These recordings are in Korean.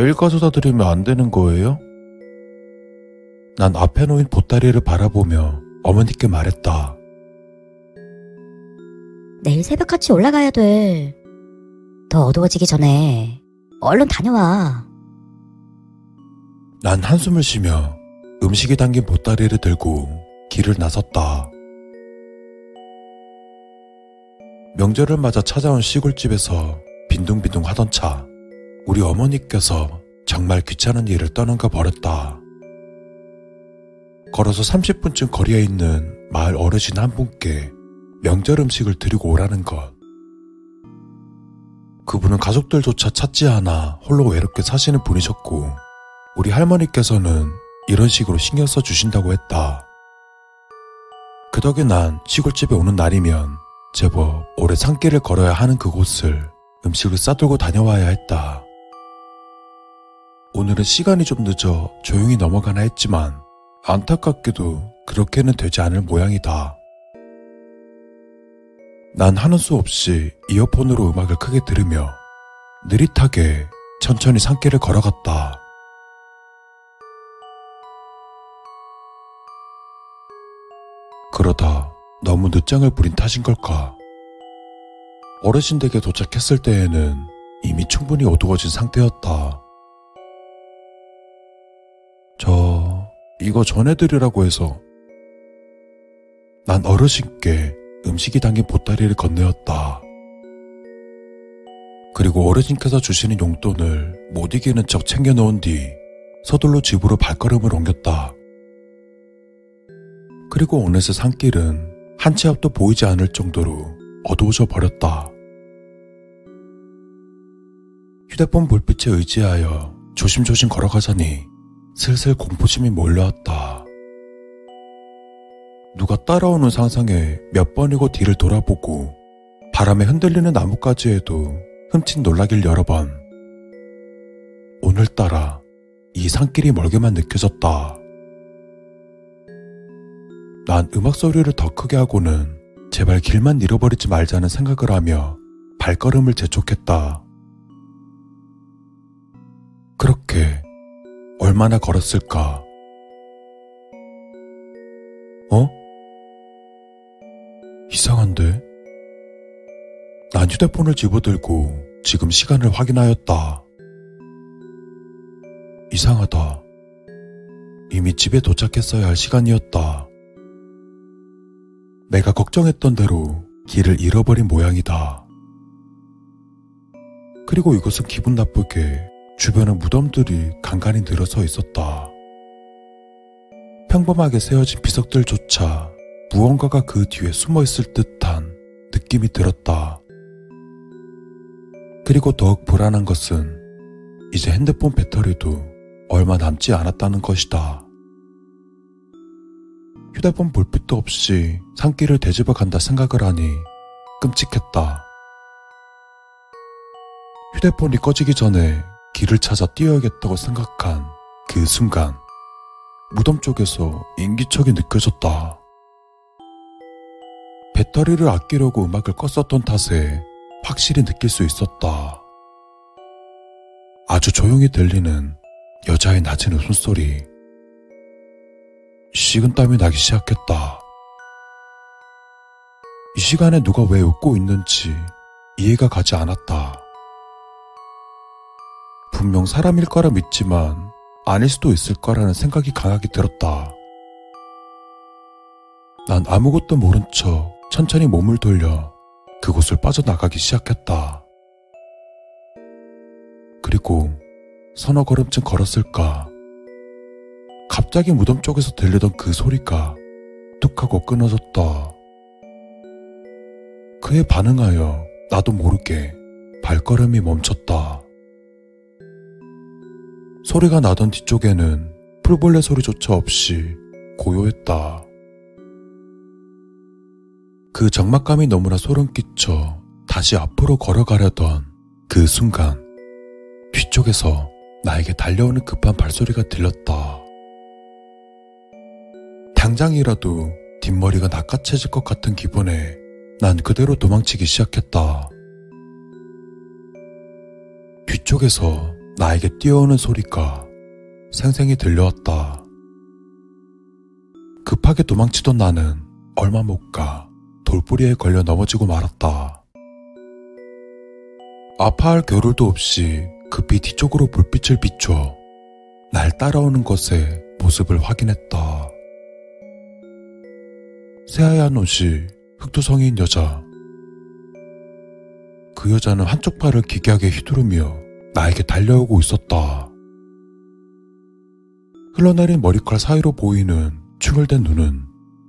내일 가져다 드리면 안 되는 거예요? 난 앞에 놓인 보따리를 바라보며 어머니께 말했다. 내일 새벽 같이 올라가야 돼. 더 어두워지기 전에 얼른 다녀와. 난 한숨을 쉬며 음식이 담긴 보따리를 들고 길을 나섰다. 명절을 맞아 찾아온 시골집에서 빈둥빈둥 하던 차, 우리 어머니께서 정말 귀찮은 일을 떠는가 버렸다. 걸어서 30분쯤 거리에 있는 마을 어르신 한 분께 명절 음식을 드리고 오라는 것. 그분은 가족들조차 찾지 않아 홀로 외롭게 사시는 분이셨고, 우리 할머니께서는 이런 식으로 신경 써 주신다고 했다. 그 덕에 난 시골집에 오는 날이면 제법 오래 산길을 걸어야 하는 그곳을 음식을 싸들고 다녀와야 했다. 오늘은 시간이 좀 늦어 조용히 넘어가나 했지만 안타깝게도 그렇게는 되지 않을 모양이다. 난 하는 수 없이 이어폰으로 음악을 크게 들으며 느릿하게 천천히 산길을 걸어갔다. 그러다 너무 늦장을 부린 탓인 걸까? 어르신 댁에 도착했을 때에는 이미 충분히 어두워진 상태였다. 이거 전해드리라고 해서. 난 어르신께 음식이 담긴 보따리를 건네었다. 그리고 어르신께서 주시는 용돈을 못 이기는 척 챙겨놓은 뒤 서둘러 집으로 발걸음을 옮겼다. 그리고 어느새 산길은 한 치 앞도 보이지 않을 정도로 어두워져 버렸다. 휴대폰 불빛에 의지하여 조심조심 걸어가자니 슬슬 공포심이 몰려왔다. 누가 따라오는 상상에 몇 번이고 뒤를 돌아보고 바람에 흔들리는 나뭇가지에도 흠칫 놀라길 여러 번. 오늘따라 이 산길이 멀게만 느껴졌다. 난 음악 소리를 더 크게 하고는 제발 길만 잃어버리지 말자는 생각을 하며 발걸음을 재촉했다. 그렇게 얼마나 걸었을까? 어? 이상한데? 난 휴대폰을 집어들고 지금 시간을 확인하였다. 이상하다. 이미 집에 도착했어야 할 시간이었다. 내가 걱정했던 대로 길을 잃어버린 모양이다. 그리고 이곳은 기분 나쁘게 주변에 무덤들이 간간히 늘어서 있었다. 평범하게 세워진 비석들조차 무언가가 그 뒤에 숨어 있을 듯한 느낌이 들었다. 그리고 더욱 불안한 것은 이제 핸드폰 배터리도 얼마 남지 않았다는 것이다. 휴대폰 불빛도 없이 산길을 되짚어 간다 생각을 하니 끔찍했다. 휴대폰이 꺼지기 전에 길을 찾아 뛰어야겠다고 생각한 그 순간 무덤 쪽에서 인기척이 느껴졌다. 배터리를 아끼려고 음악을 껐었던 탓에 확실히 느낄 수 있었다. 아주 조용히 들리는 여자의 낮은 웃음소리. 식은땀이 나기 시작했다. 이 시간에 누가 왜 웃고 있는지 이해가 가지 않았다. 분명 사람일 거라 믿지만 아닐 수도 있을 거라는 생각이 강하게 들었다. 난 아무것도 모른 척 천천히 몸을 돌려 그곳을 빠져나가기 시작했다. 그리고 서너 걸음쯤 걸었을까. 갑자기 무덤 쪽에서 들리던 그 소리가 뚝 하고 끊어졌다. 그에 반응하여 나도 모르게 발걸음이 멈췄다. 소리가 나던 뒤쪽에는 풀벌레 소리조차 없이 고요했다. 그 적막감이 너무나 소름 끼쳐 다시 앞으로 걸어가려던 그 순간 뒤쪽에서 나에게 달려오는 급한 발소리가 들렸다. 당장이라도 뒷머리가 낚아채질 것 같은 기분에 난 그대로 도망치기 시작했다. 뒤쪽에서 나에게 뛰어오는 소리가 생생히 들려왔다. 급하게 도망치던 나는 얼마 못 가 돌뿌리에 걸려 넘어지고 말았다. 아파할 겨를도 없이 급히 뒤쪽으로 불빛을 비춰 날 따라오는 것의 모습을 확인했다. 새하얀 옷이 흑두성인 여자. 그 여자는 한쪽 팔을 기괴하게 휘두르며 나에게 달려오고 있었다. 흘러내린 머리칼 사이로 보이는 충혈된 눈은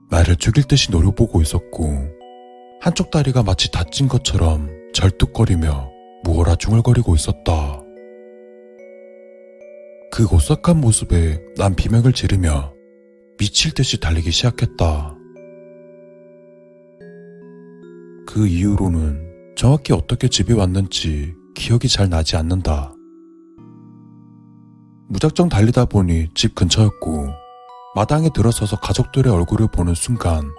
나를 죽일 듯이 노려보고 있었고 한쪽 다리가 마치 다친 것처럼 절뚝거리며 무어라 중얼거리고 있었다. 그 오싹한 모습에 난 비명을 지르며 미칠 듯이 달리기 시작했다. 그 이후로는 정확히 어떻게 집에 왔는지 기억이 잘 나지 않는다. 무작정 달리다 보니 집 근처였고 마당에 들어서서 가족들의 얼굴을 보는 순간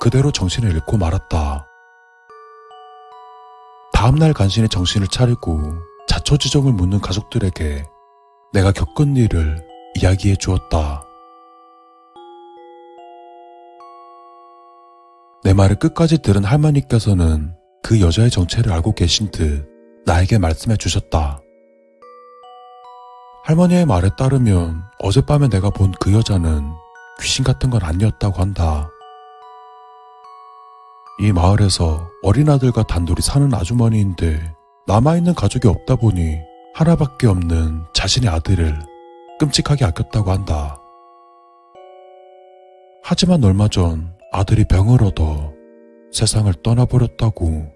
그대로 정신을 잃고 말았다. 다음날 간신히 정신을 차리고 자초지종을 묻는 가족들에게 내가 겪은 일을 이야기해 주었다. 내 말을 끝까지 들은 할머니께서는 그 여자의 정체를 알고 계신 듯 나에게 말씀해 주셨다. 할머니의 말에 따르면 어젯밤에 내가 본 그 여자는 귀신 같은 건 아니었다고 한다. 이 마을에서 어린아들과 단둘이 사는 아주머니인데 남아있는 가족이 없다 보니 하나밖에 없는 자신의 아들을 끔찍하게 아꼈다고 한다. 하지만 얼마 전 아들이 병을 얻어 세상을 떠나버렸다고.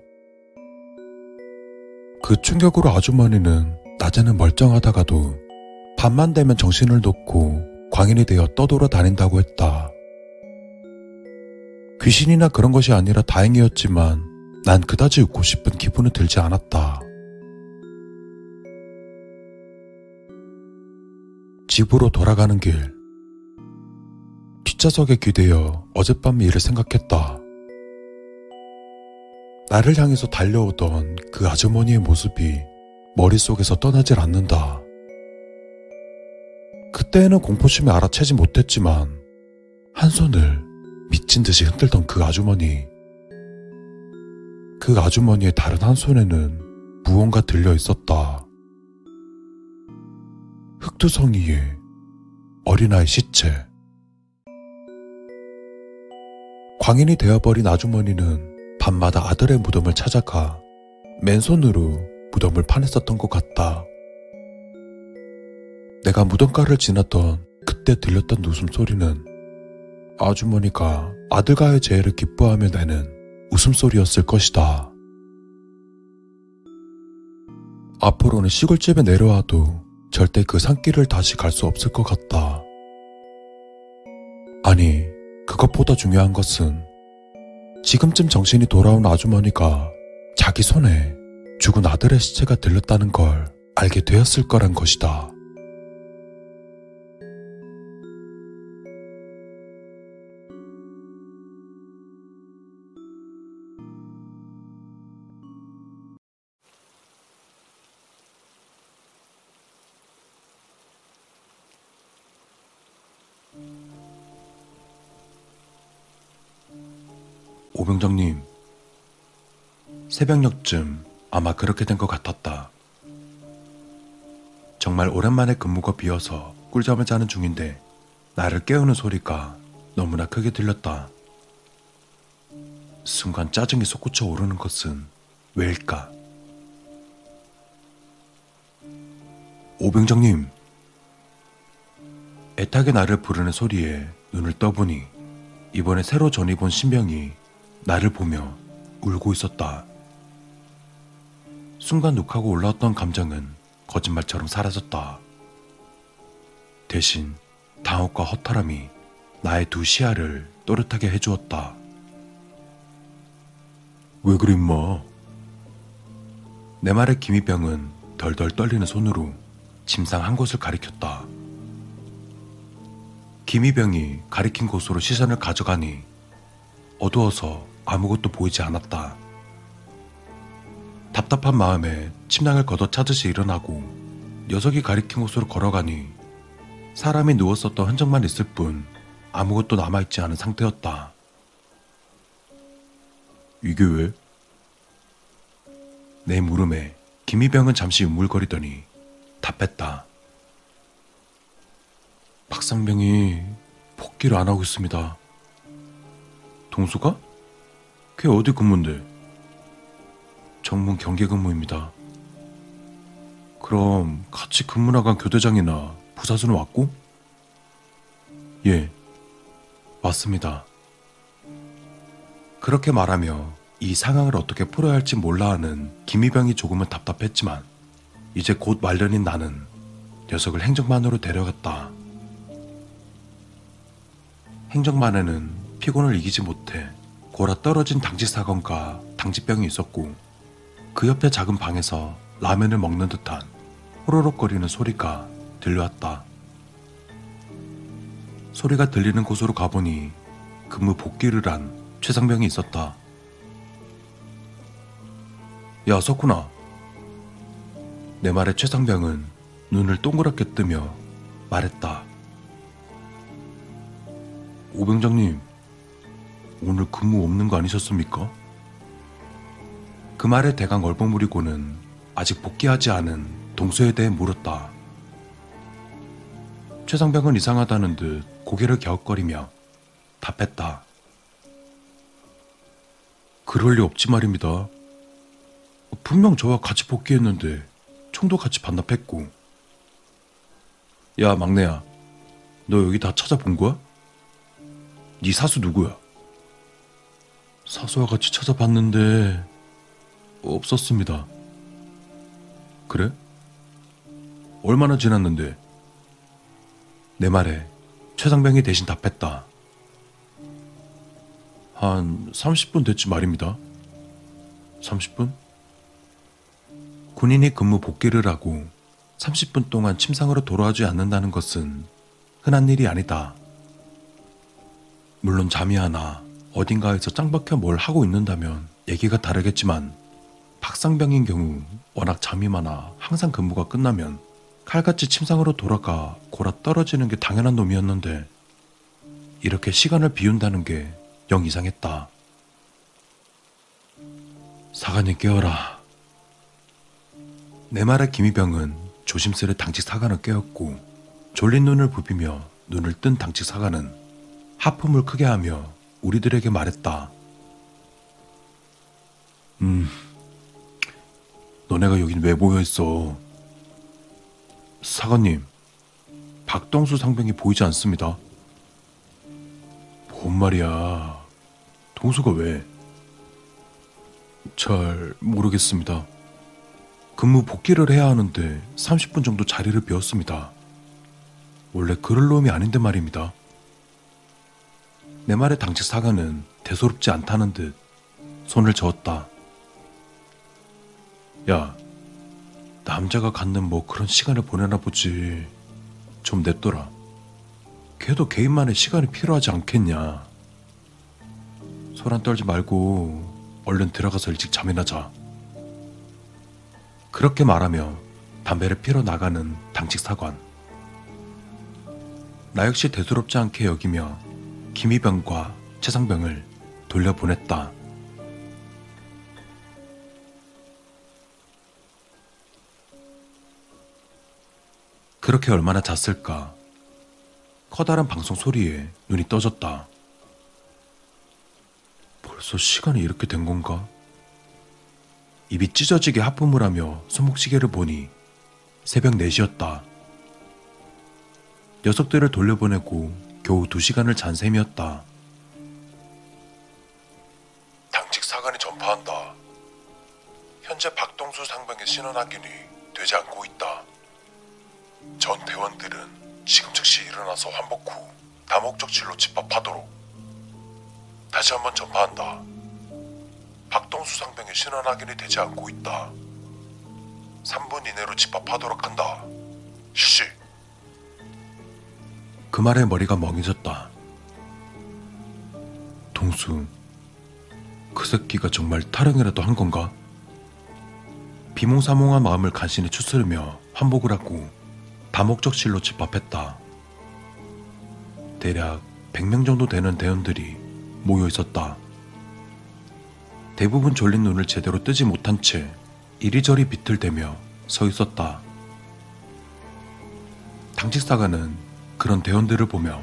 그 충격으로 아주머니는 낮에는 멀쩡하다가도 밤만 되면 정신을 놓고 광인이 되어 떠돌아 다닌다고 했다. 귀신이나 그런 것이 아니라 다행이었지만 난 그다지 웃고 싶은 기분은 들지 않았다. 집으로 돌아가는 길. 뒷좌석에 기대어 어젯밤 일을 생각했다. 나를 향해서 달려오던 그 아주머니의 모습이 머릿속에서 떠나질 않는다. 그때에는 공포심에 알아채지 못했지만 한 손을 미친 듯이 흔들던 그 아주머니. 그 아주머니의 다른 한 손에는 무언가 들려 있었다. 흑두성이의 어린아이 시체. 광인이 되어버린 아주머니는 밤마다 아들의 무덤을 찾아가 맨손으로 무덤을 파냈었던 것 같다. 내가 무덤가를 지났던 그때 들렸던 웃음소리는 아주머니가 아들과의 재해를 기뻐하며 내는 웃음소리였을 것이다. 앞으로는 시골집에 내려와도 절대 그 산길을 다시 갈 수 없을 것 같다. 아니, 그것보다 중요한 것은 지금쯤 정신이 돌아온 아주머니가 자기 손에 죽은 아들의 시체가 들렸다는 걸 알게 되었을 거란 것이다. 오병장님, 새벽녘쯤 아마 그렇게 된 것 같았다. 정말 오랜만에 근무가 비어서 꿀잠을 자는 중인데 나를 깨우는 소리가 너무나 크게 들렸다. 순간 짜증이 솟구쳐 오르는 것은 왜일까? 오병장님, 애타게 나를 부르는 소리에 눈을 떠보니 이번에 새로 전입 온 신병이 나를 보며 울고 있었다. 순간 욱하고 올라왔던 감정은 거짓말처럼 사라졌다. 대신 당혹과 허탈함이 나의 두 시야를 또렷하게 해주었다. 왜 그래 임마? 내 말에 김희병은 덜덜 떨리는 손으로 침상 한 곳을 가리켰다. 김희병이 가리킨 곳으로 시선을 가져가니 어두워서 아무것도 보이지 않았다. 답답한 마음에 침낭을 걷어 차듯이 일어나고 녀석이 가리킨 곳으로 걸어가니 사람이 누웠었던 흔적만 있을 뿐 아무것도 남아있지 않은 상태였다. 이게 왜? 내 물음에 김희병은 잠시 우물거리더니 답했다. 박상병이 복귀를 안 하고 있습니다. 동수가? 걔 어디 근무인데? 정문 경계 근무입니다. 그럼 같이 근무 나간 교대장이나 부사수는 왔고? 예, 왔습니다. 그렇게 말하며 이 상황을 어떻게 풀어야 할지 몰라 하는 김희병이 조금은 답답했지만 이제 곧 말년인 나는 녀석을 행정반으로 데려갔다. 행정반에는 피곤을 이기지 못해 골아 떨어진 당직 사건과 당직병이 있었고 그 옆에 작은 방에서 라면을 먹는 듯한 호로록거리는 소리가 들려왔다. 소리가 들리는 곳으로 가보니 근무 복귀를 한 최상병이 있었다. 야, 석훈아. 내 말에 최상병은 눈을 동그랗게 뜨며 말했다. 오병장님, 오늘 근무 없는 거 아니셨습니까? 그 말에 대강 얼버무리고는 아직 복귀하지 않은 동수에 대해 물었다. 최상병은 이상하다는 듯 고개를 갸웃거리며 답했다. 그럴 리 없지 말입니다. 분명 저와 같이 복귀했는데 총도 같이 반납했고. 야 막내야, 너 여기 다 찾아본 거야? 네 사수 누구야? 사수와 같이 찾아봤는데 없었습니다. 그래? 얼마나 지났는데? 내 말에 최상병이 대신 답했다. 한 30분 됐지 말입니다. 30분? 군인이 근무 복귀를 하고 30분 동안 침상으로 돌아오지 않는다는 것은 흔한 일이 아니다. 물론 잠이 하나 어딘가에서 짱박혀 뭘 하고 있는다면 얘기가 다르겠지만 박상병인 경우 워낙 잠이 많아 항상 근무가 끝나면 칼같이 침상으로 돌아가 골아 떨어지는 게 당연한 놈이었는데 이렇게 시간을 비운다는 게 영 이상했다. 사관님 깨어라. 내 말에 김희병은 조심스레 당직 사관을 깨웠고 졸린 눈을 부비며 눈을 뜬 당직 사관은 하품을 크게 하며 우리들에게 말했다. 음, 너네가 여긴 왜 모여있어? 사관님, 박동수 상병이 보이지 않습니다. 뭔 말이야. 동수가 왜? 잘 모르겠습니다. 근무 복귀를 해야 하는데 30분 정도 자리를 비웠습니다. 원래 그럴 놈이 아닌데 말입니다. 내 말에 당직 사관은 대수롭지 않다는 듯 손을 저었다. 야, 남자가 갖는 뭐 그런 시간을 보내나 보지. 좀 냅둬라. 걔도 개인만의 시간이 필요하지 않겠냐. 소란 떨지 말고 얼른 들어가서 일찍 잠이나 자. 그렇게 말하며 담배를 피러 나가는 당직 사관. 나 역시 대수롭지 않게 여기며 김희병과 최상병을 돌려보냈다. 그렇게 얼마나 잤을까? 커다란 방송 소리에 눈이 떠졌다. 벌써 시간이 이렇게 된 건가? 입이 찢어지게 하품을 하며 손목시계를 보니 새벽 4시였다. 녀석들을 돌려보내고 겨우 2시간을 잔 셈이었다. 당직 사관이 전파한다. 현재 박동수 상병의 신원 확인이 되지 않고 있다. 전 대원들은 지금 즉시 일어나서 환복 후 다목적실로 집합하도록 다시 한번 전파한다. 박동수 상병의 신원 확인이 되지 않고 있다. 3분 이내로 집합하도록 한다. 실시. 그 말에 머리가 멍해졌다. 동수, 그 새끼가 정말 타령이라도 한 건가? 비몽사몽한 마음을 간신히 추스르며 환복을 하고 다목적실로 집합했다. 대략 100명 정도 되는 대원들이 모여 있었다. 대부분 졸린 눈을 제대로 뜨지 못한 채 이리저리 비틀대며 서 있었다. 당직사관은 그런 대원들을 보며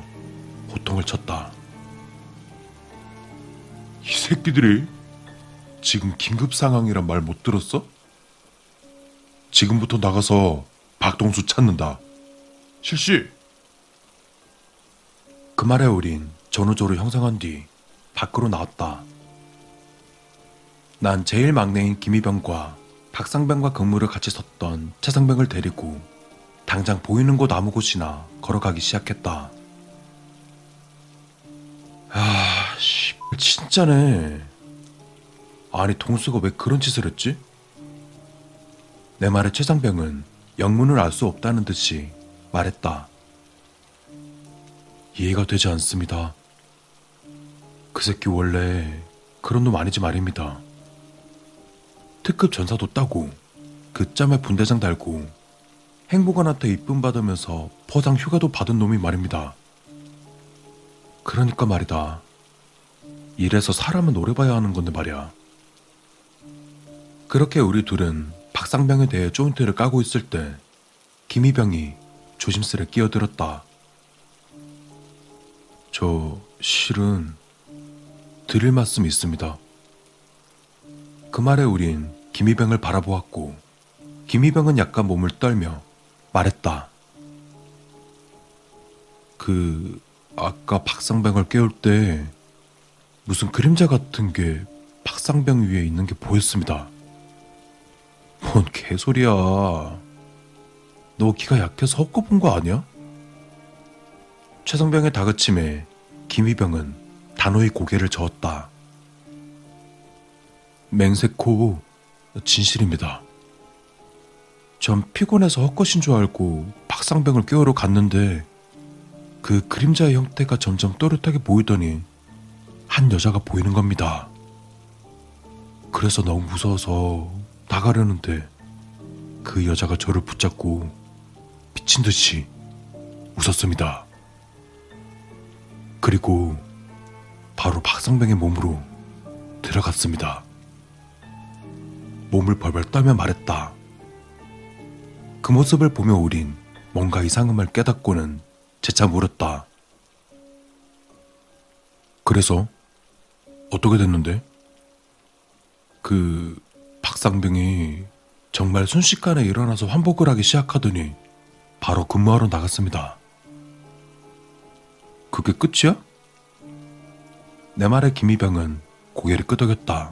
호통을 쳤다. 이 새끼들이 지금 긴급 상황이란 말 못 들었어? 지금부터 나가서 박동수 찾는다. 실시! 그 말에 우린 전우조로 형성한 뒤 밖으로 나왔다. 난 제일 막내인 김희병과 박상병과 근무를 같이 섰던 최상병을 데리고 당장 보이는 곳 아무 곳이나 걸어가기 시작했다. 아, 씨, 진짜네. 아니, 동수가 왜 그런 짓을 했지? 내 말에 최상병은 영문을 알 수 없다는 듯이 말했다. 이해가 되지 않습니다. 그 새끼 원래 그런 놈 아니지 말입니다. 특급 전사도 따고 그 짬에 분대장 달고 행복원한테 이쁨 받으면서 포상 휴가도 받은 놈이 말입니다. 그러니까 말이다. 이래서 사람은 오래 봐야 하는 건데 말이야. 그렇게 우리 둘은 박상병에 대해 조인트를 까고 있을 때 김희병이 조심스레 끼어들었다. 저 실은 드릴 말씀이 있습니다. 그 말에 우린 김희병을 바라보았고 김희병은 약간 몸을 떨며 말했다. 그 아까 박상병을 깨울 때 무슨 그림자 같은 게 박상병 위에 있는 게 보였습니다. 뭔 개소리야. 너 기가 약해서 헛고 본 거 아니야? 최성병의 다그침에 김희병은 단호히 고개를 저었다. 맹세코 진실입니다. 전 피곤해서 헛것인 줄 알고 박상병을 깨우러 갔는데 그 그림자의 형태가 점점 또렷하게 보이더니 한 여자가 보이는 겁니다. 그래서 너무 무서워서 나가려는데 그 여자가 저를 붙잡고 미친 듯이 웃었습니다. 그리고 바로 박상병의 몸으로 들어갔습니다. 몸을 벌벌 떨며 말했다. 그 모습을 보며 우린 뭔가 이상함을 깨닫고는 재차 물었다. 그래서 어떻게 됐는데? 그 박상병이 정말 순식간에 일어나서 환복을 하기 시작하더니 바로 근무하러 나갔습니다. 그게 끝이야? 내 말에 김희병은 고개를 끄덕였다.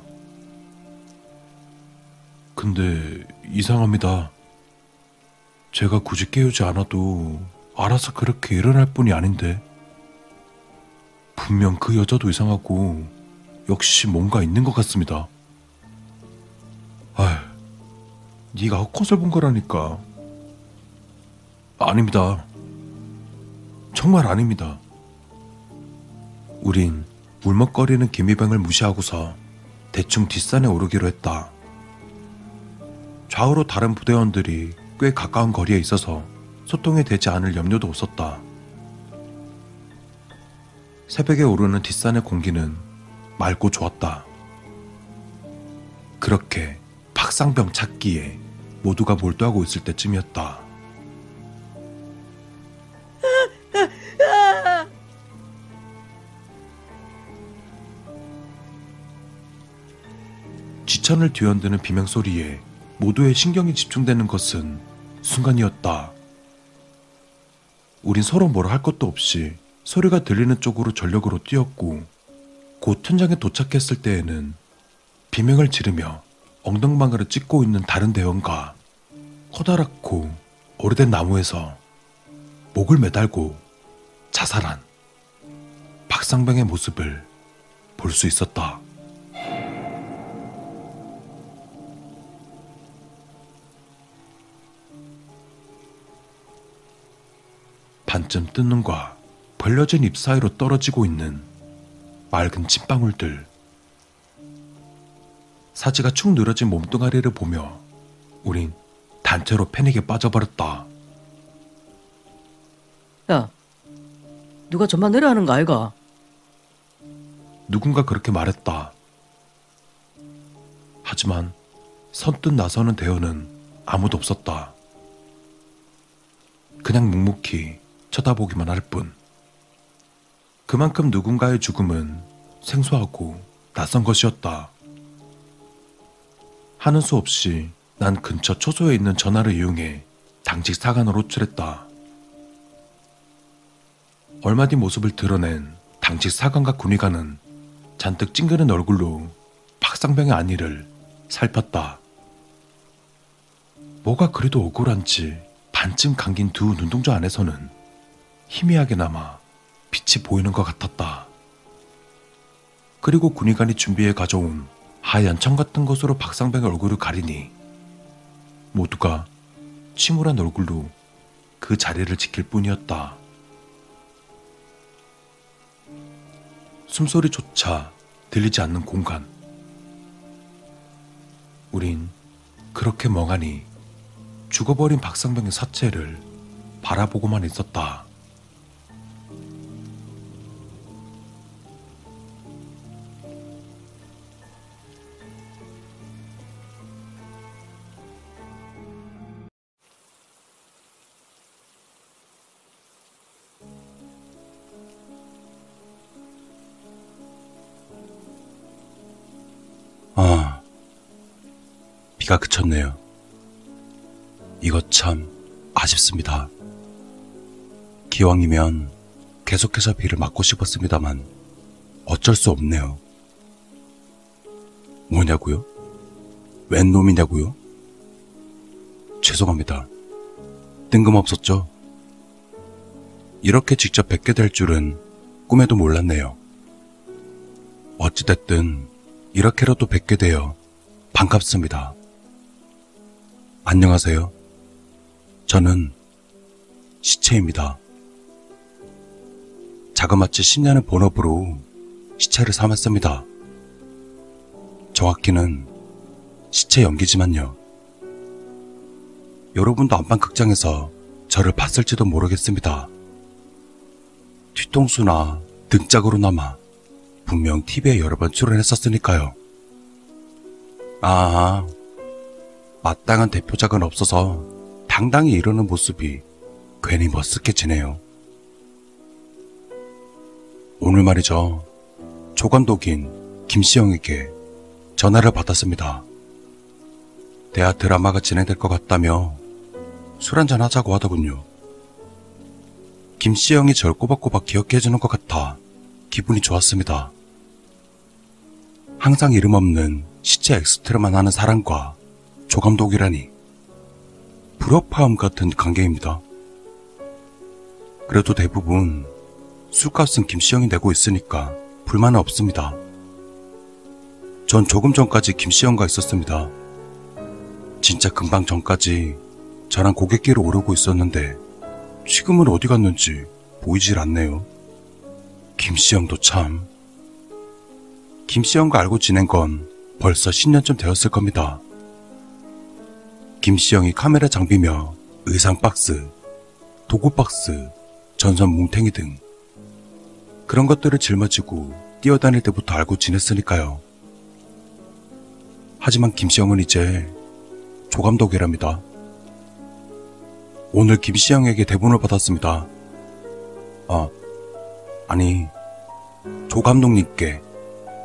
근데 이상합니다. 제가 굳이 깨우지 않아도 알아서 그렇게 일어날 뿐이 아닌데. 분명 그 여자도 이상하고 역시 뭔가 있는 것 같습니다. 아휴, 네가 헛것을 본 거라니까. 아닙니다. 정말 아닙니다. 우린 울먹거리는 김희병을 무시하고서 대충 뒷산에 오르기로 했다. 좌우로 다른 부대원들이 꽤 가까운 거리에 있어서 소통이 되지 않을 염려도 없었다. 새벽에 오르는 뒷산의 공기는 맑고 좋았다. 그렇게 박상병 찾기에 모두가 몰두하고 있을 때쯤이었다. 지천을 뒤흔드는 비명 소리에 모두의 신경이 집중되는 것은 순간이었다. 우린 서로 뭐라 할 것도 없이 소리가 들리는 쪽으로 전력으로 뛰었고 곧 현장에 도착했을 때에는 비명을 지르며 엉덩방아를 찍고 있는 다른 대원과 커다랗고 오래된 나무에서 목을 매달고 자살한 박상병의 모습을 볼 수 있었다. 반쯤 뜬 눈과 벌려진 잎 사이로 떨어지고 있는 맑은 침방울들. 사지가 축 늘어진 몸뚱아리를 보며 우린 단체로 패닉에 빠져버렸다. 야, 누가 전만 내려 하는 거 아이가? 누군가 그렇게 말했다. 하지만 선뜻 나서는 대원은 아무도 없었다. 그냥 묵묵히 쳐다보기만 할 뿐. 그만큼 누군가의 죽음은 생소하고 낯선 것이었다. 하는 수 없이 난 근처 초소에 있는 전화를 이용해 당직 사관으로 호출했다. 얼마 뒤 모습을 드러낸 당직 사관과 군의관은 잔뜩 찡그린 얼굴로 박상병의 안위를 살폈다. 뭐가 그리도 억울한지 반쯤 감긴 두 눈동자 안에서는 희미하게나마 빛이 보이는 것 같았다. 그리고 군의관이 준비해 가져온 하얀 청 같은 것으로 박상병의 얼굴을 가리니 모두가 침울한 얼굴로 그 자리를 지킬 뿐이었다. 숨소리조차 들리지 않는 공간. 우린 그렇게 멍하니 죽어버린 박상병의 사체를 바라보고만 있었다. 비가 그쳤네요. 이것 참 아쉽습니다. 기왕이면 계속해서 비를 맞고 싶었습니다만 어쩔 수 없네요. 뭐냐고요? 웬 놈이냐고요? 죄송합니다. 뜬금없었죠? 이렇게 직접 뵙게 될 줄은 꿈에도 몰랐네요. 어찌됐든 이렇게라도 뵙게 되어 반갑습니다. 안녕하세요. 저는 시체입니다. 자그마치 10년의 본업으로 시체를 삼았습니다. 정확히는 시체 연기지만요. 여러분도 안방 극장에서 저를 봤을지도 모르겠습니다. 뒤통수나 등짝으로나마 분명 TV에 여러 번 출연했었으니까요. 아, 마땅한 대표작은 없어서 당당히 이러는 모습이 괜히 머쓱해지네요. 오늘 말이죠. 조감독인 김시영에게 전화를 받았습니다. 대하 드라마가 진행될 것 같다며 술 한잔 하자고 하더군요. 김시영이 절 꼬박꼬박 기억해주는 것 같아 기분이 좋았습니다. 항상 이름 없는 시체 엑스트라만 하는 사람과 조감독이라니 불협화음 같은 관계입니다. 그래도 대부분 술값은 김시영이 내고 있으니까 불만은 없습니다. 전 조금 전까지 김시영과 있었습니다. 진짜 금방 전까지 저랑 고갯길을 오르고 있었는데 지금은 어디 갔는지 보이질 않네요. 김시영도 참. 김시영과 알고 지낸 건 벌써 10년쯤 되었을 겁니다. 김시영이 카메라 장비며 의상 박스, 도구 박스, 전선 뭉탱이 등 그런 것들을 짊어지고 뛰어다닐 때부터 알고 지냈으니까요. 하지만 김시영은 이제 조감독이랍니다. 오늘 김시영에게 대본을 받았습니다. 아, 아니, 조 감독님께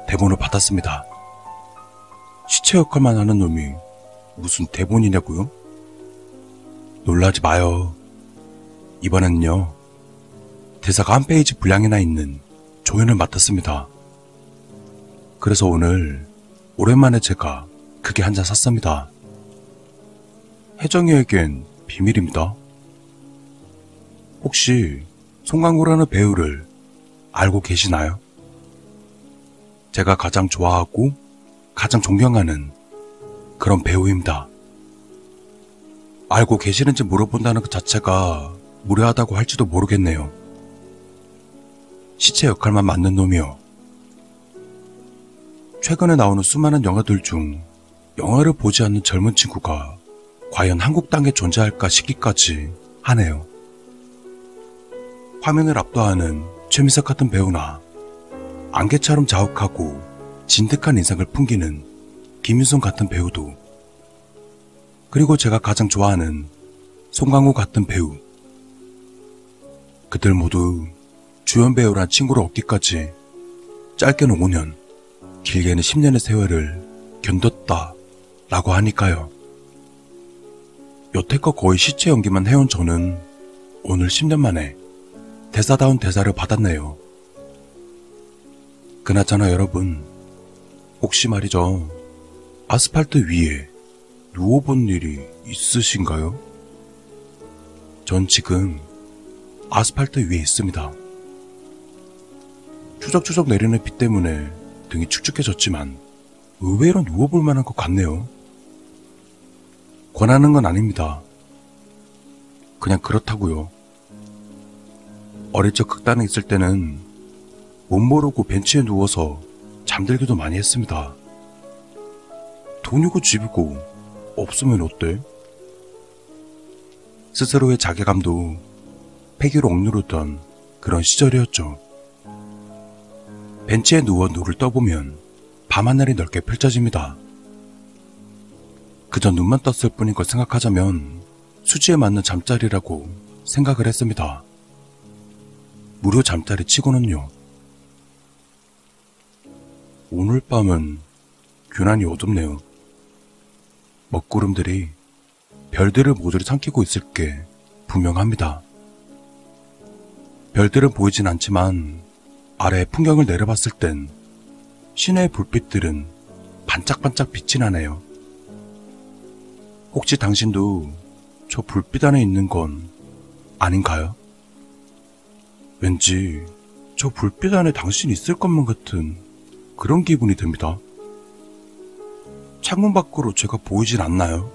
대본을 받았습니다. 시체 역할만 하는 놈이 무슨 대본이냐고요? 놀라지 마요. 이번엔요, 대사가 한 페이지 분량이나 있는 조연을 맡았습니다. 그래서 오늘 오랜만에 제가 그게 한 잔 샀습니다. 혜정이에겐 비밀입니다. 혹시 송강구라는 배우를 알고 계시나요? 제가 가장 좋아하고 가장 존경하는 그런 배우입니다. 알고 계시는지 물어본다는 것 자체가 무례하다고 할지도 모르겠네요. 시체 역할만 맡는 놈이요. 최근에 나오는 수많은 영화들 중 영화를 보지 않는 젊은 친구가 과연 한국 땅에 존재할까 싶기까지 하네요. 화면을 압도하는 최민석 같은 배우나 안개처럼 자욱하고 진득한 인상을 풍기는 김윤성 같은 배우도 그리고 제가 가장 좋아하는 송강호 같은 배우 그들 모두 주연 배우란 친구를 얻기까지 짧게는 5년, 길게는 10년의 세월을 견뎠다 라고 하니까요. 여태껏 거의 시체 연기만 해온 저는 오늘 10년 만에 대사다운 대사를 받았네요. 그나저나 여러분, 혹시 말이죠. 아스팔트 위에 누워본 일이 있으신가요? 전 지금 아스팔트 위에 있습니다. 추적추적 내리는 비 때문에 등이 축축해졌지만 의외로 누워볼 만한 것 같네요. 권하는 건 아닙니다. 그냥 그렇다고요. 어릴 적 극단에 있을 때는 못 모르고 벤치에 누워서 잠들기도 많이 했습니다. 돈이고 집이고 없으면 어때? 스스로의 자괴감도 폐기로 억누르던 그런 시절이었죠. 벤치에 누워 눈을 떠보면 밤하늘이 넓게 펼쳐집니다. 그저 눈만 떴을 뿐인 걸 생각하자면 수지에 맞는 잠자리라고 생각을 했습니다. 무료 잠자리 치고는요. 오늘 밤은 유난히 어둡네요. 먹구름들이 별들을 모조리 삼키고 있을 게 분명합니다. 별들은 보이진 않지만 아래 풍경을 내려봤을 땐 시내의 불빛들은 반짝반짝 빛이 나네요. 혹시 당신도 저 불빛 안에 있는 건 아닌가요? 왠지 저 불빛 안에 당신이 있을 것만 같은 그런 기분이 듭니다. 창문 밖으로 제가 보이진 않나요?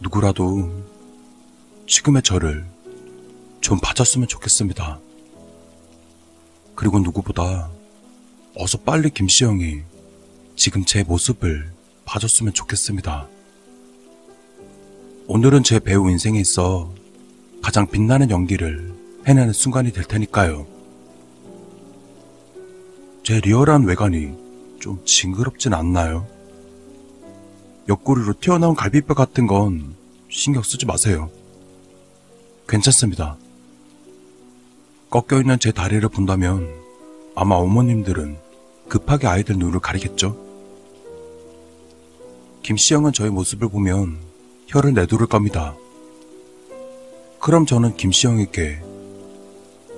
누구라도 지금의 저를 좀 봐줬으면 좋겠습니다. 그리고 누구보다 어서 빨리 김시영이 지금 제 모습을 봐줬으면 좋겠습니다. 오늘은 제 배우 인생에 있어 가장 빛나는 연기를 해내는 순간이 될 테니까요. 제 리얼한 외관이 좀 징그럽진 않나요? 옆구리로 튀어나온 갈비뼈 같은 건 신경 쓰지 마세요. 괜찮습니다. 꺾여있는 제 다리를 본다면 아마 어머님들은 급하게 아이들 눈을 가리겠죠? 김씨영은 저의 모습을 보면 혀를 내두를 겁니다. 그럼 저는 김씨영에게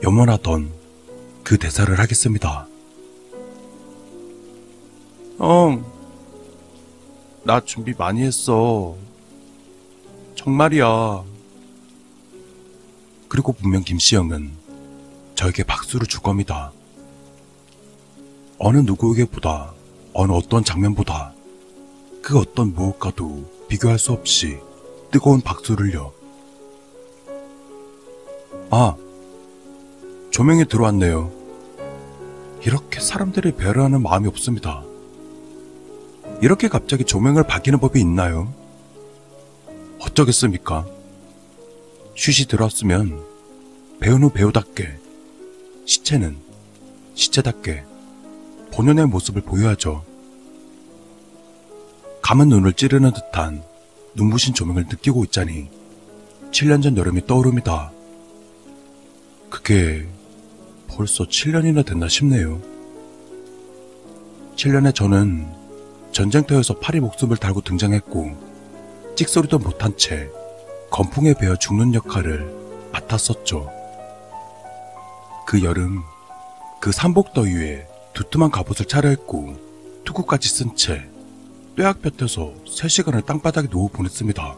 염원하던 그 대사를 하겠습니다. 형, 나 준비 많이 했어. 정말이야. 그리고 분명 김씨영은 저에게 박수를 줄 겁니다. 어느 누구에게보다, 어느 어떤 장면보다, 그 어떤 무엇과도 비교할 수 없이 뜨거운 박수를요. 아, 조명이 들어왔네요. 이렇게 사람들이 배려하는 마음이 없습니다. 이렇게 갑자기 조명을 바뀌는 법이 있나요? 어쩌겠습니까? 슛이 들어왔으면 배우는 배우답게, 시체는 시체답게 본연의 모습을 보여야죠. 감은 눈을 찌르는 듯한 눈부신 조명을 느끼고 있자니 7년 전 여름이 떠오릅니다. 그게 벌써 7년이나 됐나 싶네요. 7년에 저는 전쟁터에서 파리 목숨을 달고 등장했고 찍소리도 못한 채 건풍에 베어 죽는 역할을 맡았었죠. 그 여름 그 삼복더위에 두툼한 갑옷을 차려입고 투구까지 쓴채 뙤약볕에서 3시간을 땅바닥에 누워 보냈습니다.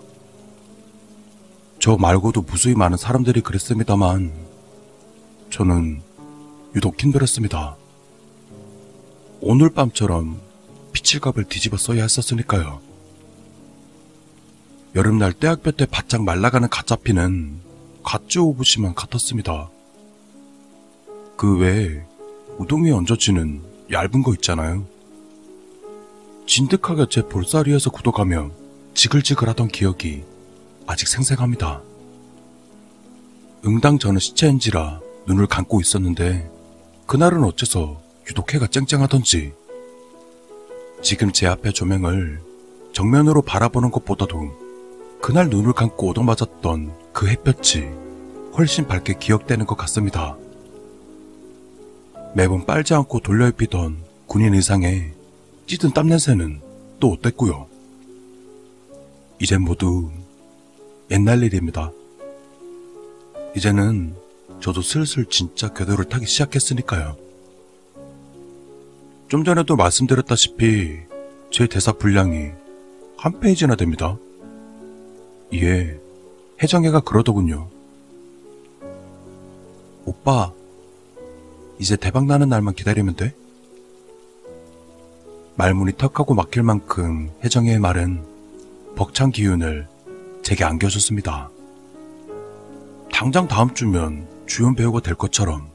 저 말고도 무수히 많은 사람들이 그랬습니다만 저는 유독 힘들었습니다. 오늘 밤처럼 피칠갑을 뒤집어 써야 했었으니까요. 여름날 떼약볕에 바짝 말라가는 가짜피는 갓쥐 오부시만 같았습니다. 그 외에 우동 위에 얹어지는 얇은 거 있잖아요. 진득하게 제 볼살 위에서 굳어가며 지글지글하던 기억이 아직 생생합니다. 응당 저는 시체인지라 눈을 감고 있었는데 그날은 어째서 유독 해가 쨍쨍하던지 지금 제 앞에 조명을 정면으로 바라보는 것보다도 그날 눈을 감고 오동맞았던 그 햇볕이 훨씬 밝게 기억되는 것 같습니다. 매번 빨지 않고 돌려 입히던 군인 의상에 찌든 땀냄새는 또 어땠고요. 이젠 모두 옛날 일입니다. 이제는 저도 슬슬 진짜 궤도를 타기 시작했으니까요. 좀 전에도 말씀드렸다시피 제 대사 분량이 한 페이지나 됩니다. 이에 혜정이가 그러더군요. 오빠, 이제 대박 나는 날만 기다리면 돼? 말문이 턱하고 막힐 만큼 혜정이의 말은 벅찬 기운을 제게 안겨줬습니다. 당장 다음 주면 주연 배우가 될 것처럼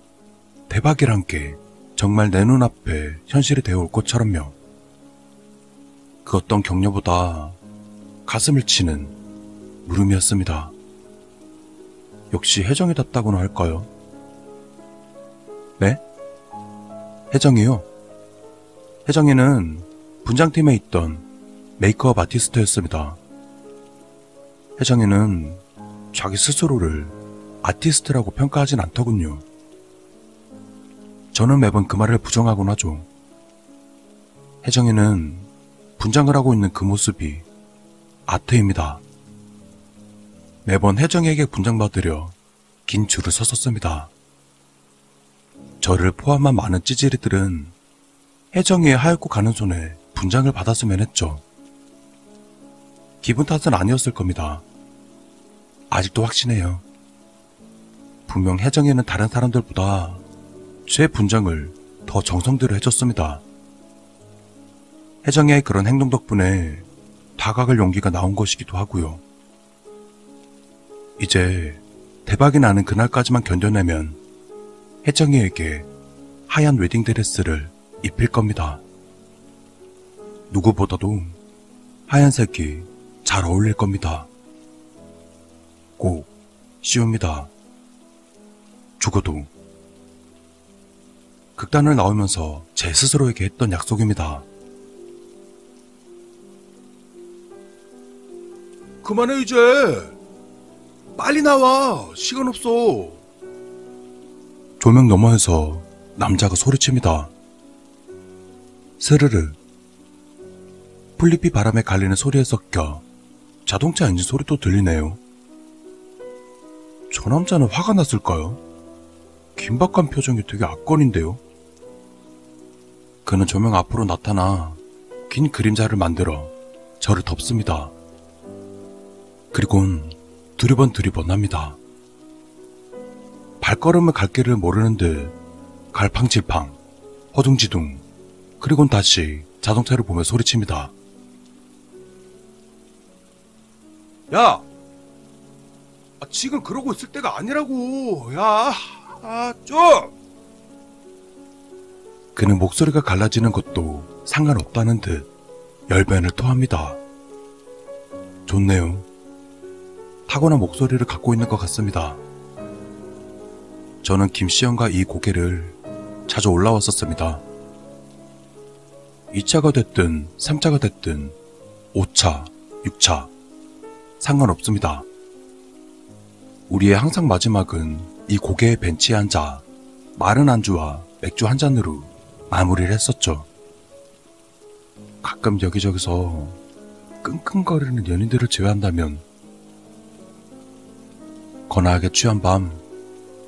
대박이란 게 정말 내 눈앞에 현실이 되어 올 것처럼요. 그 어떤 격려보다 가슴을 치는 물음이었습니다. 역시 혜정이답다고나 할까요? 네? 혜정이요? 혜정이는 분장팀에 있던 메이크업 아티스트였습니다. 혜정이는 자기 스스로를 아티스트라고 평가하진 않더군요. 저는 매번 그 말을 부정하곤 하죠. 혜정이는 분장을 하고 있는 그 모습이 아트입니다. 매번 혜정이에게 분장받으려 긴 줄을 섰었습니다. 저를 포함한 많은 찌질이들은 혜정이의 하얗고 가는 손에 분장을 받았으면 했죠. 기분 탓은 아니었을 겁니다. 아직도 확신해요. 분명 혜정이는 다른 사람들보다 제 분장을 더 정성대로 해줬습니다. 혜정이의 그런 행동 덕분에 다가갈 용기가 나온 것이기도 하고요. 이제 대박이 나는 그날까지만 견뎌내면 혜정이에게 하얀 웨딩 드레스를 입힐 겁니다. 누구보다도 하얀색이 잘 어울릴 겁니다. 꼭 쉬웁니다. 죽어도 극단을 나오면서 제 스스로에게 했던 약속입니다. 그만해 이제. 빨리 나와. 시간 없어. 조명 너머에서 남자가 소리칩니다. 스르르. 풀잎이 바람에 갈리는 소리에 섞여 자동차 엔진 소리도 들리네요. 저 남자는 화가 났을까요? 긴박한 표정이 되게 악건인데요. 그는 조명 앞으로 나타나 긴 그림자를 만들어 저를 덮습니다. 그리곤 두리번 두리번 합니다. 발걸음을 갈 길을 모르는 듯 갈팡질팡, 허둥지둥, 그리곤 다시 자동차를 보며 소리칩니다. 야! 아, 지금 그러고 있을 때가 아니라고. 야! 아, 좀! 그는 목소리가 갈라지는 것도 상관없다는 듯 열변을 토합니다. 좋네요. 타고난 목소리를 갖고 있는 것 같습니다. 저는 김시영과 이 고개를 자주 올라왔었습니다. 2차가 됐든 3차가 됐든 5차, 6차 상관없습니다. 우리의 항상 마지막은 이 고개의 벤치에 앉아 마른 안주와 맥주 한 잔으로 마무리를 했었죠. 가끔 여기저기서 끙끙거리는 연인들을 제외한다면 거나하게 취한 밤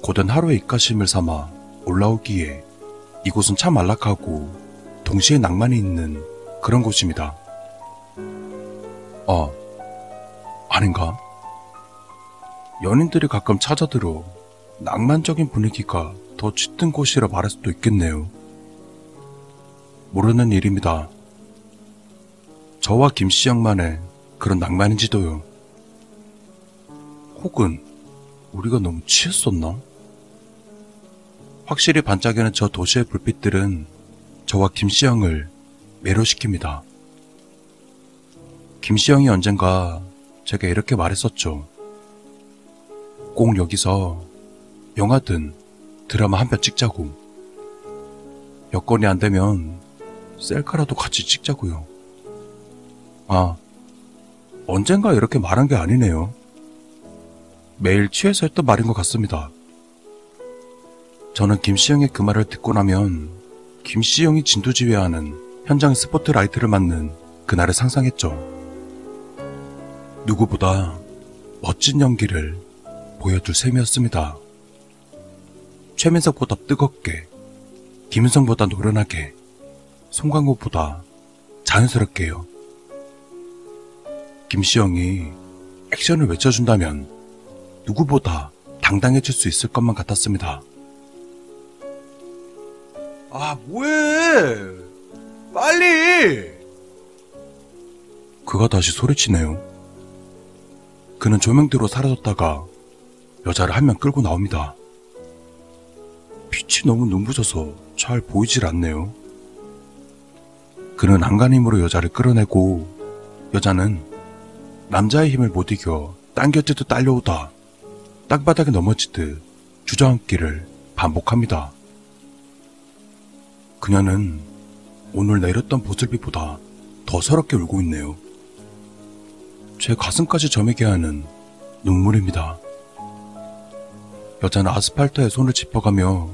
고된 하루의 입가심을 삼아 올라오기에 이곳은 참 안락하고 동시에 낭만이 있는 그런 곳입니다. 아, 아닌가? 연인들이 가끔 찾아들어 낭만적인 분위기가 더 짙은 곳이라 말할 수도 있겠네요. 모르는 일입니다. 저와 김씨 양만의 그런 낭만인지도요. 혹은 우리가 너무 취했었나? 확실히 반짝이는 저 도시의 불빛들은 저와 김씨 양을 매료시킵니다. 김시영이 언젠가 제게 이렇게 말했었죠. 꼭 여기서 영화든 드라마 한 편 찍자고. 여건이 안 되면 셀카라도 같이 찍자고요. 아, 언젠가 이렇게 말한 게 아니네요. 매일 취해서 했던 말인 것 같습니다. 저는 김시영의 그 말을 듣고 나면 김시영이 진두지휘하는 현장 스포트라이트를 맞는 그날을 상상했죠. 누구보다 멋진 연기를 보여줄 셈이었습니다. 최민석보다 뜨겁게, 김은성보다 노련하게, 송강호보다 자연스럽게요. 김시영이 액션을 외쳐준다면 누구보다 당당해질 수 있을 것만 같았습니다. 아, 뭐해? 빨리! 그가 다시 소리치네요. 그는 조명대로 사라졌다가 여자를 한 명 끌고 나옵니다. 빛이 너무 눈부셔서 잘 보이질 않네요. 그는 안간 힘으로 여자를 끌어내고 여자는 남자의 힘을 못 이겨 당겨지듯 딸려오다 땅바닥에 넘어지듯 주저앉기를 반복합니다. 그녀는 오늘 내렸던 보슬비보다 더 서럽게 울고 있네요. 제 가슴까지 점이게 하는 눈물입니다. 여자는 아스팔트에 손을 짚어가며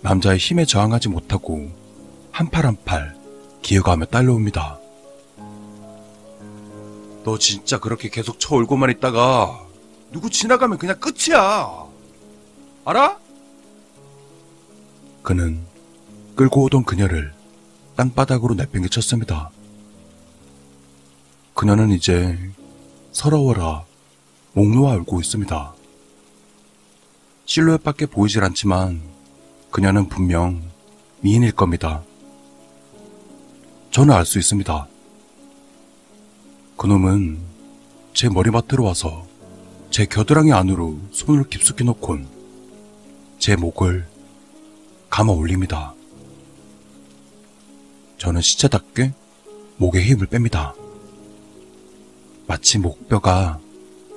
남자의 힘에 저항하지 못하고 한 팔 한팔 기어가며 딸려옵니다. 너 진짜 그렇게 계속 쳐 울고만 있다가 누구 지나가면 그냥 끝이야. 알아? 그는 끌고 오던 그녀를 땅바닥으로 내팽개쳤습니다. 그녀는 이제 서러워라 목 놓아 울고 있습니다. 실루엣밖에 보이질 않지만 그녀는 분명 미인일 겁니다. 저는 알 수 있습니다. 그놈은 제 머리맡으로 와서 제 겨드랑이 안으로 손을 깊숙이 넣곤 제 목을 감아 올립니다. 저는 시체답게 목에 힘을 뺍니다. 마치 목뼈가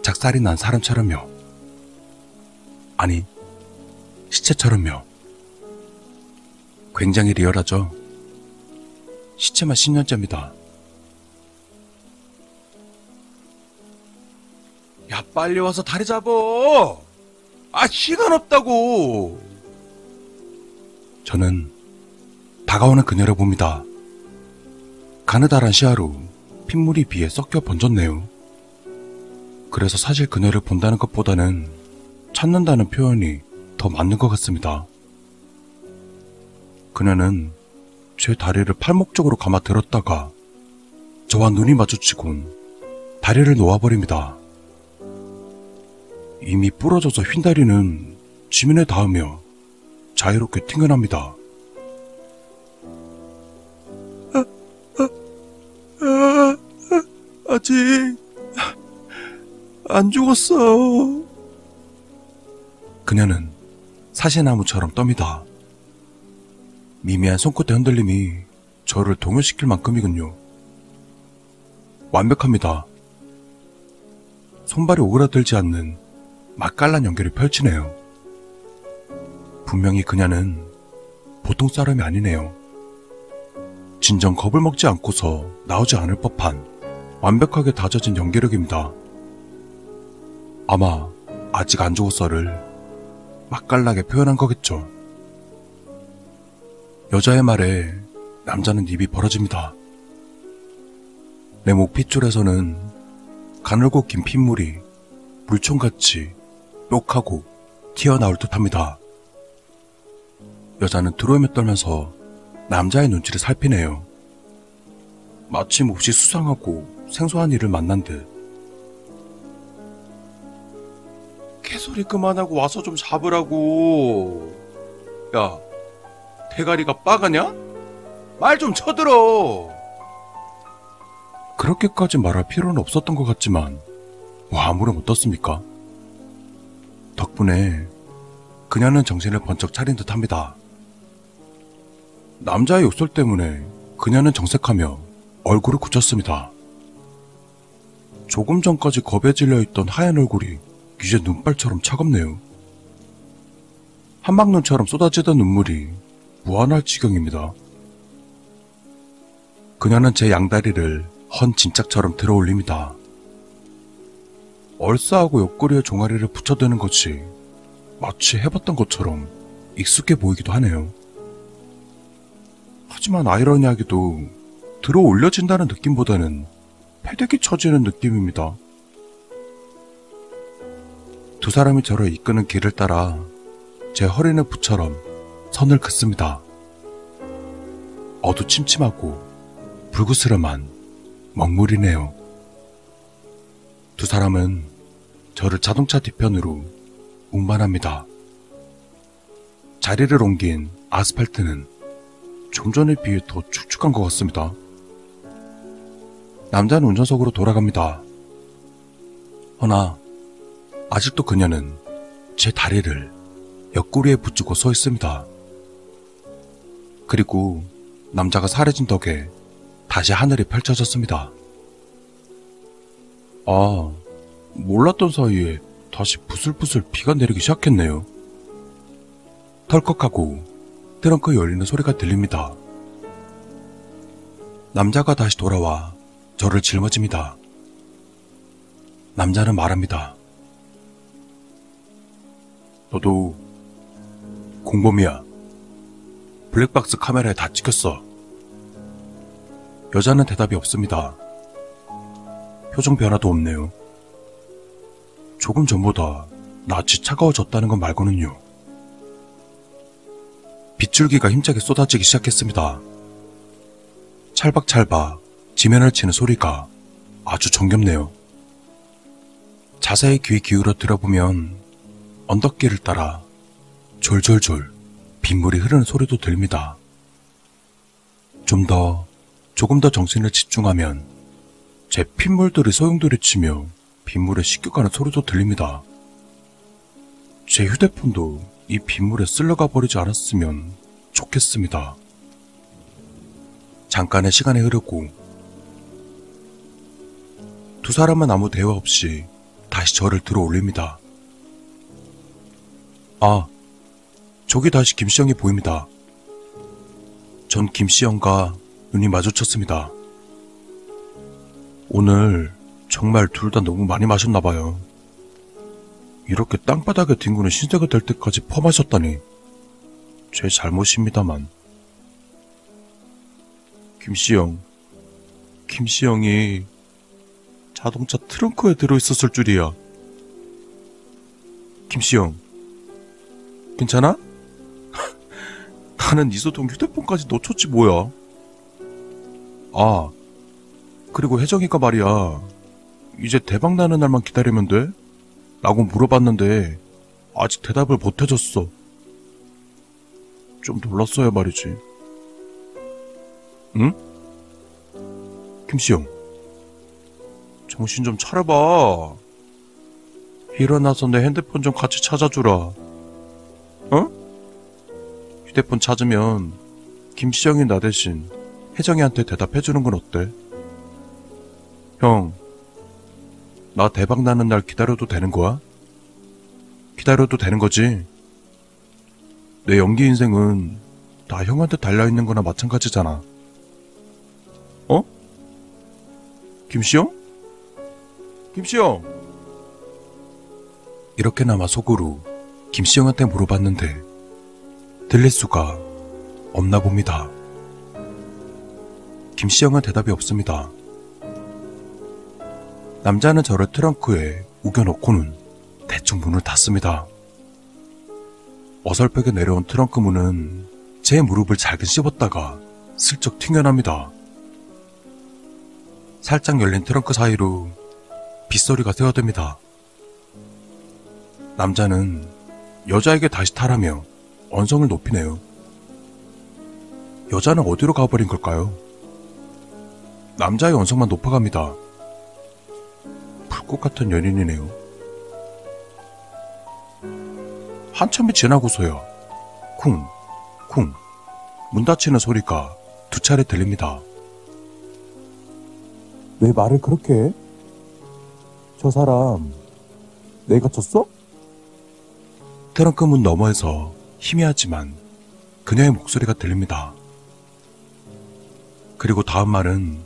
작살이 난 사람처럼요. 아니, 시체처럼요. 굉장히 리얼하죠? 시체만 10년째입니다. 야, 빨리 와서 다리 잡어! 아, 시간 없다고! 저는 다가오는 그녀를 봅니다. 가느다란 시야로 핏물이 비에 섞여 번졌네요. 그래서 사실 그녀를 본다는 것보다는 찾는다는 표현이 더 맞는 것 같습니다. 그녀는 제 다리를 팔목 쪽으로 감아 들었다가 저와 눈이 마주치곤 다리를 놓아버립니다. 이미 부러져서 휜 다리는 지면에 닿으며 자유롭게 튕겨납니다. 아직 안 죽었어. 그녀는 사시나무처럼 떱니다. 미미한 손끝의 흔들림이 저를 동요시킬 만큼이군요. 완벽합니다. 손발이 오그라들지 않는 맛깔난 연기를 펼치네요. 분명히 그녀는 보통 사람이 아니네요. 진정 겁을 먹지 않고서 나오지 않을 법한 완벽하게 다져진 연기력입니다. 아마 아직 안 죽었어를 맛깔나게 표현한 거겠죠. 여자의 말에 남자는 입이 벌어집니다. 내 목 핏줄에서는 가늘고 긴 핏물이 물총같이 뾱하고 튀어나올 듯 합니다. 여자는 드로임에 떨면서 남자의 눈치를 살피네요. 마치 몹시 수상하고 생소한 일을 만난 듯. 개소리 그만하고 와서 좀 잡으라고. 야, 대가리가 빠가냐? 말 좀 쳐들어. 그렇게까지 말할 필요는 없었던 것 같지만, 와, 아무런 어떻습니까? 덕분에 그녀는 정신을 번쩍 차린 듯 합니다. 남자의 욕설 때문에 그녀는 정색하며 얼굴을 굳혔습니다. 조금 전까지 겁에 질려 있던 하얀 얼굴이 이제 눈발처럼 차갑네요. 한방눈처럼 쏟아지던 눈물이 무한할 지경입니다. 그녀는 제 양다리를 헌 진짝처럼 들어 올립니다. 얼싸하고 옆구리에 종아리를 붙여드는 것이 마치 해봤던 것처럼 익숙해 보이기도 하네요. 하지만 아이러니하게도 들어 올려진다는 느낌보다는 패대기 쳐지는 느낌입니다. 두 사람이 저를 이끄는 길을 따라 제 허리는 부처럼 선을 긋습니다. 어두침침하고 불구스름한 먹물이네요. 두 사람은 저를 자동차 뒤편으로 운반합니다. 자리를 옮긴 아스팔트는 좀 전에 비해 더 축축한 것 같습니다. 남자는 운전석으로 돌아갑니다. 허나 아직도 그녀는 제 다리를 옆구리에 붙이고 서 있습니다. 그리고 남자가 사라진 덕에 다시 하늘이 펼쳐졌습니다. 아, 몰랐던 사이에 다시 부슬부슬 비가 내리기 시작했네요. 털컥하고 트렁크 열리는 소리가 들립니다. 남자가 다시 돌아와 저를 짊어집니다. 남자는 말합니다. 너도 공범이야. 블랙박스 카메라에 다 찍혔어. 여자는 대답이 없습니다. 표정 변화도 없네요. 조금 전보다 낯이 차가워졌다는 것 말고는요. 빗줄기가 힘차게 쏟아지기 시작했습니다. 찰박찰박 지면을 치는 소리가 아주 정겹네요. 자세히 귀 기울여 들어보면 언덕길을 따라 졸졸졸 빗물이 흐르는 소리도 들립니다. 좀 더, 조금 더 정신을 집중하면 제 핏물들이 소용돌이치며 빗물에 씻겨가는 소리도 들립니다. 제 휴대폰도 이 빗물에 쓸려가 버리지 않았으면 좋겠습니다. 잠깐의 시간이 흐르고 두 사람은 아무 대화 없이 다시 저를 들어 올립니다. 아, 저기 다시 김시영이 보입니다. 전 김시영과 눈이 마주쳤습니다. 오늘 정말 둘 다 너무 많이 마셨나 봐요. 이렇게 땅바닥에 뒹구는 신세가 될 때까지 퍼마셨다니 제 잘못입니다만. 김시영, 김시영이 자동차 트렁크에 들어있었을 줄이야. 김시영, 괜찮아? 나는 이소동 휴대폰까지 놓쳤지 뭐야. 아, 그리고 혜정이가 말이야. 이제 대박 나는 날만 기다리면 돼? 라고 물어봤는데 아직 대답을 못 해줬어. 좀 놀랐어야 말이지. 응? 김시영. 정신 좀 차려봐. 일어나서 내 핸드폰 좀 같이 찾아주라. 어? 휴대폰 찾으면 김시영이 나 대신 혜정이한테 대답해주는 건 어때? 형, 나 대박 나는 날 기다려도 되는 거야? 기다려도 되는 거지? 내 연기 인생은 다 형한테 달려있는 거나 마찬가지잖아. 어? 김시영? 김시영! 이렇게나마 속으로 김시영한테 물어봤는데 들릴 수가 없나 봅니다. 김시영은 대답이 없습니다. 남자는 저를 트렁크에 우겨놓고는 대충 문을 닫습니다. 어설프게 내려온 트렁크 문은 제 무릎을 잘게 씹었다가 슬쩍 튕겨납니다. 살짝 열린 트렁크 사이로 빗소리가 새어듭니다. 남자는 여자에게 다시 타라며 언성을 높이네요. 여자는 어디로 가버린 걸까요? 남자의 언성만 높아갑니다. 불꽃 같은 연인이네요. 한참이 지나고서야 쿵, 쿵, 문 닫히는 소리가 두 차례 들립니다. 왜 말을 그렇게 해? 저 사람 내가 쳤어? 트렁크 문 너머에서 희미하지만 그녀의 목소리가 들립니다. 그리고 다음 말은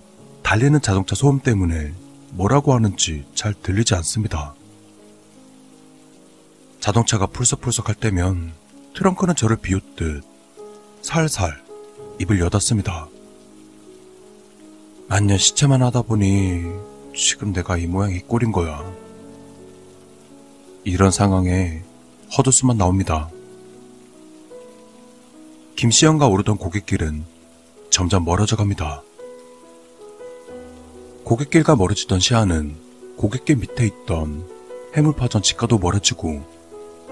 달리는 자동차 소음 때문에 뭐라고 하는지 잘 들리지 않습니다. 자동차가 풀썩풀썩 할 때면 트렁크는 저를 비웃듯 살살 입을 여닫습니다. 만년 시체만 하다 보니 지금 내가 이 모양 이 꼴인 거야. 이런 상황에 헛웃음만 나옵니다. 김시영과 오르던 고갯길은 점점 멀어져 갑니다. 고갯길과 멀어지던 시야는 고갯길 밑에 있던 해물파전 집과도 멀어지고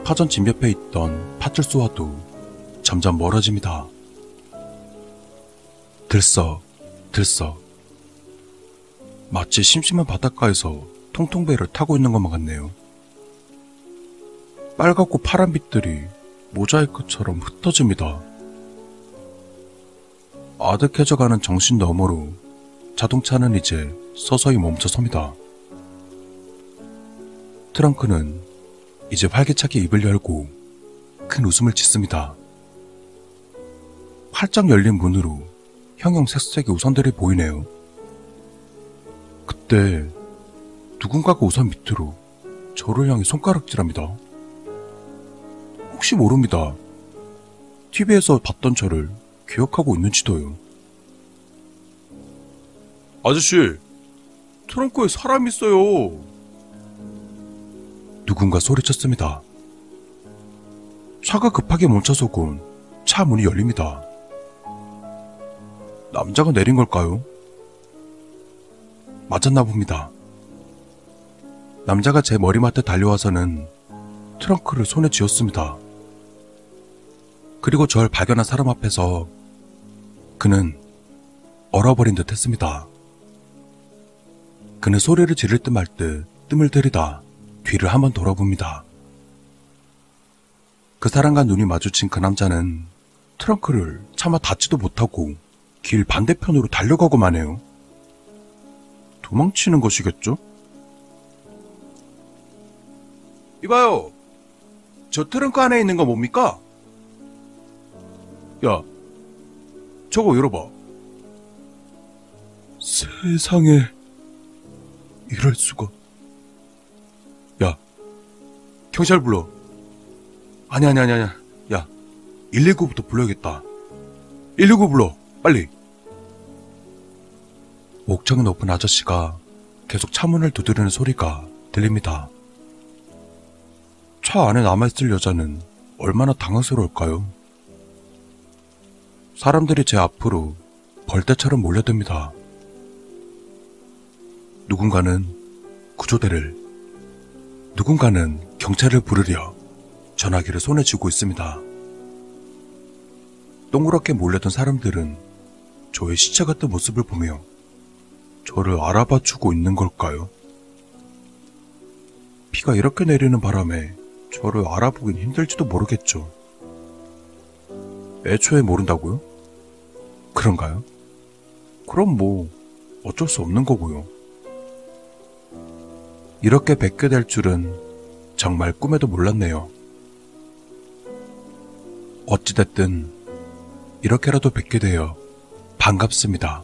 파전 집 옆에 있던 파출소와도 점점 멀어집니다. 들썩, 들썩. 마치 심심한 바닷가에서 통통배를 타고 있는 것만 같네요. 빨갛고 파란 빛들이 모자이크처럼 흩어집니다. 아득해져가는 정신 너머로 자동차는 이제 서서히 멈춰섭니다. 트렁크는 이제 활기차게 입을 열고 큰 웃음을 짓습니다. 활짝 열린 문으로 형형 색색의 우산들이 보이네요. 그때 누군가가 우산 밑으로 저를 향해 손가락질합니다. 혹시 모릅니다. TV에서 봤던 저를 기억하고 있는지도요. 아저씨, 트렁크에 사람 있어요. 누군가 소리쳤습니다. 차가 급하게 멈춰서곤 차 문이 열립니다. 남자가 내린 걸까요? 맞았나 봅니다. 남자가 제 머리맡에 달려와서는 트렁크를 손에 쥐었습니다. 그리고 절 발견한 사람 앞에서 그는 얼어버린 듯 했습니다. 그는 소리를 지를 듯 말 듯 뜸을 들이다 뒤를 한번 돌아봅니다. 그 사람과 눈이 마주친 그 남자는 트렁크를 차마 닫지도 못하고 길 반대편으로 달려가고만 해요. 도망치는 것이겠죠? 이봐요. 저 트렁크 안에 있는 거 뭡니까? 야, 저거 열어봐. 세상에, 이럴 수가. 야, 경찰 불러. 아니, 아니, 아니, 아니. 야, 119부터 불러야겠다. 119 불러, 빨리. 목청 높은 아저씨가 계속 차문을 두드리는 소리가 들립니다. 차 안에 남아있을 여자는 얼마나 당황스러울까요? 사람들이 제 앞으로 벌떼처럼 몰려듭니다. 누군가는 구조대를, 누군가는 경찰을 부르려 전화기를 손에 쥐고 있습니다. 동그랗게 몰려든 사람들은 저의 시체 같은 모습을 보며 저를 알아봐 주고 있는 걸까요? 비가 이렇게 내리는 바람에 저를 알아보긴 힘들지도 모르겠죠. 애초에 모른다고요? 그런가요? 그럼 뭐 어쩔 수 없는 거고요. 이렇게 뵙게 될 줄은 정말 꿈에도 몰랐네요. 어찌됐든 이렇게라도 뵙게 되어 반갑습니다.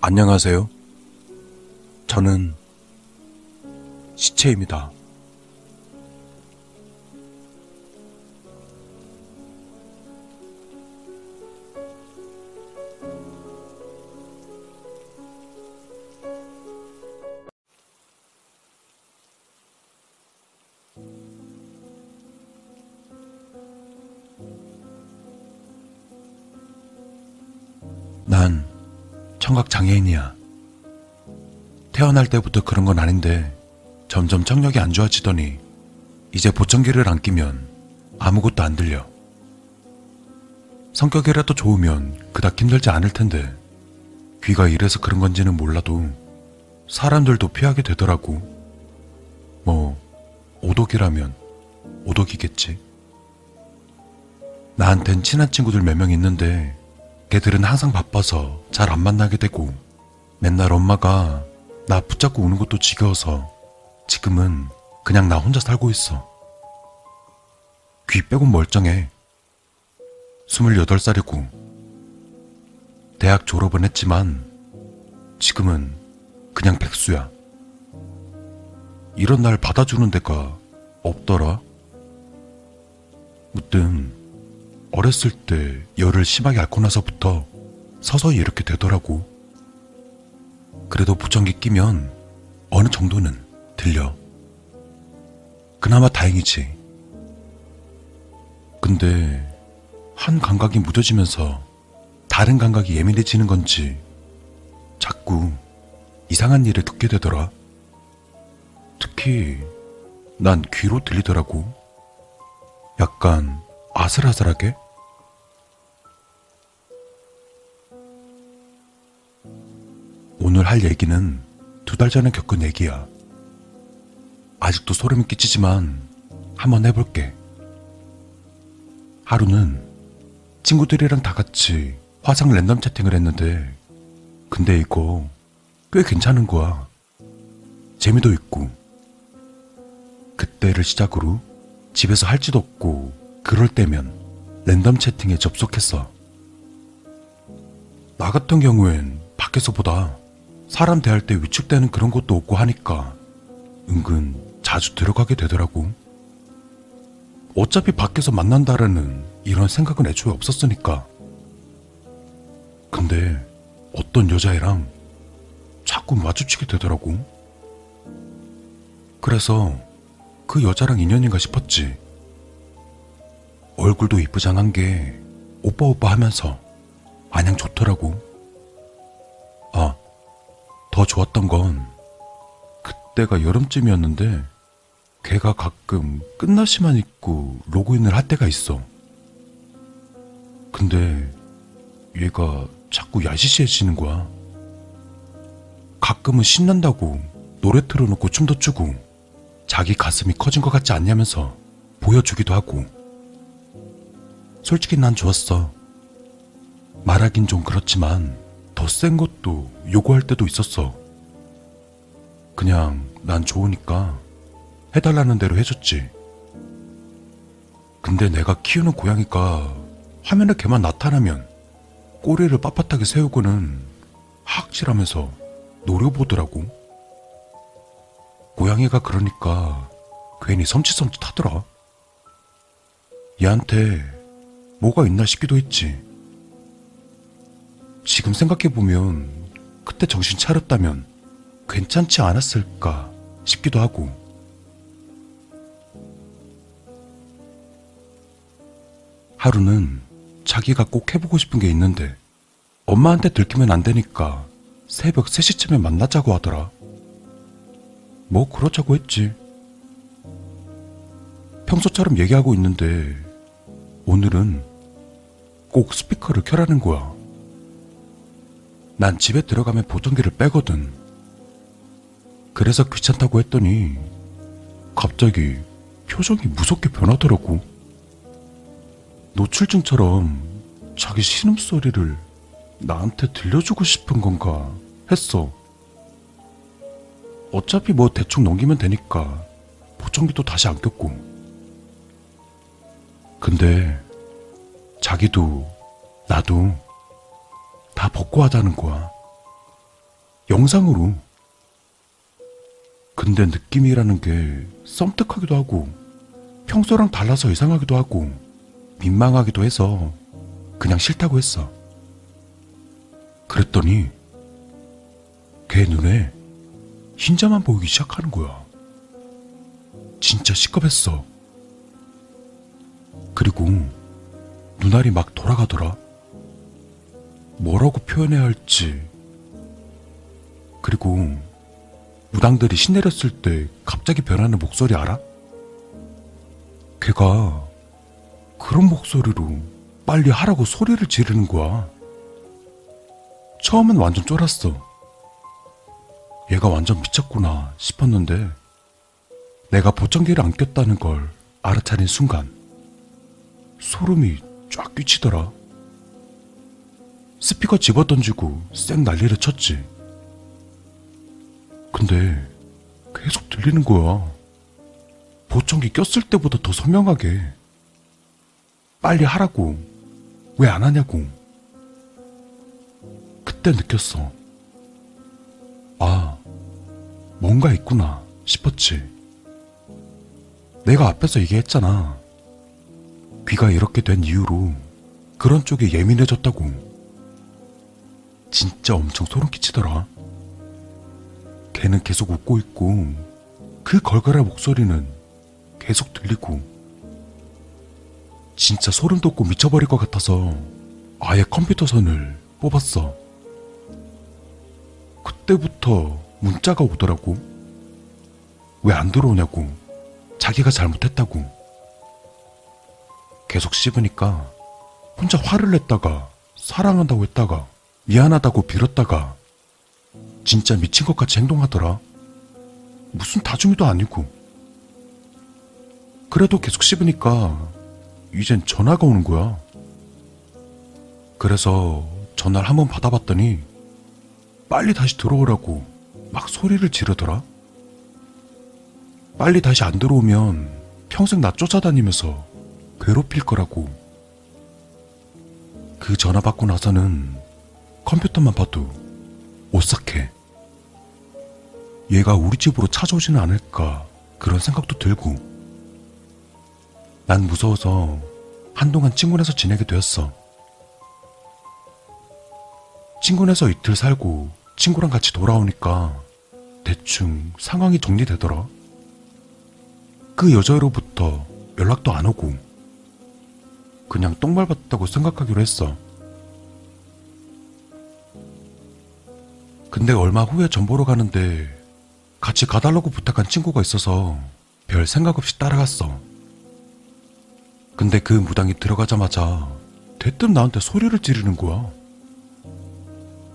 안녕하세요. 저는 시체입니다. 장애인이야. 태어날 때부터 그런 건 아닌데 점점 청력이 안 좋아지더니 이제 보청기를 안 끼면 아무것도 안 들려. 성격이라도 좋으면 그닥 힘들지 않을 텐데 귀가 이래서 그런 건지는 몰라도 사람들도 피하게 되더라고. 뭐 오독이라면 오독이겠지. 나한텐 친한 친구들 몇 명 있는데 걔들은 항상 바빠서 잘 안 만나게 되고 맨날 엄마가 나 붙잡고 우는 것도 지겨워서 지금은 그냥 나 혼자 살고 있어. 귀 빼곤 멀쩡해. 28살이고, 대학 졸업은 했지만, 지금은 그냥 백수야. 이런 날 받아주는 데가 없더라. 무튼, 어렸을 때 열을 심하게 앓고 나서부터 서서히 이렇게 되더라고. 그래도 보청기 끼면 어느 정도는 들려. 그나마 다행이지. 근데 한 감각이 무뎌지면서 다른 감각이 예민해지는 건지 자꾸 이상한 일을 듣게 되더라. 특히 난 귀로 들리더라고. 약간 아슬아슬하게? 오늘 할 얘기는 두 달 전에 겪은 얘기야. 아직도 소름이 끼치지만 한번 해볼게. 하루는 친구들이랑 다 같이 화상 랜덤 채팅을 했는데 근데 이거 꽤 괜찮은 거야. 재미도 있고. 그때를 시작으로 집에서 할짓 없고 그럴 때면 랜덤 채팅에 접속했어. 나 같은 경우엔 밖에서보다 사람 대할 때 위축되는 그런 것도 없고 하니까 은근 자주 들어가게 되더라고. 어차피 밖에서 만난다라는 이런 생각은 애초에 없었으니까. 근데 어떤 여자애랑 자꾸 마주치게 되더라고. 그래서 그 여자랑 인연인가 싶었지. 얼굴도 이쁘장한 게 오빠 오빠 하면서 마냥 좋더라고. 아, 더 좋았던 건 그때가 여름쯤이었는데 걔가 가끔 끝나시만 입고 로그인을 할 때가 있어. 근데 얘가 자꾸 야시시해지는 거야. 가끔은 신난다고 노래 틀어놓고 춤도 추고 자기 가슴이 커진 것 같지 않냐면서 보여주기도 하고. 솔직히 난 좋았어. 말하긴 좀 그렇지만 더 센 것도 요구할 때도 있었어. 그냥 난 좋으니까 해달라는 대로 해줬지. 근데 내가 키우는 고양이가 화면에 걔만 나타나면 꼬리를 빳빳하게 세우고는 학질하면서 노려보더라고. 고양이가 그러니까 괜히 섬찟섬찟하더라. 얘한테 뭐가 있나 싶기도 했지. 지금 생각해보면 그때 정신 차렸다면 괜찮지 않았을까 싶기도 하고. 하루는 자기가 꼭 해보고 싶은 게 있는데 엄마한테 들키면 안 되니까 새벽 3시쯤에 만나자고 하더라. 뭐 그렇자고 했지. 평소처럼 얘기하고 있는데 오늘은 꼭 스피커를 켜라는 거야. 난 집에 들어가면 보정기를 빼거든. 그래서 귀찮다고 했더니 갑자기 표정이 무섭게 변하더라고. 노출증처럼 자기 신음소리를 나한테 들려주고 싶은 건가 했어. 어차피 뭐 대충 넘기면 되니까 보청기도 다시 안 꼈고. 근데 자기도 나도 다 벗고 하자는 거야. 영상으로. 근데 느낌이라는 게 썸뜩하기도 하고 평소랑 달라서 이상하기도 하고 민망하기도 해서 그냥 싫다고 했어. 그랬더니 걔 눈에 흰자만 보이기 시작하는 거야. 진짜 시겁했어. 그리고 눈알이 막 돌아가더라. 뭐라고 표현해야 할지. 그리고 무당들이 신내렸을 때 갑자기 변하는 목소리 알아? 걔가 그런 목소리로 빨리 하라고 소리를 지르는 거야. 처음엔 완전 쫄았어. 얘가 완전 미쳤구나 싶었는데 내가 보청기를 안 꼈다는 걸 알아차린 순간 소름이 쫙 끼치더라. 스피커 집어던지고 쌩 난리를 쳤지. 근데 계속 들리는 거야. 보청기 꼈을 때보다 더 선명하게. 빨리 하라고. 왜 안 하냐고. 그때 느꼈어. 아, 뭔가 있구나 싶었지. 내가 앞에서 얘기했잖아. 귀가 이렇게 된 이후로 그런 쪽에 예민해졌다고. 진짜 엄청 소름 끼치더라. 걔는 계속 웃고 있고 그 걸걸한 목소리는 계속 들리고 진짜 소름 돋고 미쳐버릴 것 같아서 아예 컴퓨터 선을 뽑았어. 그때부터 문자가 오더라고. 왜 안 들어오냐고. 자기가 잘못했다고. 계속 씹으니까 혼자 화를 냈다가 사랑한다고 했다가 미안하다고 빌었다가 진짜 미친 것 같이 행동하더라. 무슨 다중이도 아니고. 그래도 계속 씹으니까 이젠 전화가 오는 거야. 그래서 전화를 한번 받아봤더니 빨리 다시 들어오라고 막 소리를 지르더라. 빨리 다시 안 들어오면 평생 나 쫓아다니면서 괴롭힐 거라고. 그 전화 받고 나서는 컴퓨터만 봐도 오싹해. 얘가 우리 집으로 찾아오지는 않을까 그런 생각도 들고. 난 무서워서 한동안 친구네서 지내게 되었어. 친구네서 이틀 살고 친구랑 같이 돌아오니까 대충 상황이 정리되더라. 그 여자로부터 연락도 안 오고 그냥 똥밟았다고 생각하기로 했어. 근데 얼마 후에 전 보러 가는데 같이 가달라고 부탁한 친구가 있어서 별 생각 없이 따라갔어. 근데 그 무당이 들어가자마자 대뜸 나한테 소리를 지르는 거야.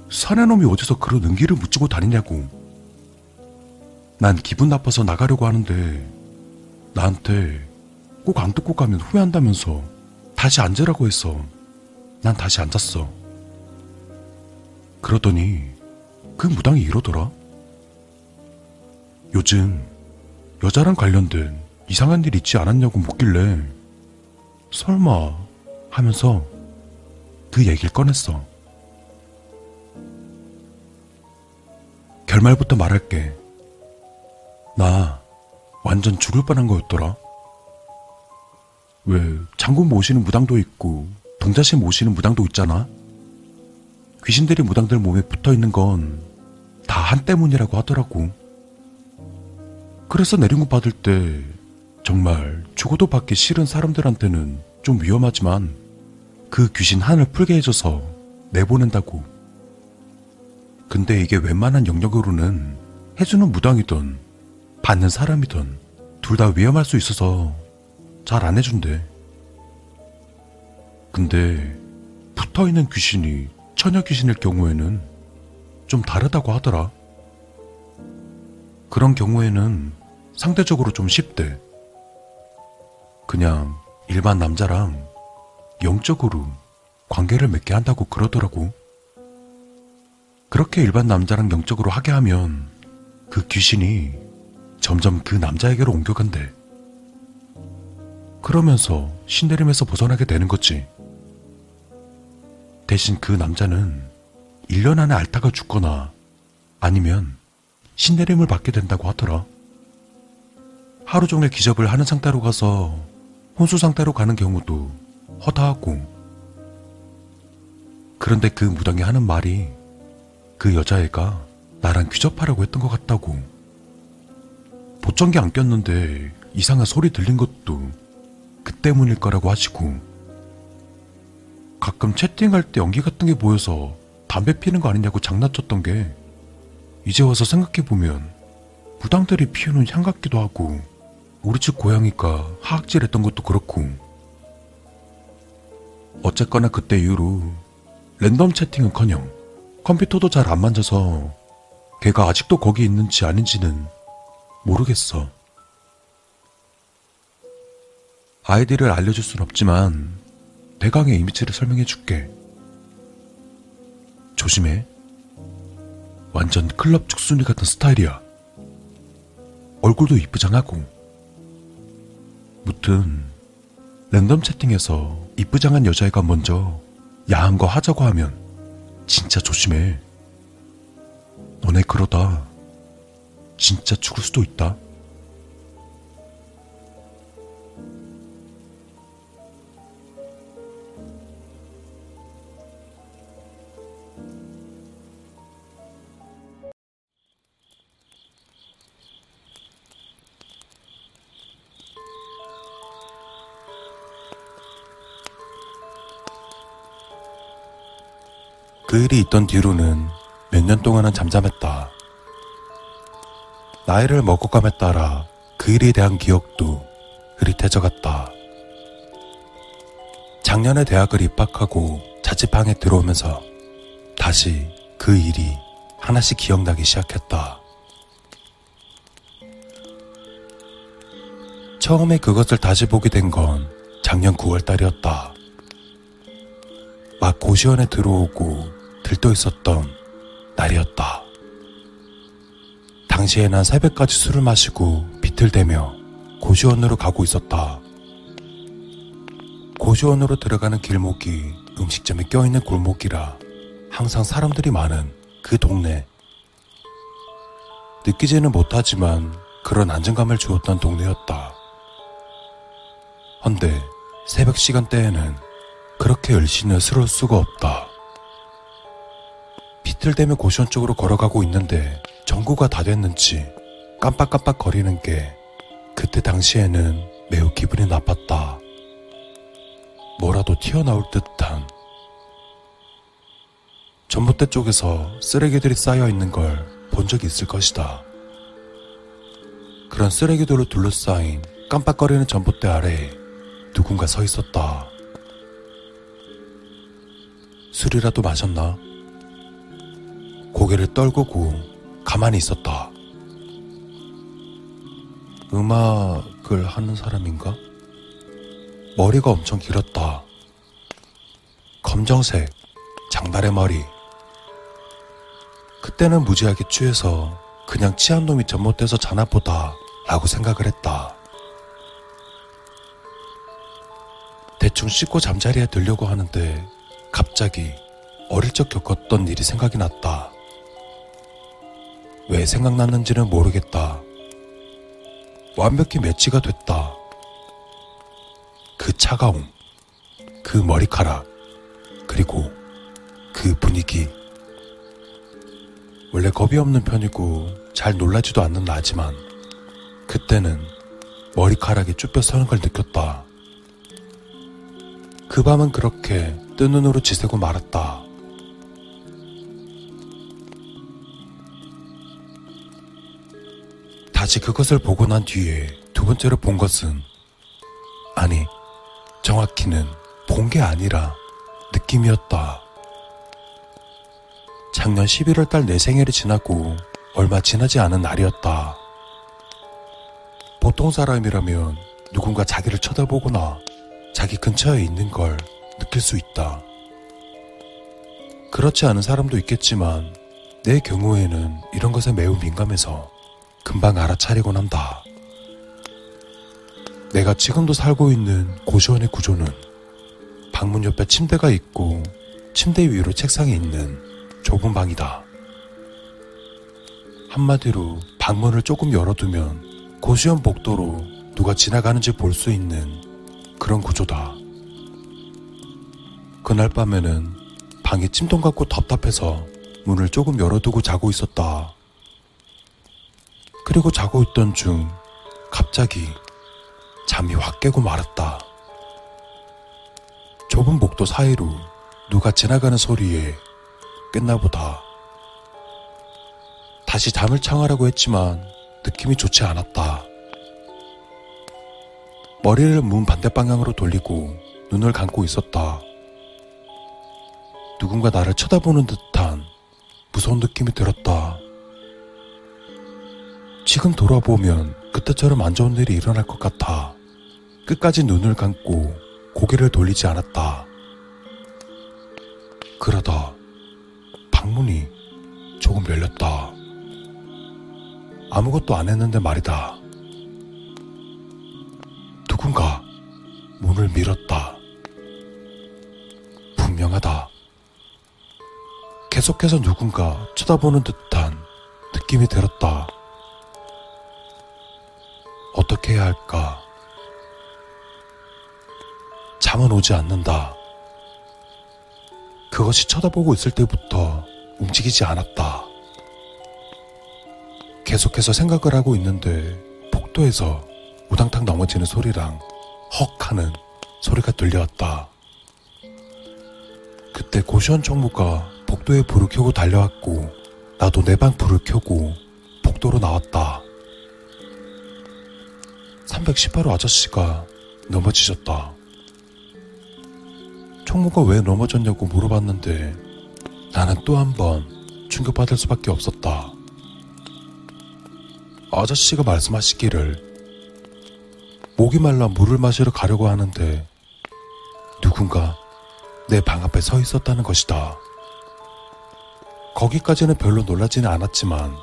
사내놈이 어디서 그런 은기를 묻히고 다니냐고. 난 기분 나빠서 나가려고 하는데 나한테 꼭 안 듣고 가면 후회한다면서 다시 앉으라고 해서 난 다시 앉았어. 그러더니 그 무당이 이러더라. 요즘 여자랑 관련된 이상한 일 있지 않았냐고 묻길래 설마 하면서 그 얘기를 꺼냈어. 결말부터 말할게. 나 완전 죽을 뻔한 거였더라. 왜 장군 모시는 무당도 있고 동자신 모시는 무당도 있잖아. 귀신들이 무당들 몸에 붙어 있는 건 다 한 때문이라고 하더라고. 그래서 내린국 받을 때 정말 죽어도 받기 싫은 사람들한테는 좀 위험하지만 그 귀신 한을 풀게 해줘서 내보낸다고. 근데 이게 웬만한 영역으로는 해주는 무당이든 받는 사람이든 둘 다 위험할 수 있어서 잘 안 해준대. 근데 붙어 있는 귀신이 처녀 귀신일 경우에는 좀 다르다고 하더라. 그런 경우에는 상대적으로 좀 쉽대. 그냥 일반 남자랑 영적으로 관계를 맺게 한다고 그러더라고. 그렇게 일반 남자랑 영적으로 하게 하면 그 귀신이 점점 그 남자에게로 옮겨간대. 그러면서 신내림에서 벗어나게 되는 거지. 대신 그 남자는 1년 안에 앓다가 죽거나 아니면 신내림을 받게 된다고 하더라. 하루 종일 기접을 하는 상태로 가서 혼수 상태로 가는 경우도 허다하고. 그런데 그 무당이 하는 말이 그 여자애가 나랑 귀접하려고 했던 것 같다고. 보청기 안 꼈는데 이상한 소리 들린 것도 그 때문일 거라고 하시고. 가끔 채팅할 때 연기 같은 게 보여서 담배 피는 거 아니냐고 장난쳤던 게 이제 와서 생각해보면 무당들이 피우는 향 같기도 하고 우리 집 고양이가 하악질 했던 것도 그렇고 어쨌거나 그때 이후로 랜덤 채팅은커녕 컴퓨터도 잘 안 만져서 걔가 아직도 거기 있는지 아닌지는 모르겠어. 아이디를 알려줄 순 없지만 대강의 이미지를 설명해 줄게. 조심해. 완전 클럽 축순이 같은 스타일이야. 얼굴도 이쁘장하고. 무튼 랜덤 채팅에서 이쁘장한 여자애가 먼저 야한 거 하자고 하면 진짜 조심해. 너네 그러다 진짜 죽을 수도 있다. 그 일이 있던 뒤로는 몇 년 동안은 잠잠했다. 나이를 먹어감에 따라 그 일에 대한 기억도 흐릿해져 갔다. 작년에 대학을 입학하고 자취방에 들어오면서 다시 그 일이 하나씩 기억나기 시작했다. 처음에 그것을 다시 보게 된 건 작년 9월 달이었다. 막 고시원에 들어오고 들떠 있었던 날이었다. 당시에 난 새벽까지 술을 마시고 비틀대며 고시원으로 가고 있었다. 고시원으로 들어가는 길목이 음식점에 껴있는 골목이라 항상 사람들이 많은 그 동네. 느끼지는 못하지만 그런 안정감을 주었던 동네였다. 헌데 새벽 시간대에는 그렇게 열심히스러울 수가 없다. 비틀대며 고시원 쪽으로 걸어가고 있는데 전구가 다 됐는지 깜빡깜빡 거리는 게 그때 당시에는 매우 기분이 나빴다. 뭐라도 튀어나올 듯한 전봇대 쪽에서 쓰레기들이 쌓여 있는 걸 본 적이 있을 것이다. 그런 쓰레기들로 둘러싸인 깜빡거리는 전봇대 아래에 누군가 서 있었다. 술이라도 마셨나? 고개를 떨구고 가만히 있었다. 음악을 하는 사람인가? 머리가 엄청 길었다. 검정색, 장발의 머리. 그때는 무지하게 취해서 그냥 취한 놈이 전못돼서 자나 보다 라고 생각을 했다. 대충 씻고 잠자리에 들려고 하는데 갑자기 어릴 적 겪었던 일이 생각이 났다. 왜 생각났는지는 모르겠다. 완벽히 매치가 됐다. 그 차가움, 그 머리카락, 그리고 그 분위기. 원래 겁이 없는 편이고 잘 놀라지도 않는 나지만 그때는 머리카락이 쭈뼛 서는 걸 느꼈다. 그 밤은 그렇게 뜬 눈으로 지새고 말았다. 다시 그것을 보고 난 뒤에 두 번째로 본 것은 아니 정확히는 본 게 아니라 느낌이었다. 작년 11월 달 내 생일이 지나고 얼마 지나지 않은 날이었다. 보통 사람이라면 누군가 자기를 쳐다보거나 자기 근처에 있는 걸 느낄 수 있다. 그렇지 않은 사람도 있겠지만 내 경우에는 이런 것에 매우 민감해서 금방 알아차리곤 한다. 내가 지금도 살고 있는 고시원의 구조는 방문 옆에 침대가 있고 침대 위로 책상이 있는 좁은 방이다. 한마디로 방문을 조금 열어두면 고시원 복도로 누가 지나가는지 볼 수 있는 그런 구조다. 그날 밤에는 방이 찜통 같고 답답해서 문을 조금 열어두고 자고 있었다. 그리고 자고 있던 중 갑자기 잠이 확 깨고 말았다. 좁은 복도 사이로 누가 지나가는 소리에 깼나보다. 다시 잠을 청하라고 했지만 느낌이 좋지 않았다. 머리를 문 반대 방향으로 돌리고 눈을 감고 있었다. 누군가 나를 쳐다보는 듯한 무서운 느낌이 들었다. 지금 돌아보면 그때처럼 안 좋은 일이 일어날 것 같아. 끝까지 눈을 감고 고개를 돌리지 않았다. 그러다 방문이 조금 열렸다. 아무것도 안 했는데 말이다. 누군가 문을 밀었다. 분명하다. 계속해서 누군가 쳐다보는 듯한 느낌이 들었다. 해야 할까? 잠은 오지 않는다. 그것이 쳐다보고 있을 때부터 움직이지 않았다. 계속해서 생각을 하고 있는데 복도에서 우당탕 넘어지는 소리랑 헉 하는 소리가 들려왔다. 그때 고시원 총무가 복도에 불을 켜고 달려왔고 나도 내 방 불을 켜고 복도로 나왔다. 318호 아저씨가 넘어지셨다. 총무가 왜 넘어졌냐고 물어봤는데 나는 또 한 번 충격받을 수밖에 없었다. 아저씨가 말씀하시기를 목이 말라 물을 마시러 가려고 하는데 누군가 내 방 앞에 서 있었다는 것이다. 거기까지는 별로 놀라지는 않았지만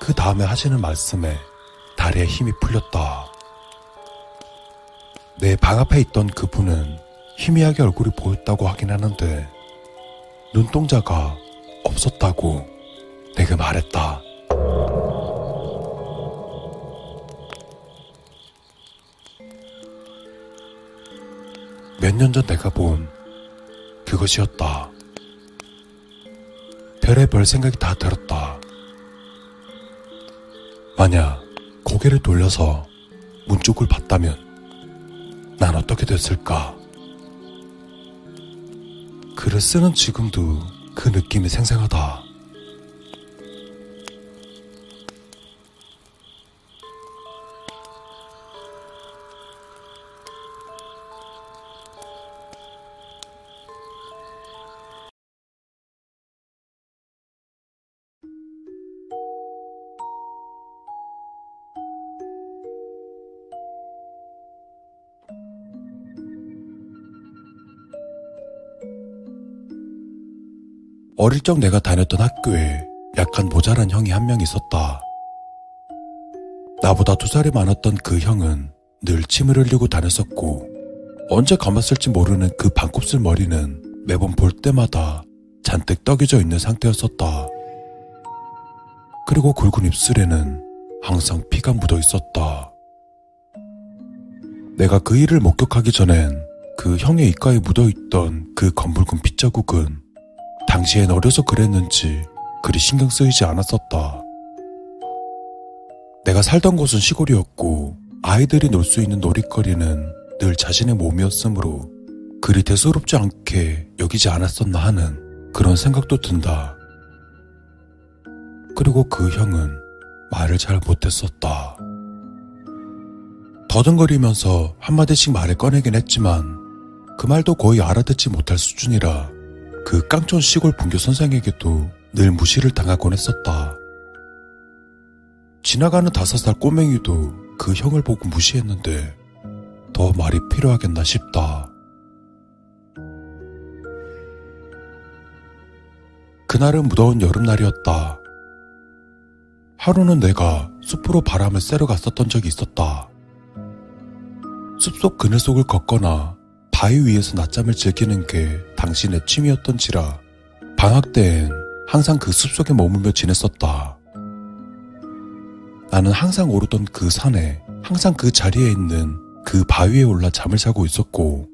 그 다음에 하시는 말씀에 다리에 힘이 풀렸다. 내 방 앞에 있던 그분은 희미하게 얼굴이 보였다고 하긴 하는데 눈동자가 없었다고 내게 말했다. 몇 년 전 내가 본 그것이었다. 별의 별 생각이 다 들었다. 만약 고개를 돌려서 문 쪽을 봤다면 난 어떻게 됐을까? 글을 쓰는 지금도 그 느낌이 생생하다. 어릴 적 내가 다녔던 학교에 약간 모자란 형이 한 명 있었다. 나보다 두 살이 많았던 그 형은 늘 침을 흘리고 다녔었고, 언제 감았을지 모르는 그 반곱슬 머리는 매번 볼 때마다 잔뜩 떡여져 있는 상태였었다. 그리고 굵은 입술에는 항상 피가 묻어 있었다. 내가 그 일을 목격하기 전엔 그 형의 입가에 묻어 있던 그 검붉은 핏자국은 당시엔 어려서 그랬는지 그리 신경 쓰이지 않았었다. 내가 살던 곳은 시골이었고 아이들이 놀 수 있는 놀이거리는 늘 자신의 몸이었으므로 그리 대수롭지 않게 여기지 않았었나 하는 그런 생각도 든다. 그리고 그 형은 말을 잘 못했었다. 더듬거리면서 한마디씩 말을 꺼내긴 했지만 그 말도 거의 알아듣지 못할 수준이라 그 깡촌 시골 분교 선생에게도 늘 무시를 당하곤 했었다. 지나가는 다섯 살 꼬맹이도 그 형을 보고 무시했는데 더 말이 필요하겠나 싶다. 그날은 무더운 여름날이었다. 하루는 내가 숲으로 바람을 쐬러 갔었던 적이 있었다. 숲속 그늘 속을 걷거나 바위 위에서 낮잠을 즐기는 게 당신의 취미였던지라 방학 때엔 항상 그 숲속에 머물며 지냈었다. 나는 항상 오르던 그 산에 항상 그 자리에 있는 그 바위에 올라 잠을 자고 있었고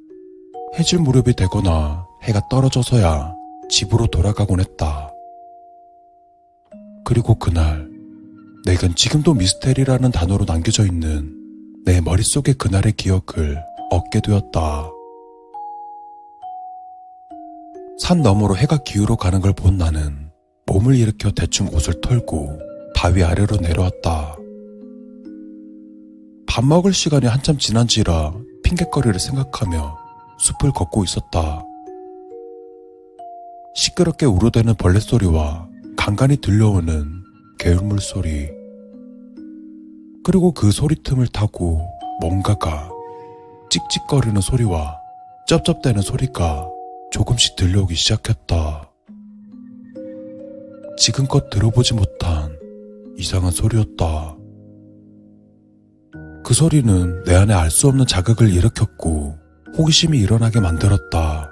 해질 무렵이 되거나 해가 떨어져서야 집으로 돌아가곤 했다. 그리고 그날 내겐 지금도 미스테리라는 단어로 남겨져 있는 내 머릿속의 그날의 기억을 얻게 되었다. 산 너머로 해가 기울어 가는 걸 본 나는 몸을 일으켜 대충 옷을 털고 바위 아래로 내려왔다. 밥 먹을 시간이 한참 지난지라 핑곗거리를 생각하며 숲을 걷고 있었다. 시끄럽게 우르대는 벌레 소리와 간간히 들려오는 개울물 소리. 그리고 그 소리 틈을 타고 뭔가가 찍찍거리는 소리와 쩝쩝대는 소리가 조금씩 들려오기 시작했다. 지금껏 들어보지 못한 이상한 소리였다. 그 소리는 내 안에 알 수 없는 자극을 일으켰고 호기심이 일어나게 만들었다.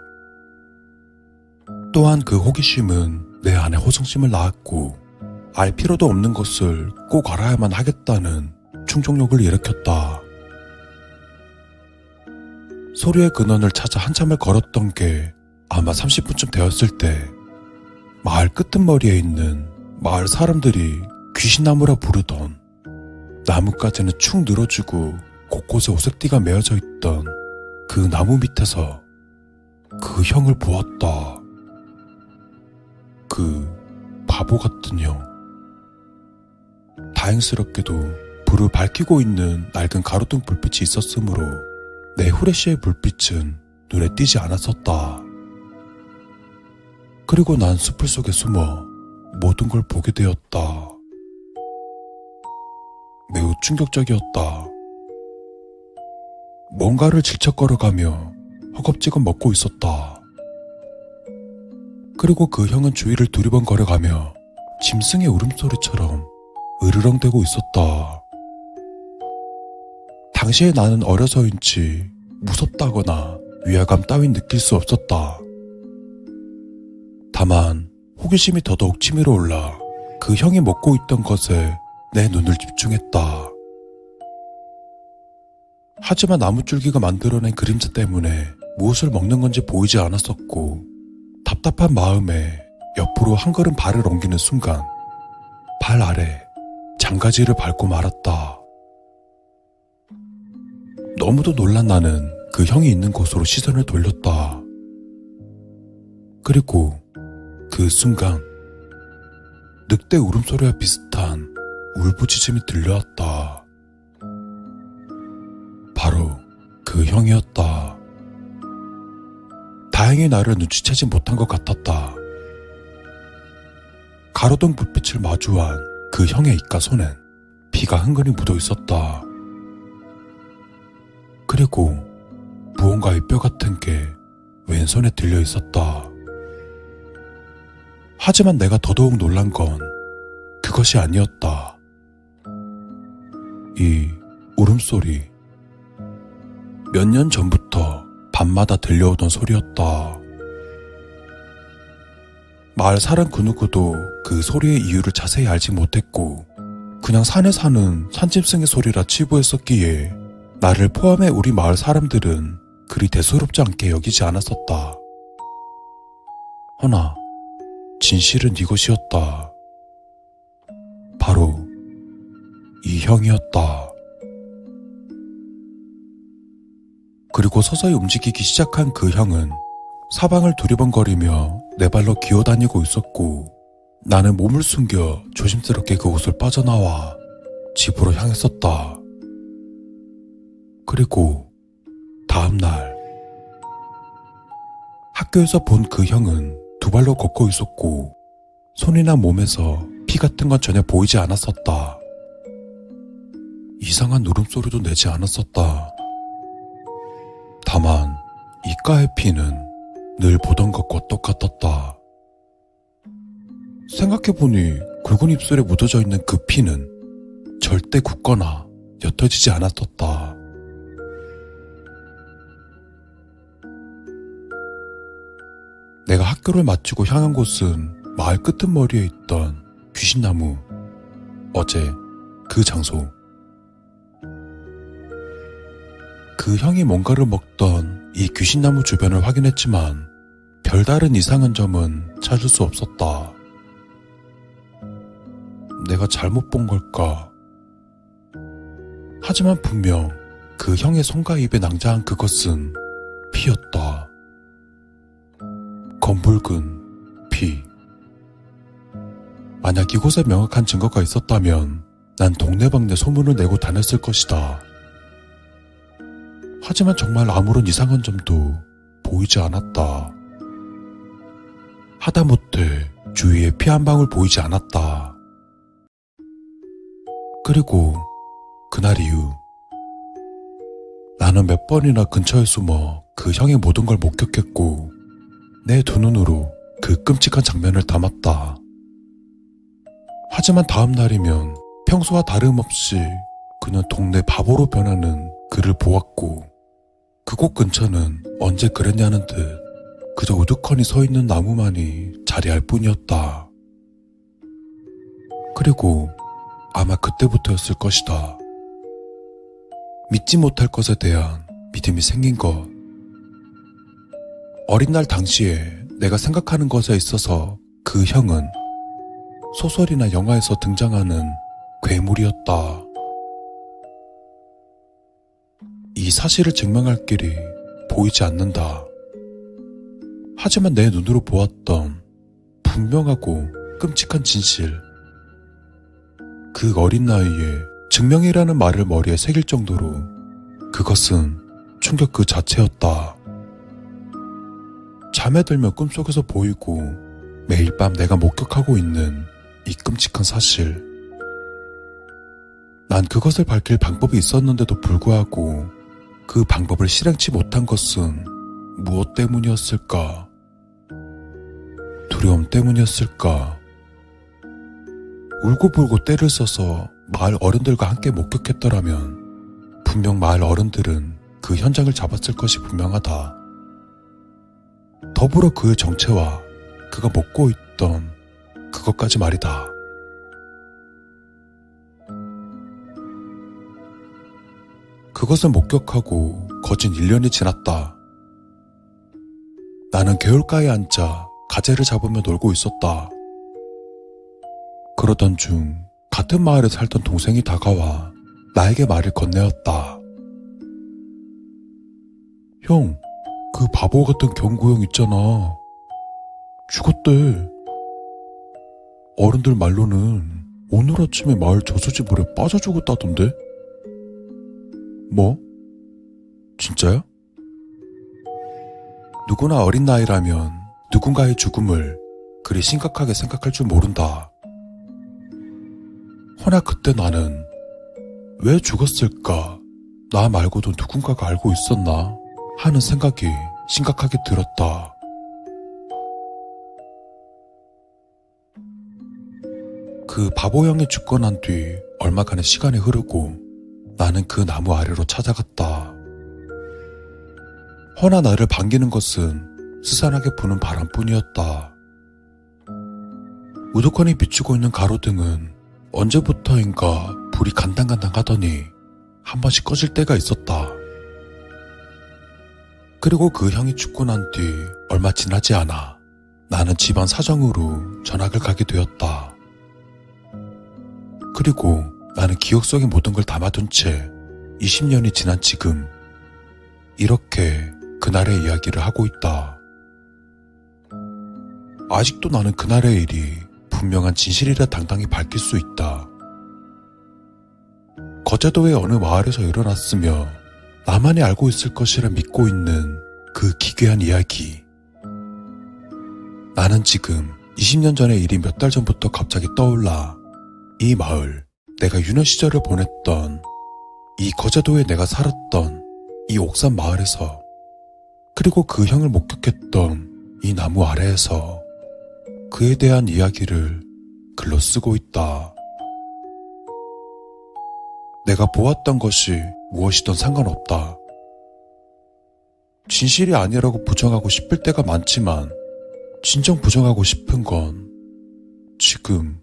또한 그 호기심은 내 안에 호성심을 낳았고 알 필요도 없는 것을 꼭 알아야만 하겠다는 충족욕을 일으켰다. 소리의 근원을 찾아 한참을 걸었던 게 아마 30분쯤 되었을 때 마을 끄트머리에 있는 마을 사람들이 귀신나무라 부르던 나뭇가지는 축 늘어지고 곳곳에 오색띠가 메어져 있던 그 나무 밑에서 그 형을 보았다. 그 바보 같은 형. 다행스럽게도 불을 밝히고 있는 낡은 가로등 불빛이 있었으므로 내 후레쉬의 불빛은 눈에 띄지 않았었다. 그리고 난 숲을 속에 숨어 모든 걸 보게 되었다. 매우 충격적이었다. 뭔가를 질척거려가며 허겁지겁 먹고 있었다. 그리고 그 형은 주위를 두리번거려가며 짐승의 울음소리처럼 으르렁대고 있었다. 당시에 나는 어려서인지 무섭다거나 위화감 따윈 느낄 수 없었다. 다만 호기심이 더더욱 치밀어 올라 그 형이 먹고 있던 것에 내 눈을 집중했다. 하지만 나무줄기가 만들어낸 그림자 때문에 무엇을 먹는 건지 보이지 않았었고 답답한 마음에 옆으로 한 걸음 발을 옮기는 순간 발 아래 장가지를 밟고 말았다. 너무도 놀란 나는 그 형이 있는 곳으로 시선을 돌렸다. 그리고 그 순간 늑대 울음소리와 비슷한 울부짖음이 들려왔다. 바로 그 형이었다. 다행히 나를 눈치채지 못한 것 같았다. 가로등 불빛을 마주한 그 형의 입가 손엔 피가 흥건히 묻어 있었다. 그리고 무언가의 뼈 같은 게 왼손에 들려 있었다. 하지만 내가 더더욱 놀란 건 그것이 아니었다. 이 울음소리. 몇 년 전부터 밤마다 들려오던 소리였다. 마을 사람 그 누구도 그 소리의 이유를 자세히 알지 못했고, 그냥 산에 사는 산짐승의 소리라 치부했었기에, 나를 포함해 우리 마을 사람들은 그리 대수롭지 않게 여기지 않았었다. 허나, 진실은 이것이었다. 바로 이 형이었다. 그리고 서서히 움직이기 시작한 그 형은 사방을 두리번거리며 내 발로 기어다니고 있었고 나는 몸을 숨겨 조심스럽게 그곳을 빠져나와 집으로 향했었다. 그리고 다음날 학교에서 본 그 형은 두 발로 걷고 있었고 손이나 몸에서 피 같은 건 전혀 보이지 않았었다. 이상한 울음소리도 내지 않았었다. 다만 이가의 피는 늘 보던 것과 똑같았다. 생각해보니 굵은 입술에 묻어져 있는 그 피는 절대 굳거나 옅어지지 않았었다. 내가 학교를 마치고 향한 곳은 마을 끄트머리에 있던 귀신나무. 어제 그 장소. 그 형이 뭔가를 먹던 이 귀신나무 주변을 확인했지만 별다른 이상한 점은 찾을 수 없었다. 내가 잘못 본 걸까? 하지만 분명 그 형의 손과 입에 낭자한 그것은 피였다. 검붉은 피. 만약 이곳에 명확한 증거가 있었다면 난 동네방네 소문을 내고 다녔을 것이다. 하지만 정말 아무런 이상한 점도 보이지 않았다. 하다못해 주위에 피 한 방울 보이지 않았다. 그리고 그날 이후 나는 몇 번이나 근처에 숨어 그 형의 모든 걸 목격했고 내 두 눈으로 그 끔찍한 장면을 담았다. 하지만 다음 날이면 평소와 다름없이 그는 동네 바보로 변하는 그를 보았고 그곳 근처는 언제 그랬냐는 듯 그저 우두커니 서 있는 나무만이 자리할 뿐이었다. 그리고 아마 그때부터였을 것이다. 믿지 못할 것에 대한 믿음이 생긴 것. 어린 날 당시에 내가 생각하는 것에 있어서 그 형은 소설이나 영화에서 등장하는 괴물이었다. 이 사실을 증명할 길이 보이지 않는다. 하지만 내 눈으로 보았던 분명하고 끔찍한 진실. 그 어린 나이에 증명이라는 말을 머리에 새길 정도로 그것은 충격 그 자체였다. 잠에 들면 꿈속에서 보이고 매일 밤 내가 목격하고 있는 이 끔찍한 사실. 난 그것을 밝힐 방법이 있었는데도 불구하고 그 방법을 실행치 못한 것은 무엇 때문이었을까? 두려움 때문이었을까? 울고불고 때를 써서 마을 어른들과 함께 목격했더라면 분명 마을 어른들은 그 현장을 잡았을 것이 분명하다. 더불어 그의 정체와 그가 먹고 있던 그것까지 말이다. 그것을 목격하고 거진 1년이 지났다. 나는 개울가에 앉아 가재를 잡으며 놀고 있었다. 그러던 중 같은 마을에 살던 동생이 다가와 나에게 말을 건네었다. 형, 그 바보 같은 경구 형 있잖아. 죽었대. 어른들 말로는 오늘 아침에 마을 저수지 물에 빠져 죽었다던데? 뭐? 진짜야? 누구나 어린 나이라면 누군가의 죽음을 그리 심각하게 생각할 줄 모른다. 허나 그때 나는 왜 죽었을까? 나 말고도 누군가가 알고 있었나? 하는 생각이 심각하게 들었다. 그 바보 형이 죽고 난 뒤 얼마간의 시간이 흐르고 나는 그 나무 아래로 찾아갔다. 허나 나를 반기는 것은 스산하게 부는 바람뿐이었다. 우두커니 비추고 있는 가로등은 언제부터인가 불이 간당간당 하더니 한 번씩 꺼질 때가 있었다. 그리고 그 형이 죽고 난 뒤 얼마 지나지 않아 나는 집안 사정으로 전학을 가게 되었다. 그리고 나는 기억 속의 모든 걸 담아둔 채 20년이 지난 지금 이렇게 그날의 이야기를 하고 있다. 아직도 나는 그날의 일이 분명한 진실이라 당당히 밝힐 수 있다. 거제도의 어느 마을에서 일어났으며 나만이 알고 있을 것이라 믿고 있는 그 기괴한 이야기. 나는 지금 20년 전의 일이 몇 달 전부터 갑자기 떠올라 이 마을, 내가 유년 시절을 보냈던 이 거제도에 내가 살았던 이 옥산 마을에서 그리고 그 형을 목격했던 이 나무 아래에서 그에 대한 이야기를 글로 쓰고 있다. 내가 보았던 것이 무엇이든 상관없다. 진실이 아니라고 부정하고 싶을 때가 많지만 진정 부정하고 싶은 건 지금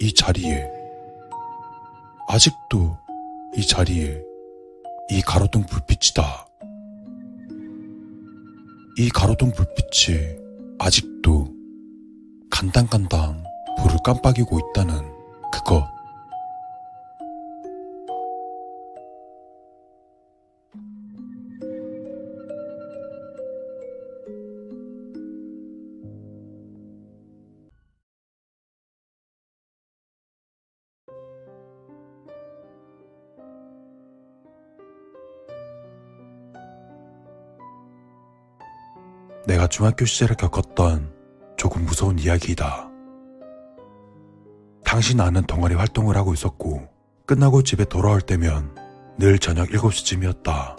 이 자리에 아직도 이 자리에 이 가로등 불빛이다. 이 가로등 불빛이 아직도 간당간당 불을 깜빡이고 있다는 그것. 중학교 시절에 겪었던 조금 무서운 이야기이다. 당시 나는 동아리 활동을 하고 있었고 끝나고 집에 돌아올 때면 늘 저녁 7시쯤이었다.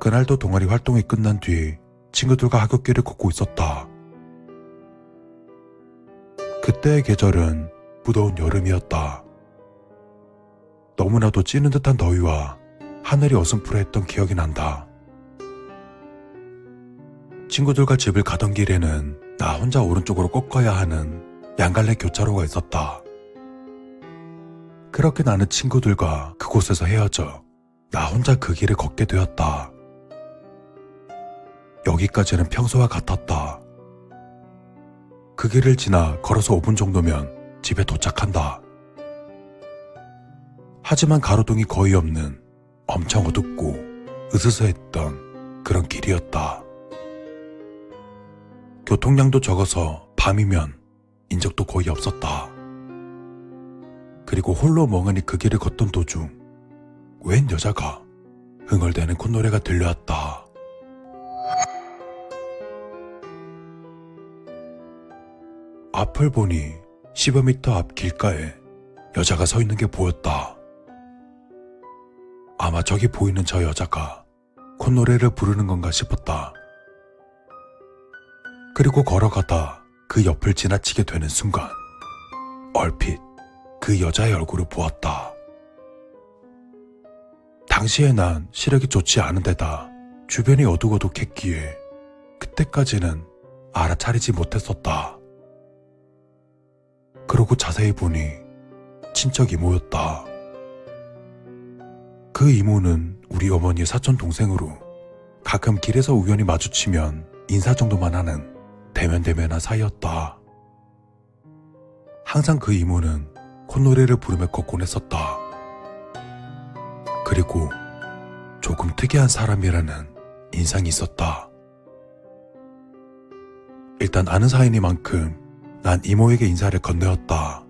그날도 동아리 활동이 끝난 뒤 친구들과 하굣길을 걷고 있었다. 그때의 계절은 무더운 여름이었다. 너무나도 찌는 듯한 더위와 하늘이 어슴푸레했던 기억이 난다. 친구들과 집을 가던 길에는 나 혼자 오른쪽으로 꺾어야 하는 양갈래 교차로가 있었다. 그렇게 나는 친구들과 그곳에서 헤어져 나 혼자 그 길을 걷게 되었다. 여기까지는 평소와 같았다. 그 길을 지나 걸어서 5분 정도면 집에 도착한다. 하지만 가로등이 거의 없는 엄청 어둡고 으스스했던 그런 길이었다. 교통량도 적어서 밤이면 인적도 거의 없었다. 그리고 홀로 멍하니 그 길을 걷던 도중 웬 여자가 흥얼대는 콧노래가 들려왔다. 앞을 보니 10여 미터 앞 길가에 여자가 서 있는 게 보였다. 아마 저기 보이는 저 여자가 콧노래를 부르는 건가 싶었다. 그리고 걸어가다 그 옆을 지나치게 되는 순간 얼핏 그 여자의 얼굴을 보았다. 당시에 난 시력이 좋지 않은 데다 주변이 어둑어둑했기에 그때까지는 알아차리지 못했었다. 그러고 자세히 보니 친척 이모였다. 그 이모는 우리 어머니의 사촌 동생으로 가끔 길에서 우연히 마주치면 인사 정도만 하는 대면대면한 사이였다. 항상 그 이모는 콧노래를 부르며 걷곤 했었다. 그리고 조금 특이한 사람이라는 인상이 있었다. 일단 아는 사이니만큼 난 이모에게 인사를 건네었다.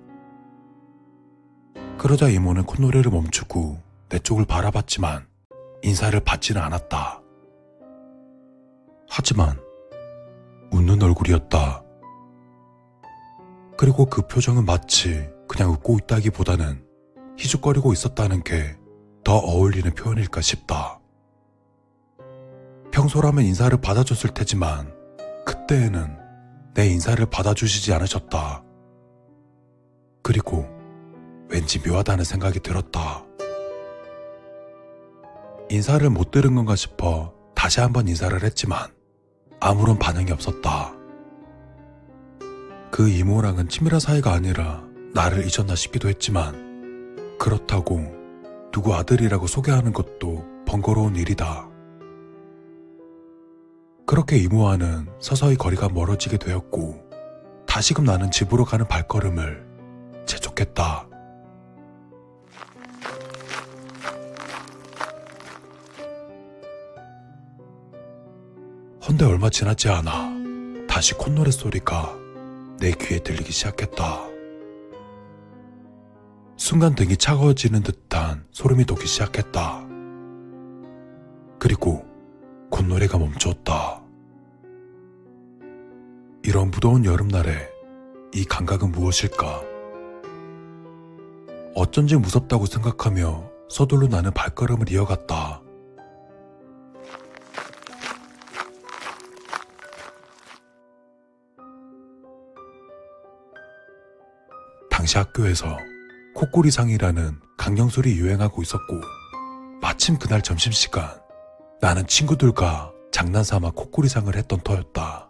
그러자 이모는 콧노래를 멈추고 내 쪽을 바라봤지만 인사를 받지는 않았다. 하지만 웃는 얼굴이었다. 그리고 그 표정은 마치 그냥 웃고 있다기보다는 희죽거리고 있었다는 게 더 어울리는 표현일까 싶다. 평소라면 인사를 받아줬을 테지만 그때에는 내 인사를 받아주시지 않으셨다. 그리고 왠지 묘하다는 생각이 들었다. 인사를 못 들은 건가 싶어 다시 한번 인사를 했지만 아무런 반응이 없었다. 그 이모랑은 친밀한 사이가 아니라 나를 잊었나 싶기도 했지만 그렇다고 누구 아들이라고 소개하는 것도 번거로운 일이다. 그렇게 이모와는 서서히 거리가 멀어지게 되었고 다시금 나는 집으로 가는 발걸음을 재촉했다. 헌데 얼마 지나지 않아 다시 콧노래 소리가 내 귀에 들리기 시작했다. 순간 등이 차가워지는 듯한 소름이 돋기 시작했다. 그리고 콧노래가 멈췄다. 이런 무더운 여름날에 이 감각은 무엇일까? 어쩐지 무섭다고 생각하며 서둘러 나는 발걸음을 이어갔다. 당시 학교에서 코꼬리상이라는 강령술이 유행하고 있었고 마침 그날 점심시간 나는 친구들과 장난삼아 코꼬리상을 했던 터였다.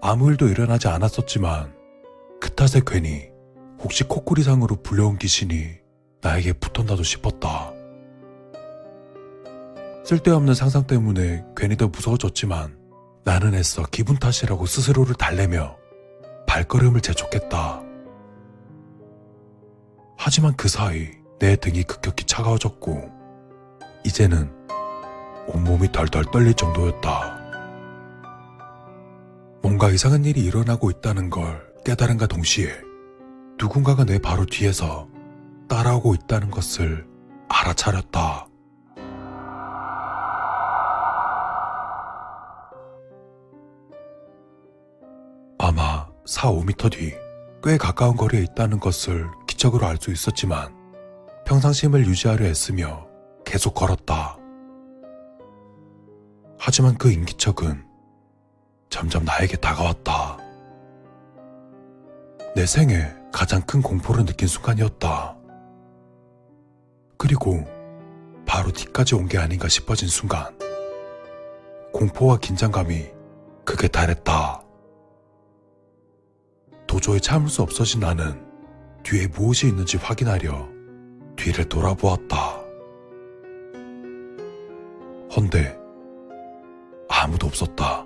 아무 일도 일어나지 않았었지만 그 탓에 괜히 혹시 코꼬리상으로 불려온 귀신이 나에게 붙었나도 싶었다. 쓸데없는 상상 때문에 괜히 더 무서워졌지만 나는 애써 기분 탓이라고 스스로를 달래며 발걸음을 재촉했다. 하지만 그 사이 내 등이 급격히 차가워졌고 이제는 온몸이 덜덜 떨릴 정도였다. 뭔가 이상한 일이 일어나고 있다는 걸 깨달은가 동시에 누군가가 내 바로 뒤에서 따라오고 있다는 것을 알아차렸다. 4, 5미터 뒤 꽤 가까운 거리에 있다는 것을 기적으로 알 수 있었지만 평상심을 유지하려 애쓰며 계속 걸었다. 하지만 그 인기척은 점점 나에게 다가왔다. 내 생에 가장 큰 공포를 느낀 순간이었다. 그리고 바로 뒤까지 온 게 아닌가 싶어진 순간 공포와 긴장감이 극에 달했다. 도저히 참을 수 없어진 나는 뒤에 무엇이 있는지 확인하려 뒤를 돌아보았다. 헌데 아무도 없었다.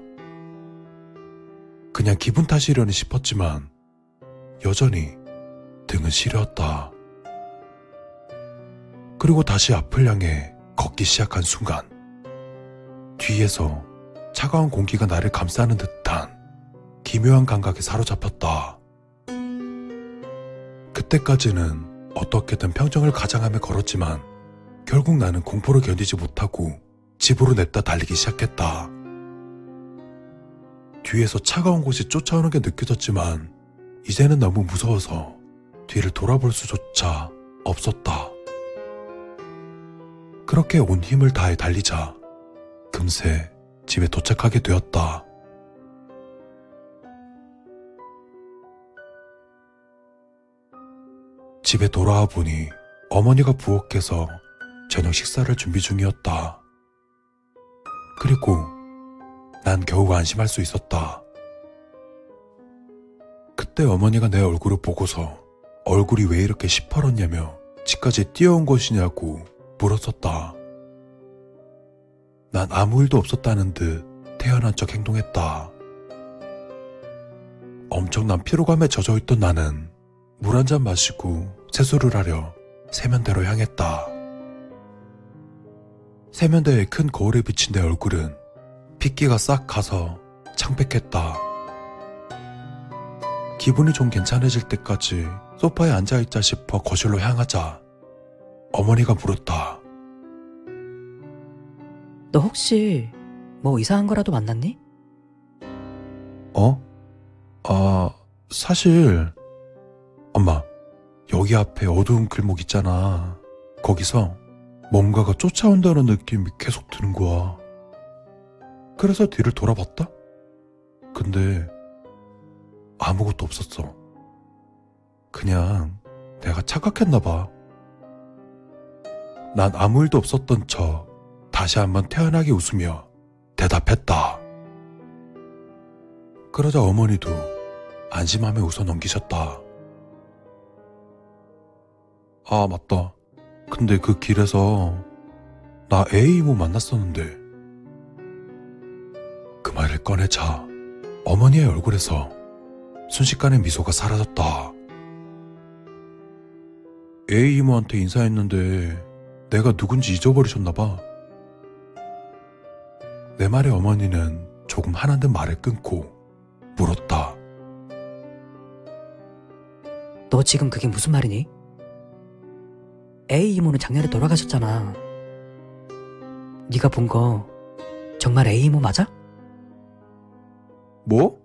그냥 기분 탓이려니 싶었지만 여전히 등은 시려웠다. 그리고 다시 앞을 향해 걷기 시작한 순간 뒤에서 차가운 공기가 나를 감싸는 듯한 기묘한 감각에 사로잡혔다. 그때까지는 어떻게든 평정을 가장하며 걸었지만 결국 나는 공포를 견디지 못하고 집으로 냅다 달리기 시작했다. 뒤에서 차가운 곳이 쫓아오는 게 느껴졌지만 이제는 너무 무서워서 뒤를 돌아볼 수조차 없었다. 그렇게 온 힘을 다해 달리자 금세 집에 도착하게 되었다. 집에 돌아와 보니 어머니가 부엌에서 저녁 식사를 준비 중이었다. 그리고 난 겨우 안심할 수 있었다. 그때 어머니가 내 얼굴을 보고서 얼굴이 왜 이렇게 시퍼렇냐며 집까지 뛰어온 것이냐고 물었었다. 난 아무 일도 없었다는 듯 태어난 척 행동했다. 엄청난 피로감에 젖어 있던 나는 물 한 잔 마시고 세수를 하려 세면대로 향했다. 세면대에 큰 거울에 비친 내 얼굴은 핏기가 싹 가서 창백했다. 기분이 좀 괜찮아질 때까지 소파에 앉아있자 싶어 거실로 향하자 어머니가 물었다. 너 혹시 뭐 이상한 거라도 만났니? 어? 아, 사실, 엄마, 여기 앞에 어두운 길목 있잖아. 거기서 뭔가가 쫓아온다는 느낌이 계속 드는 거야. 그래서 뒤를 돌아봤다? 근데 아무것도 없었어. 그냥 내가 착각했나 봐. 난 아무 일도 없었던 척 다시 한번 태연하게 웃으며 대답했다. 그러자 어머니도 안심하며 웃어 넘기셨다. 아, 맞다. 근데 그 길에서 나 A 이모 만났었는데. 그 말을 꺼내자 어머니의 얼굴에서 순식간에 미소가 사라졌다. A 이모한테 인사했는데 내가 누군지 잊어버리셨나봐. 내 말에 어머니는 조금 한한 듯 말을 끊고 물었다. 너 지금 그게 무슨 말이니? A 이모는 작년에 돌아가셨잖아. 네가 본 거 정말 A 이모 맞아? 뭐?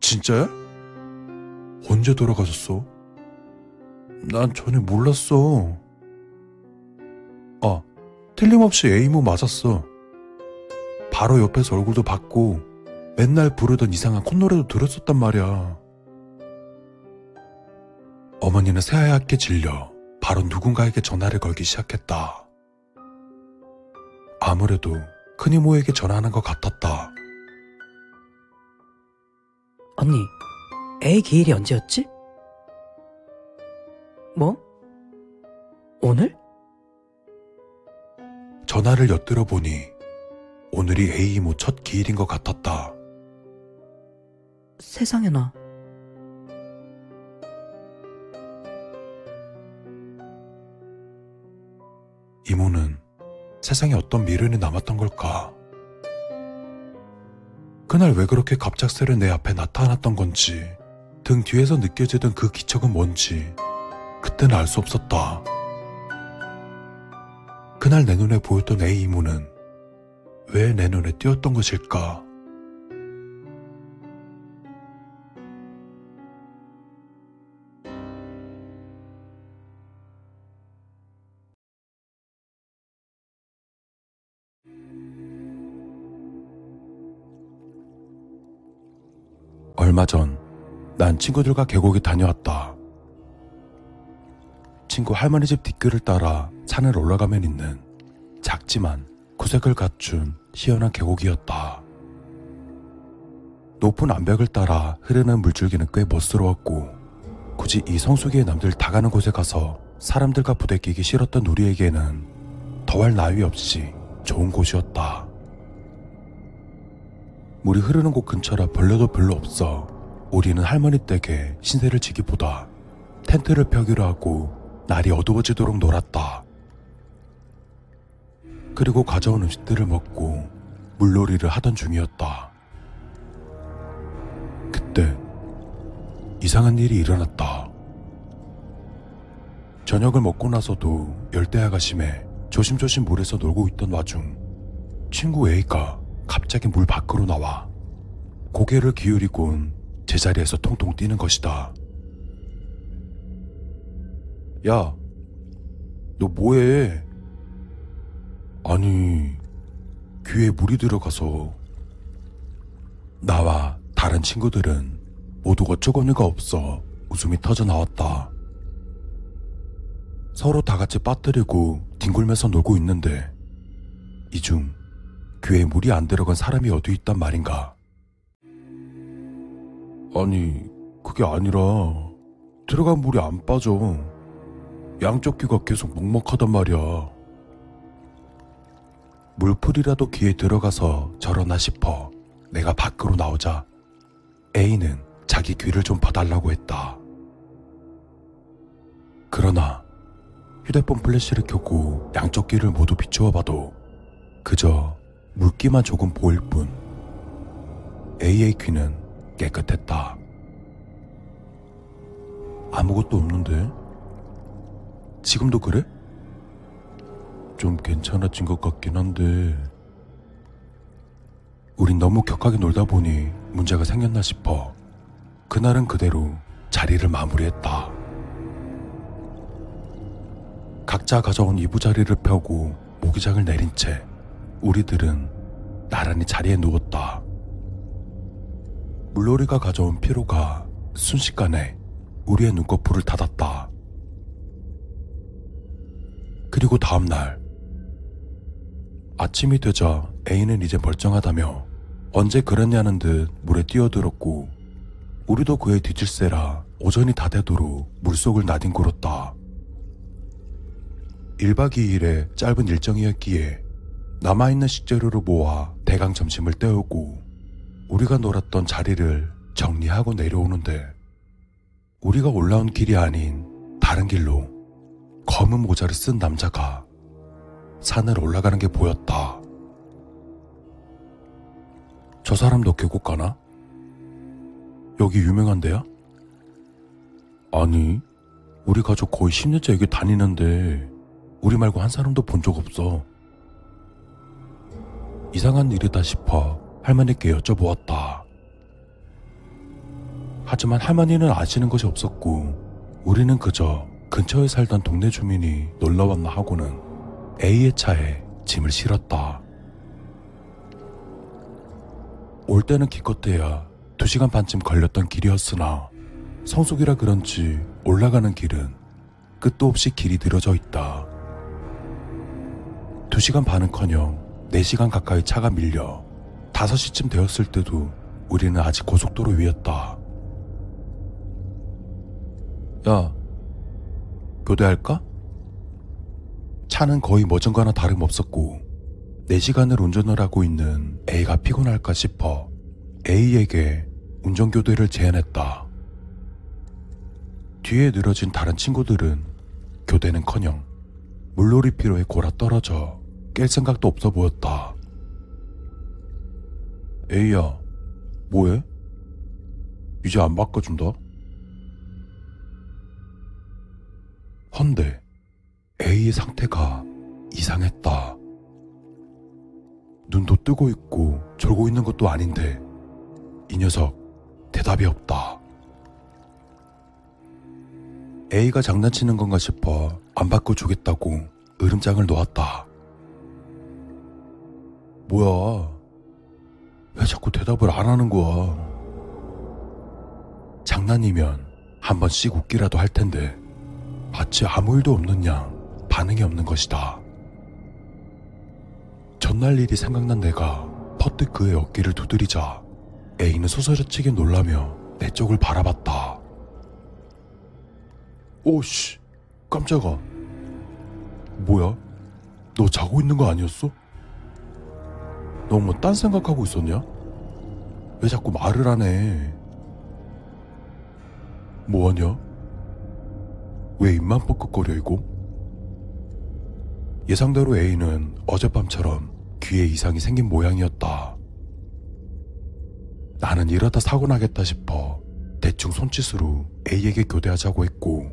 진짜야? 언제 돌아가셨어? 난 전혀 몰랐어. 아, 틀림없이 에이모 맞았어. 바로 옆에서 얼굴도 봤고 맨날 부르던 이상한 콧노래도 들었었단 말이야. 어머니는 새하얗게 질려 바로 누군가에게 전화를 걸기 시작했다. 아무래도 큰 이모에게 전화하는 것 같았다. 언니, A 기일이 언제였지? 뭐? 오늘? 전화를 엿들어 보니 오늘이 A 이모 첫 기일인 것 같았다. 세상에나. 이모는 세상에 어떤 미련이 남았던 걸까? 그날 왜 그렇게 갑작스레 내 앞에 나타났던 건지, 등 뒤에서 느껴지던 그 기척은 뭔지, 그때는 알수 없었다. 그날 내 눈에 보였던 A 이모는 왜 내 눈에 띄었던 것일까? 얼마 전 난 친구들과 계곡에 다녀왔다. 친구 할머니 집 뒷길을 따라 산을 올라가면 있는 작지만 구색을 갖춘 시원한 계곡이었다. 높은 암벽을 따라 흐르는 물줄기는 꽤 멋스러웠고 굳이 이 성수기에 남들 다 가는 곳에 가서 사람들과 부대끼기 싫었던 우리에게는 더할 나위 없이 좋은 곳이었다. 물이 흐르는 곳 근처라 벌레도 별로 없어 우리는 할머니 댁에 신세를 지기보다 텐트를 펴기로 하고 날이 어두워지도록 놀았다. 그리고 가져온 음식들을 먹고 물놀이를 하던 중이었다. 그때 이상한 일이 일어났다. 저녁을 먹고 나서도 열대야가 심해 조심조심 물에서 놀고 있던 와중 친구 A가 갑자기 물 밖으로 나와 고개를 기울이곤 제자리에서 통통 뛰는 것이다. 야, 너 뭐해? 아니, 귀에 물이 들어가서 나와 다른 친구들은 모두 어처구니가 없어 웃음이 터져 나왔다. 서로 다 같이 빠뜨리고 뒹굴면서 놀고 있는데 이중 귀에 물이 안 들어간 사람이 어디 있단 말인가? 아니, 그게 아니라 들어간 물이 안 빠져. 양쪽 귀가 계속 먹먹하단 말이야. 물풀이라도 귀에 들어가서 저러나 싶어 내가 밖으로 나오자 A는 자기 귀를 좀 봐달라고 했다. 그러나 휴대폰 플래시를 켜고 양쪽 귀를 모두 비추어 봐도 그저 물기만 조금 보일 뿐 A의 귀는 깨끗했다. 아무것도 없는데? 지금도 그래? 좀 괜찮아진 것 같긴 한데 우린 너무 격하게 놀다 보니 문제가 생겼나 싶어 그날은 그대로 자리를 마무리했다. 각자 가져온 이부자리를 펴고 모기장을 내린 채 우리들은 나란히 자리에 누웠다. 물놀이가 가져온 피로가 순식간에 우리의 눈꺼풀을 닫았다. 그리고 다음날 아침이 되자 A는 이제 멀쩡하다며 언제 그랬냐는 듯 물에 뛰어들었고 우리도 그의 뒤질세라 오전이 다 되도록 물속을 나뒹굴었다. 1박 2일의 짧은 일정이었기에 남아있는 식재료를 모아 대강 점심을 때우고 우리가 놀았던 자리를 정리하고 내려오는데 우리가 올라온 길이 아닌 다른 길로 검은 모자를 쓴 남자가 산을 올라가는 게 보였다. 저 사람도 계곡 가나? 여기 유명한 데야? 아니, 우리 가족 거의 10년째 여기 다니는데 우리 말고 한 사람도 본 적 없어. 이상한 일이다 싶어 할머니께 여쭤보았다. 하지만 할머니는 아시는 것이 없었고 우리는 그저 근처에 살던 동네 주민이 놀러 왔나 하고는 A의 차에 짐을 실었다. 올 때는 기껏해야 2시간 반쯤 걸렸던 길이었으나 성수기라 그런지 올라가는 길은 끝도 없이 길이 늘어져 있다. 2시간 반은커녕 4시간 가까이 차가 밀려 5시쯤 되었을 때도 우리는 아직 고속도로 위였다. 야, 교대할까? 차는 거의 머전과나 다름없었고 4시간을 운전을 하고 있는 A가 피곤할까 싶어 A에게 운전교대를 제안했다. 뒤에 늘어진 다른 친구들은 교대는커녕 물놀이 피로에 골아 떨어져 깰 생각도 없어 보였다. A야, 뭐해? 이제 안 바꿔준다? 헌데 A의 상태가 이상했다. 눈도 뜨고 있고 졸고 있는 것도 아닌데 이 녀석 대답이 없다. A가 장난치는 건가 싶어 안 바꿔주겠다고 으름장을 놓았다. 뭐야? 왜 자꾸 대답을 안 하는 거야? 장난 장난이면 한 번씩 웃기라도 할 텐데 마치 아무 일도 없는 양 반응이 없는 것이다. 전날 일이 생각난 내가 퍼뜩 그의 어깨를 두드리자 A는 소설어치게 놀라며 내 쪽을 바라봤다. 오씨, 깜짝아. 뭐야? 너 자고 있는 거 아니었어? 너 뭐 딴 생각하고 있었냐? 왜 자꾸 말을 안 해? 뭐하냐? 왜 입만 뻑뻑거려 이고? 예상대로 A는 어젯밤처럼 귀에 이상이 생긴 모양이었다. 나는 이러다 사고 나겠다 싶어 대충 손짓으로 A에게 교대하자고 했고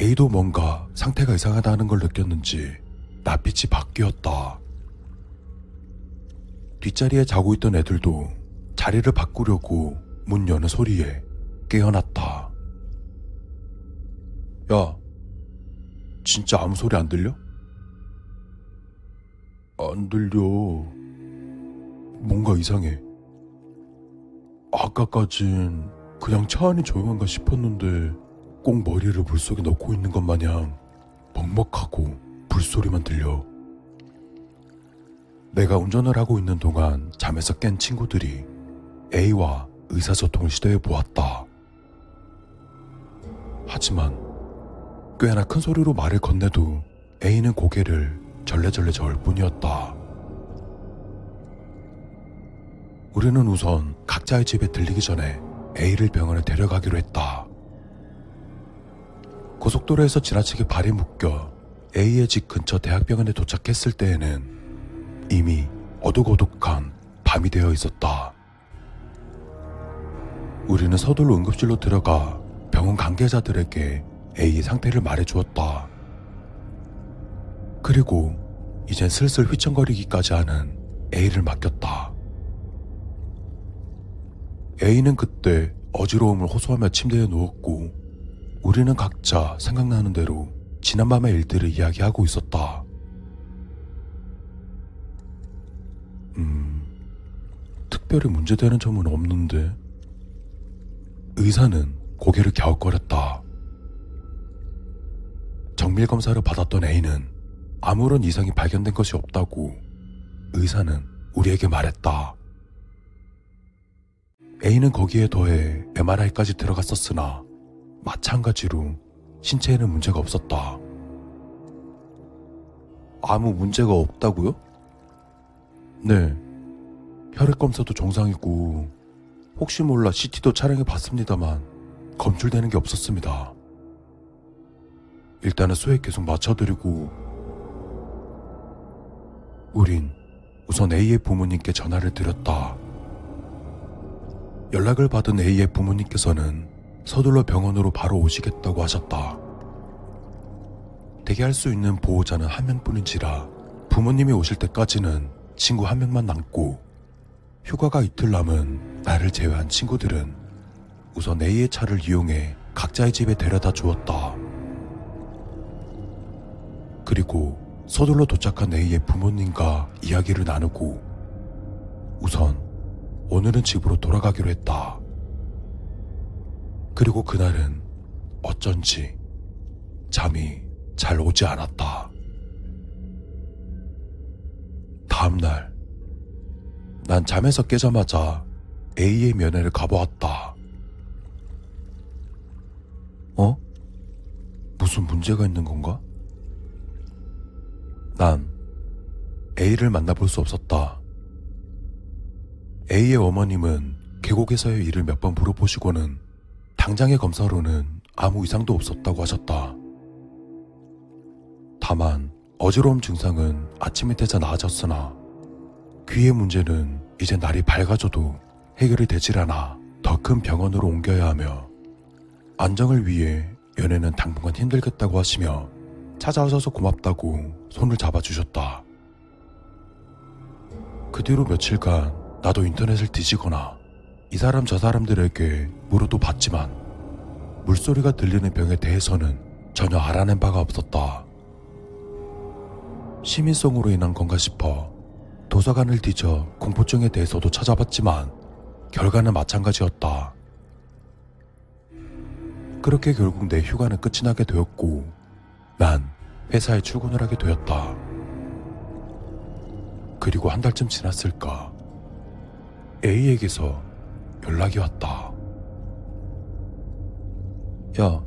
A도 뭔가 상태가 이상하다는 걸 느꼈는지 낯빛이 바뀌었다. 뒷자리에 자고 있던 애들도 자리를 바꾸려고 문 여는 소리에 깨어났다. 야, 진짜 아무 소리 안 들려? 안 들려. 뭔가 이상해. 아까까진 그냥 차 안이 조용한가 싶었는데 꼭 머리를 물속에 넣고 있는 것 마냥 먹먹하고 불소리만 들려. 내가 운전을 하고 있는 동안 잠에서 깬 친구들이 A와 의사소통을 시도해 보았다. 하지만 꽤나 큰 소리로 말을 건네도 A는 고개를 절레절레 저을 뿐이었다. 우리는 우선 각자의 집에 들리기 전에 A를 병원에 데려가기로 했다. 고속도로에서 지나치게 발이 묶여 A의 집 근처 대학병원에 도착했을 때에는 이미 어둑어둑한 밤이 되어 있었다. 우리는 서둘러 응급실로 들어가 병원 관계자들에게 A의 상태를 말해주었다. 그리고 이젠 슬슬 휘청거리기까지 하는 A를 맡겼다. A는 그때 어지러움을 호소하며 침대에 누웠고 우리는 각자 생각나는 대로 지난밤의 일들을 이야기하고 있었다. 음, 특별히 문제되는 점은 없는데 의사는 고개를 갸웃거렸다. 정밀 검사를 받았던 A는 아무런 이상이 발견된 것이 없다고 의사는 우리에게 말했다. A는 거기에 더해 MRI까지 들어갔었으나 마찬가지로 신체에는 문제가 없었다. 아무 문제가 없다고요? 네. 혈액 검사도 정상이고 혹시 몰라 CT도 촬영해 봤습니다만 검출되는 게 없었습니다. 일단은 수액 계속 맞춰드리고 우린 우선 A의 부모님께 전화를 드렸다. 연락을 받은 A의 부모님께서는 서둘러 병원으로 바로 오시겠다고 하셨다. 대기할 수 있는 보호자는 한 명뿐인지라 부모님이 오실 때까지는 친구 한 명만 남고 휴가가 이틀 남은 나를 제외한 친구들은 우선 A의 차를 이용해 각자의 집에 데려다 주었다. 그리고 서둘러 도착한 A의 부모님과 이야기를 나누고 우선 오늘은 집으로 돌아가기로 했다. 그리고 그날은 어쩐지 잠이 잘 오지 않았다. 다음날, 난 잠에서 깨자마자 A의 면회를 가보았다. 어? 무슨 문제가 있는 건가? 난 A를 만나볼 수 없었다. A의 어머님은 계곡에서의 일을 몇 번 물어보시고는 당장의 검사로는 아무 이상도 없었다고 하셨다. 다만 어지러움 증상은 아침이 되자 나아졌으나 귀의 문제는 이제 날이 밝아져도 해결이 되질 않아 더 큰 병원으로 옮겨야 하며 안정을 위해 연애는 당분간 힘들겠다고 하시며 찾아오셔서 고맙다고 손을 잡아주셨다. 그 뒤로 며칠간 나도 인터넷을 뒤지거나 이 사람 저 사람들에게 물어도 봤지만 물소리가 들리는 병에 대해서는 전혀 알아낸 바가 없었다. 시민성으로 인한 건가 싶어 도서관을 뒤져 공포증에 대해서도 찾아봤지만 결과는 마찬가지였다. 그렇게 결국 내 휴가는 끝이 나게 되었고 난 회사에 출근을 하게 되었다. 그리고 한 달쯤 지났을까 A에게서 연락이 왔다. 야,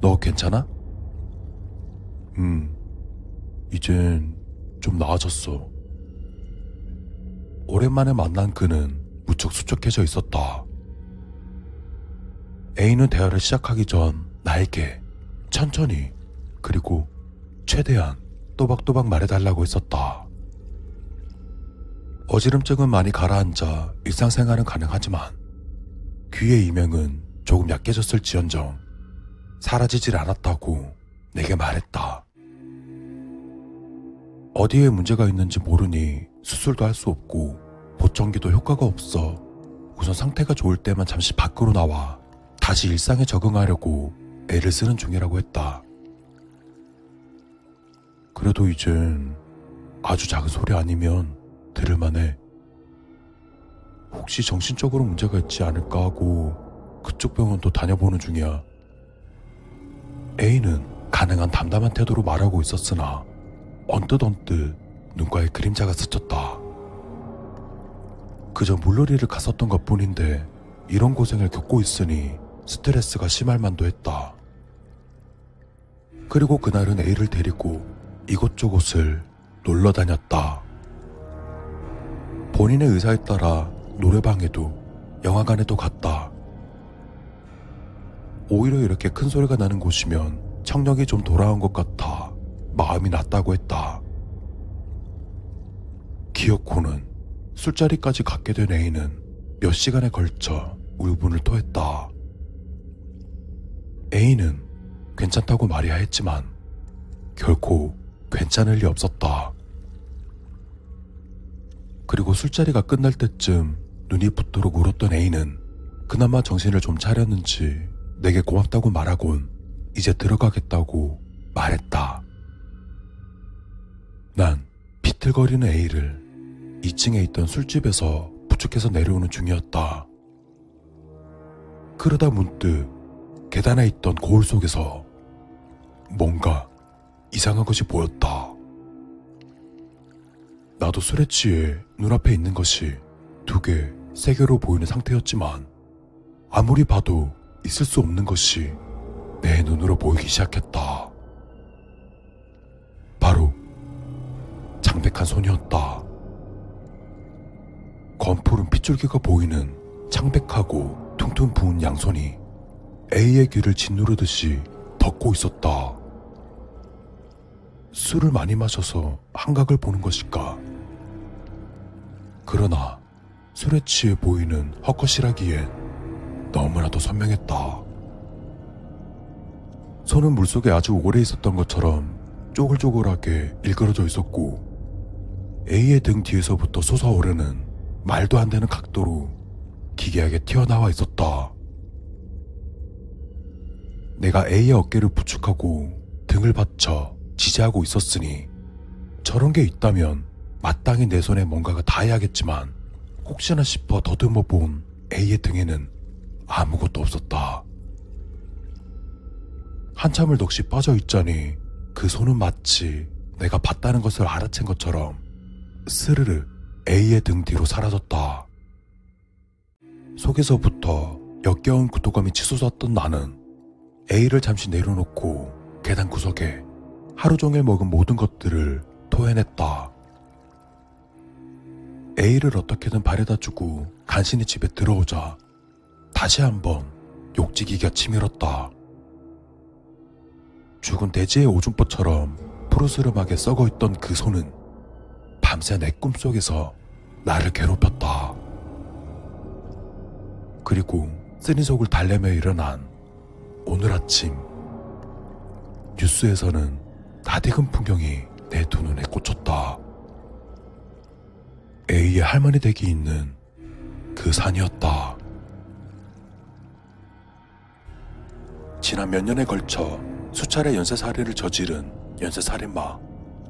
너 괜찮아? 음, 이젠 좀 나아졌어. 오랜만에 만난 그는 무척 수척해져 있었다. A는 대화를 시작하기 전 나에게 천천히 그리고 최대한 또박또박 말해달라고 했었다. 어지럼증은 많이 가라앉아 일상생활은 가능하지만 귀의 이명은 조금 약해졌을 지언정 사라지질 않았다고 내게 말했다. 어디에 문제가 있는지 모르니 수술도 할 수 없고 보청기도 효과가 없어 우선 상태가 좋을 때만 잠시 밖으로 나와 다시 일상에 적응하려고 애를 쓰는 중이라고 했다. 그래도 이젠 아주 작은 소리 아니면 들을만해. 혹시 정신적으로 문제가 있지 않을까 하고 그쪽 병원도 다녀보는 중이야. A는 가능한 담담한 태도로 말하고 있었으나 언뜻 언뜻 눈가에 그림자가 스쳤다. 그저 물놀이를 갔었던 것 뿐인데 이런 고생을 겪고 있으니 스트레스가 심할 만도 했다. 그리고 그날은 A를 데리고 이곳저곳을 놀러 다녔다. 본인의 의사에 따라 노래방에도 영화관에도 갔다. 오히려 이렇게 큰 소리가 나는 곳이면 청력이 좀 돌아온 것 같아 마음이 났다고 했다. 기어코는 술자리까지 갖게 된 A는 몇 시간에 걸쳐 울분을 토했다. A는 괜찮다고 말이야 했지만 결코 괜찮을 리 없었다. 그리고 술자리가 끝날 때쯤 눈이 붓도록 울었던 A는 그나마 정신을 좀 차렸는지 내게 고맙다고 말하곤 이제 들어가겠다고 말했다. 난 비틀거리는 A를 2층에 있던 술집에서 부축해서 내려오는 중이었다. 그러다 문득 계단에 있던 거울 속에서 뭔가 이상한 것이 보였다. 나도 술에 취해 눈앞에 있는 것이 두 개, 세 개로 보이는 상태였지만 아무리 봐도 있을 수 없는 것이 내 눈으로 보이기 시작했다. 바로 창백한 손이었다. 검푸른 핏줄기가 보이는 창백하고 퉁퉁 부은 양손이 A의 귀를 짓누르듯이 덮고 있었다. 술을 많이 마셔서 한각을 보는 것일까? 그러나 술에 취해 보이는 헛것이라기엔 너무나도 선명했다. 손은 물속에 아주 오래 있었던 것처럼 쪼글쪼글하게 일그러져 있었고 A의 등 뒤에서부터 솟아오르는 말도 안 되는 각도로 기괴하게 튀어나와 있었다. 내가 A의 어깨를 부축하고 등을 받쳐 지지하고 있었으니 저런 게 있다면 마땅히 내 손에 뭔가가 닿아야겠지만 혹시나 싶어 더듬어 본 A의 등에는 아무것도 없었다. 한참을 넋이 빠져 있자니 그 손은 마치 내가 봤다는 것을 알아챈 것처럼 스르르 A의 등 뒤로 사라졌다. 속에서부터 역겨운 구토감이 치솟았던 나는 A를 잠시 내려놓고 계단 구석에 하루 종일 먹은 모든 것들을 토해냈다. A를 어떻게든 바래다 주고 간신히 집에 들어오자 다시 한번 욕지기가 치밀었다. 죽은 돼지의 오줌보처럼 푸르스름하게 썩어있던 그 손은 밤새 내 꿈속에서 나를 괴롭혔다. 그리고 쓰니 속을 달래며 일어난 오늘 아침 뉴스에서는 낯익은 풍경이 내 두 눈에 꽂혔다. A의 할머니 댁이 있는 그 산이었다. 지난 몇 년에 걸쳐 수차례 연쇄살인을 저지른 연쇄살인마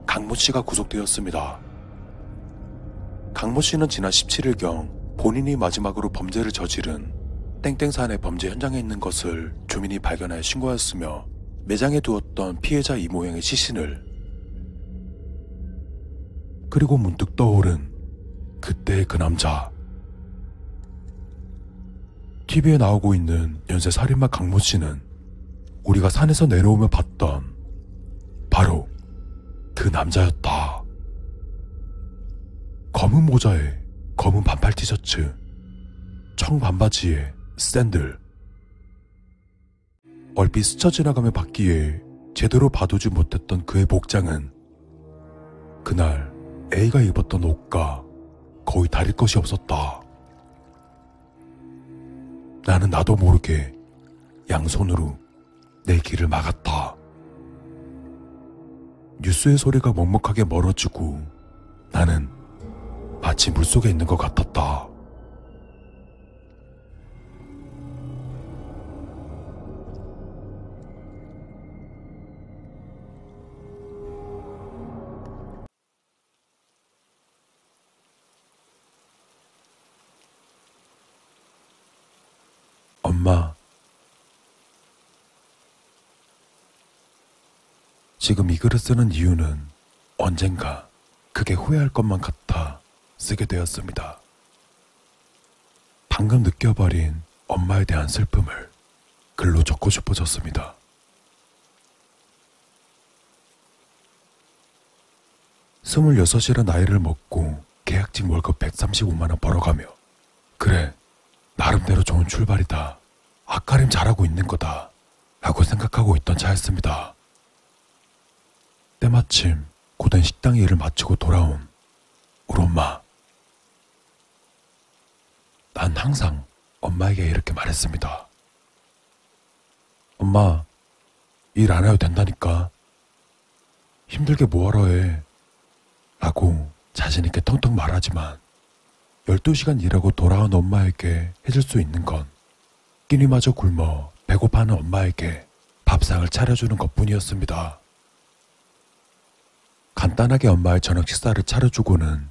강모 씨가 구속되었습니다. 강모 씨는 지난 17일경 본인이 마지막으로 범죄를 저지른 땡땡산의 범죄 현장에 있는 것을 주민이 발견하여 신고하였으며 매장에 두었던 피해자 이 모양의 시신을 그리고 문득 떠오른 그때의 그 남자 TV에 나오고 있는 연쇄 살인마 강모 씨는 우리가 산에서 내려오며 봤던 바로 그 남자였다. 검은 모자에 검은 반팔 티셔츠, 청 반바지에 샌들. 얼핏 스쳐 지나가며 봤기에 제대로 봐두지 못했던 그의 복장은 그날 A가 입었던 옷과 거의 다를 것이 없었다. 나는 나도 모르게 양손으로 내 길을 막았다. 뉴스의 소리가 먹먹하게 멀어지고 나는 마치 물속에 있는 것 같았다. 엄마, 지금 이 글을 쓰는 이유는 언젠가 그게 후회할 것만 같아 쓰게 되었습니다. 방금 느껴버린 엄마에 대한 슬픔을 글로 적고 싶어졌습니다. 스물여섯이라 나이를 먹고 계약직 월급 135만원 벌어가며 그래 나름대로 좋은 출발이다. 아까림 잘하고 있는 거다. 하고 생각하고 있던 차였습니다. 때마침 고된 식당 일을 마치고 돌아온 우리 엄마. 난 항상 엄마에게 이렇게 말했습니다. 엄마, 일 안 해도 된다니까. 힘들게 뭐하러 해. 라고 자신있게 텅텅 말하지만 12시간 일하고 돌아온 엄마에게 해줄 수 있는 건 끼니마저 굶어 배고파하는 엄마에게 밥상을 차려주는 것 뿐이었습니다. 간단하게 엄마의 저녁 식사를 차려주고는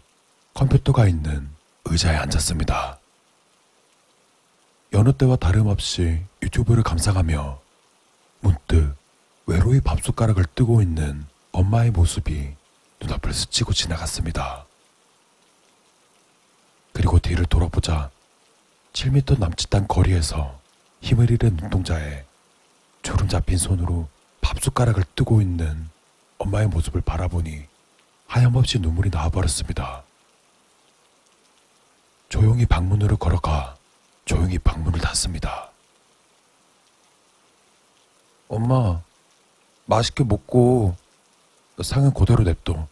컴퓨터가 있는 의자에 앉았습니다. 여느 때와 다름없이 유튜브를 감상하며 문득 외로이 밥숟가락을 뜨고 있는 엄마의 모습이 눈앞을 스치고 지나갔습니다. 그리고 뒤를 돌아보자 7미터 남짓한 거리에서 힘을 잃은 눈동자에 주름 잡힌 손으로 밥숟가락을 뜨고 있는 엄마의 모습을 바라보니 하염없이 눈물이 나와버렸습니다. 조용히 방문으로 걸어가 조용히 방문을 닫습니다. 엄마, 맛있게 먹고 상은 그대로 냅둬.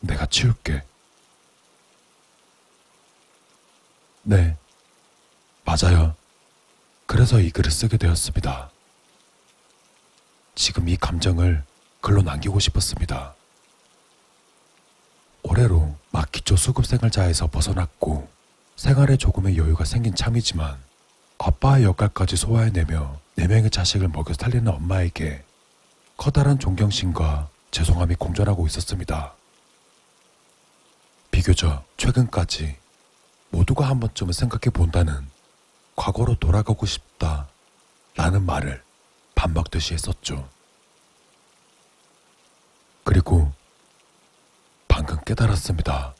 내가 치울게. 네, 맞아요. 그래서 이 글을 쓰게 되었습니다. 지금 이 감정을 글로 남기고 싶었습니다. 올해로 막기초 수급생활자에서 벗어났고 생활에 조금의 여유가 생긴 참이지만 아빠의 역할까지 소화해내며 네 명의 자식을 먹여 살리는 엄마에게 커다란 존경심과 죄송함이 공존하고 있었습니다. 비교적 최근까지 모두가 한 번쯤은 생각해 본다는 과거로 돌아가고 싶다 라는 말을 밥 먹듯이 했었죠. 그리고 방금 깨달았습니다.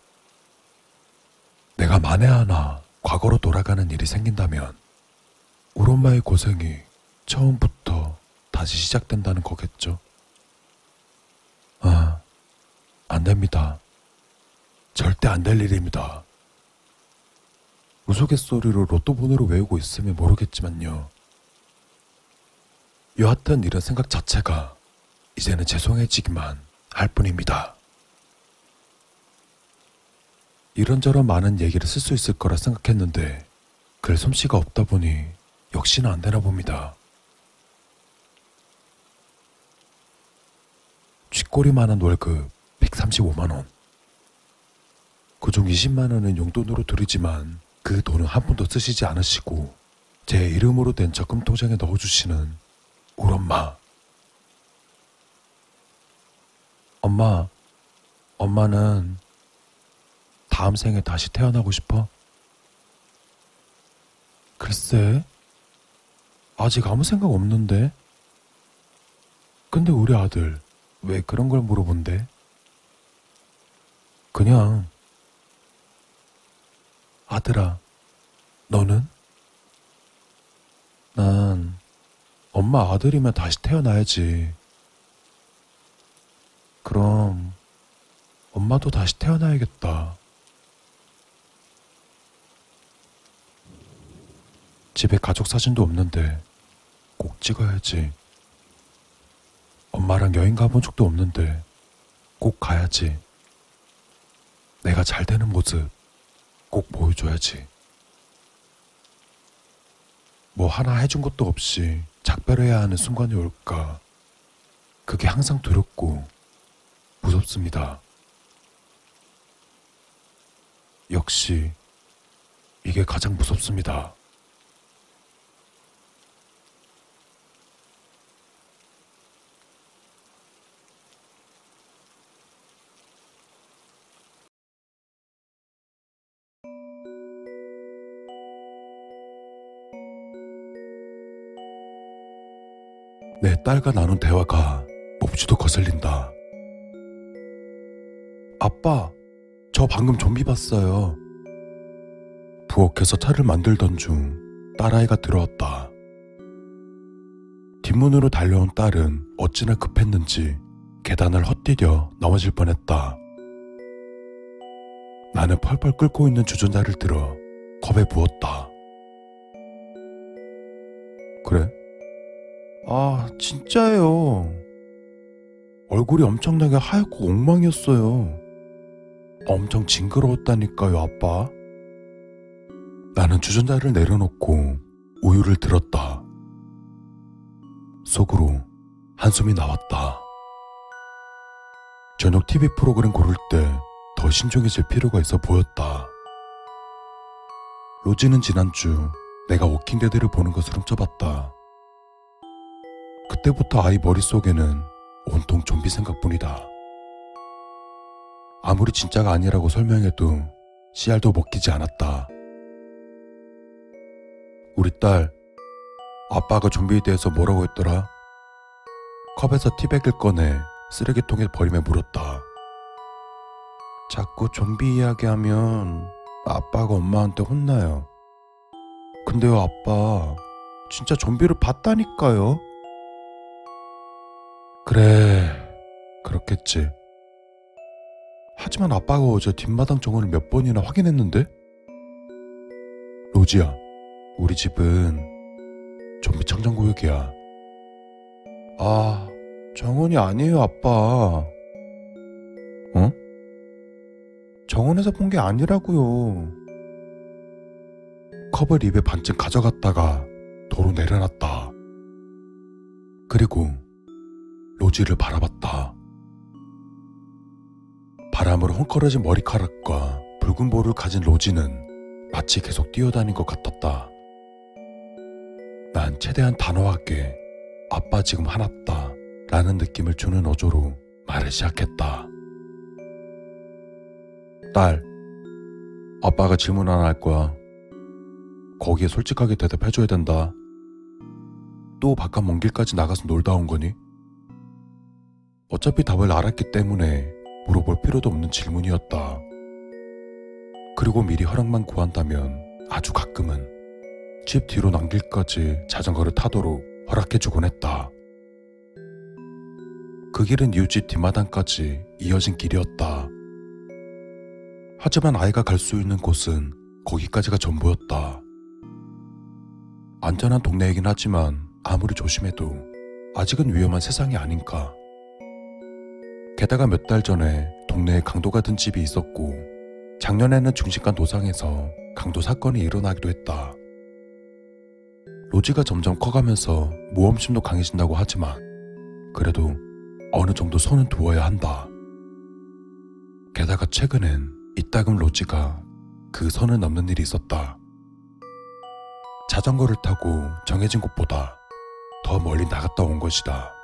내가 만에 하나 과거로 돌아가는 일이 생긴다면 우리 엄마의 고생이 처음부터 다시 시작된다는 거겠죠? 아, 안 됩니다. 절대 안 될 일입니다. 우스갯소리로 로또 번호를 외우고 있으면 모르겠지만요. 여하튼 이런 생각 자체가 이제는 죄송해지기만 할 뿐입니다. 이런저런 많은 얘기를 쓸 수 있을 거라 생각했는데 글 솜씨가 없다 보니 역시나 안 되나 봅니다. 쥐꼬리만한 월급 135만원. 그중 20만원은 용돈으로 드리지만 그 돈은 한 푼도 쓰시지 않으시고 제 이름으로 된 적금 통장에 넣어주시는 우리 엄마. 엄마, 엄마는 다음 생에 다시 태어나고 싶어? 글쎄, 아직 아무 생각 없는데? 근데 우리 아들 왜 그런 걸 물어본대? 그냥 아들아, 너는? 난 엄마 아들이면 다시 태어나야지. 그럼 엄마도 다시 태어나야겠다. 집에 가족 사진도 없는데 꼭 찍어야지. 엄마랑 여행 가본 적도 없는데 꼭 가야지. 내가 잘 되는 모습 꼭 보여줘야지. 뭐 하나 해준 것도 없이 작별해야 하는 순간이 올까. 그게 항상 두렵고 무섭습니다. 역시 이게 가장 무섭습니다. 딸과 나눈 대화가 몹시도 거슬린다. 아빠, 저 방금 좀비 봤어요. 부엌에서 차를 만들던 중 딸아이가 들어왔다. 뒷문으로 달려온 딸은 어찌나 급했는지 계단을 헛디뎌 넘어질 뻔했다. 나는 펄펄 끓고 있는 주전자를 들어 컵에 부었다. 그래? 아, 진짜예요. 얼굴이 엄청나게 하얗고 엉망이었어요. 엄청 징그러웠다니까요, 아빠. 나는 주전자를 내려놓고 우유를 들었다. 속으로 한숨이 나왔다. 저녁 TV 프로그램 고를 때 더 신중해질 필요가 있어 보였다. 로지는 지난주 내가 워킹데드를 보는 것을 훔쳐봤다. 그때부터 아이 머릿속에는 온통 좀비 생각뿐이다. 아무리 진짜가 아니라고 설명해도 씨알도 먹히지 않았다. 우리 딸, 아빠가 좀비에 대해서 뭐라고 했더라? 컵에서 티백을 꺼내 쓰레기통에 버리며 물었다. 자꾸 좀비 이야기하면 아빠가 엄마한테 혼나요. 근데요, 아빠. 진짜 좀비를 봤다니까요. 그래, 그렇겠지. 하지만 아빠가 어제 뒷마당 정원을 몇 번이나 확인했는데? 로지야, 우리 집은 좀비 청정구역이야. 아, 정원이 아니에요, 아빠. 어? 정원에서 본 게 아니라고요. 컵을 입에 반쯤 가져갔다가 도로 내려놨다. 그리고 로지를 바라봤다. 바람으로 헝클어진 머리카락과 붉은 볼을 가진 로지는 마치 계속 뛰어다닌 것 같았다. 난 최대한 단호하게 아빠 지금 화났다 라는 느낌을 주는 어조로 말을 시작했다. 딸, 아빠가 질문 하나 할 거야. 거기에 솔직하게 대답해줘야 된다. 또 바깥 먼 길까지 나가서 놀다 온 거니? 어차피 답을 알았기 때문에 물어볼 필요도 없는 질문이었다. 그리고 미리 허락만 구한다면 아주 가끔은 집 뒤로 남길까지 자전거를 타도록 허락해주곤 했다. 그 길은 이웃집 뒷마당까지 이어진 길이었다. 하지만 아이가 갈 수 있는 곳은 거기까지가 전부였다. 안전한 동네이긴 하지만 아무리 조심해도 아직은 위험한 세상이 아닌가. 게다가 몇 달 전에 동네에 강도 같은 집이 있었고 작년에는 중식간 도상에서 강도 사건이 일어나기도 했다. 로지가 점점 커가면서 모험심도 강해진다고 하지만 그래도 어느 정도 선은 두어야 한다. 게다가 최근엔 이따금 로지가 그 선을 넘는 일이 있었다. 자전거를 타고 정해진 곳보다 더 멀리 나갔다 온 것이다.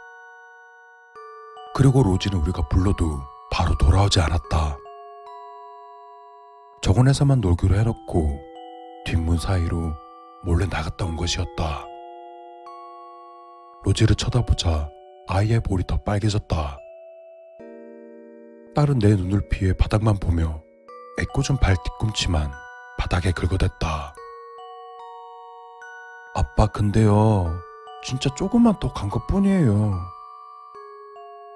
그리고 로지는 우리가 불러도 바로 돌아오지 않았다. 정원에서만 놀기로 해놓고 뒷문 사이로 몰래 나갔다 온 것이었다. 로지를 쳐다보자 아이의 볼이 더 빨개졌다. 딸은 내 눈을 피해 바닥만 보며 애꿎은 발 뒤꿈치만 바닥에 긁어댔다. 아빠 근데요 진짜 조금만 더 간 것뿐이에요.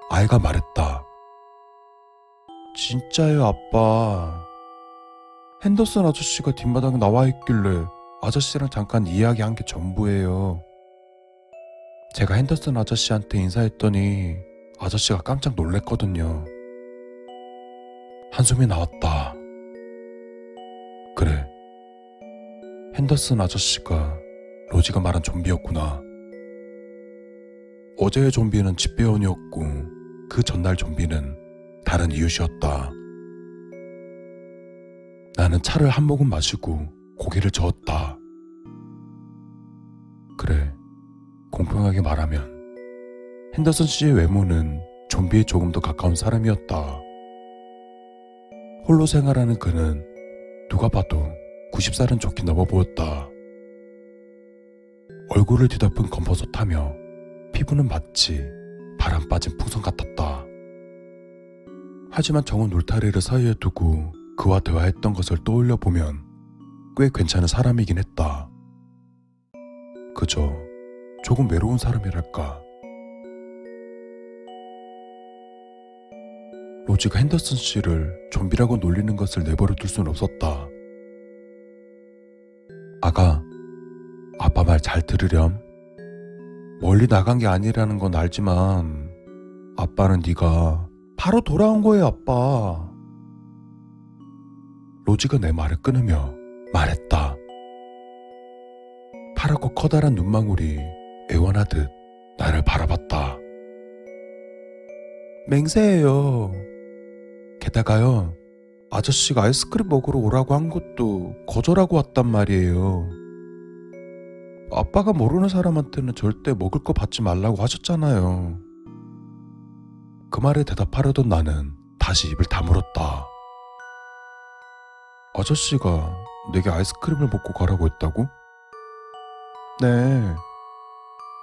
아이가 말했다. 진짜요 아빠. 핸더슨 아저씨가 뒷마당에 나와 있길래 아저씨랑 잠깐 이야기한 게 전부예요. 제가 핸더슨 아저씨한테 인사했더니 아저씨가 깜짝 놀랬거든요. 한숨이 나왔다. 그래. 핸더슨 아저씨가 로지가 말한 좀비였구나. 어제의 좀비는 집배원이었고 그 전날 좀비는 다른 이웃이었다. 나는 차를 한 모금 마시고 고개를 저었다. 그래, 공평하게 말하면 핸더슨 씨의 외모는 좀비에 조금 더 가까운 사람이었다. 홀로 생활하는 그는 누가 봐도 90살은 좋게 넘어 보였다. 얼굴을 뒤덮은 검버섯하며 피부는 마치 바람 빠진 풍선 같았다. 하지만 정은 울타리를 사이에 두고 그와 대화했던 것을 떠올려 보면 꽤 괜찮은 사람이긴 했다. 그저 조금 외로운 사람이랄까. 로지가 핸더슨 씨를 좀비라고 놀리는 것을 내버려 둘 수는 없었다. 아가, 아빠 말 잘 들으렴. 멀리 나간 게 아니라는 건 알지만 아빠는 네가 바로 돌아온 거예요, 아빠. 로지가 내 말을 끊으며 말했다. 파랗고 커다란 눈망울이 애원하듯 나를 바라봤다. 맹세해요. 게다가요, 아저씨가 아이스크림 먹으러 오라고 한 것도 거절하고 왔단 말이에요. 아빠가 모르는 사람한테는 절대 먹을 거 받지 말라고 하셨잖아요. 그 말에 대답하려던 나는 다시 입을 다물었다. 아저씨가 내게 아이스크림을 먹고 가라고 했다고? 네.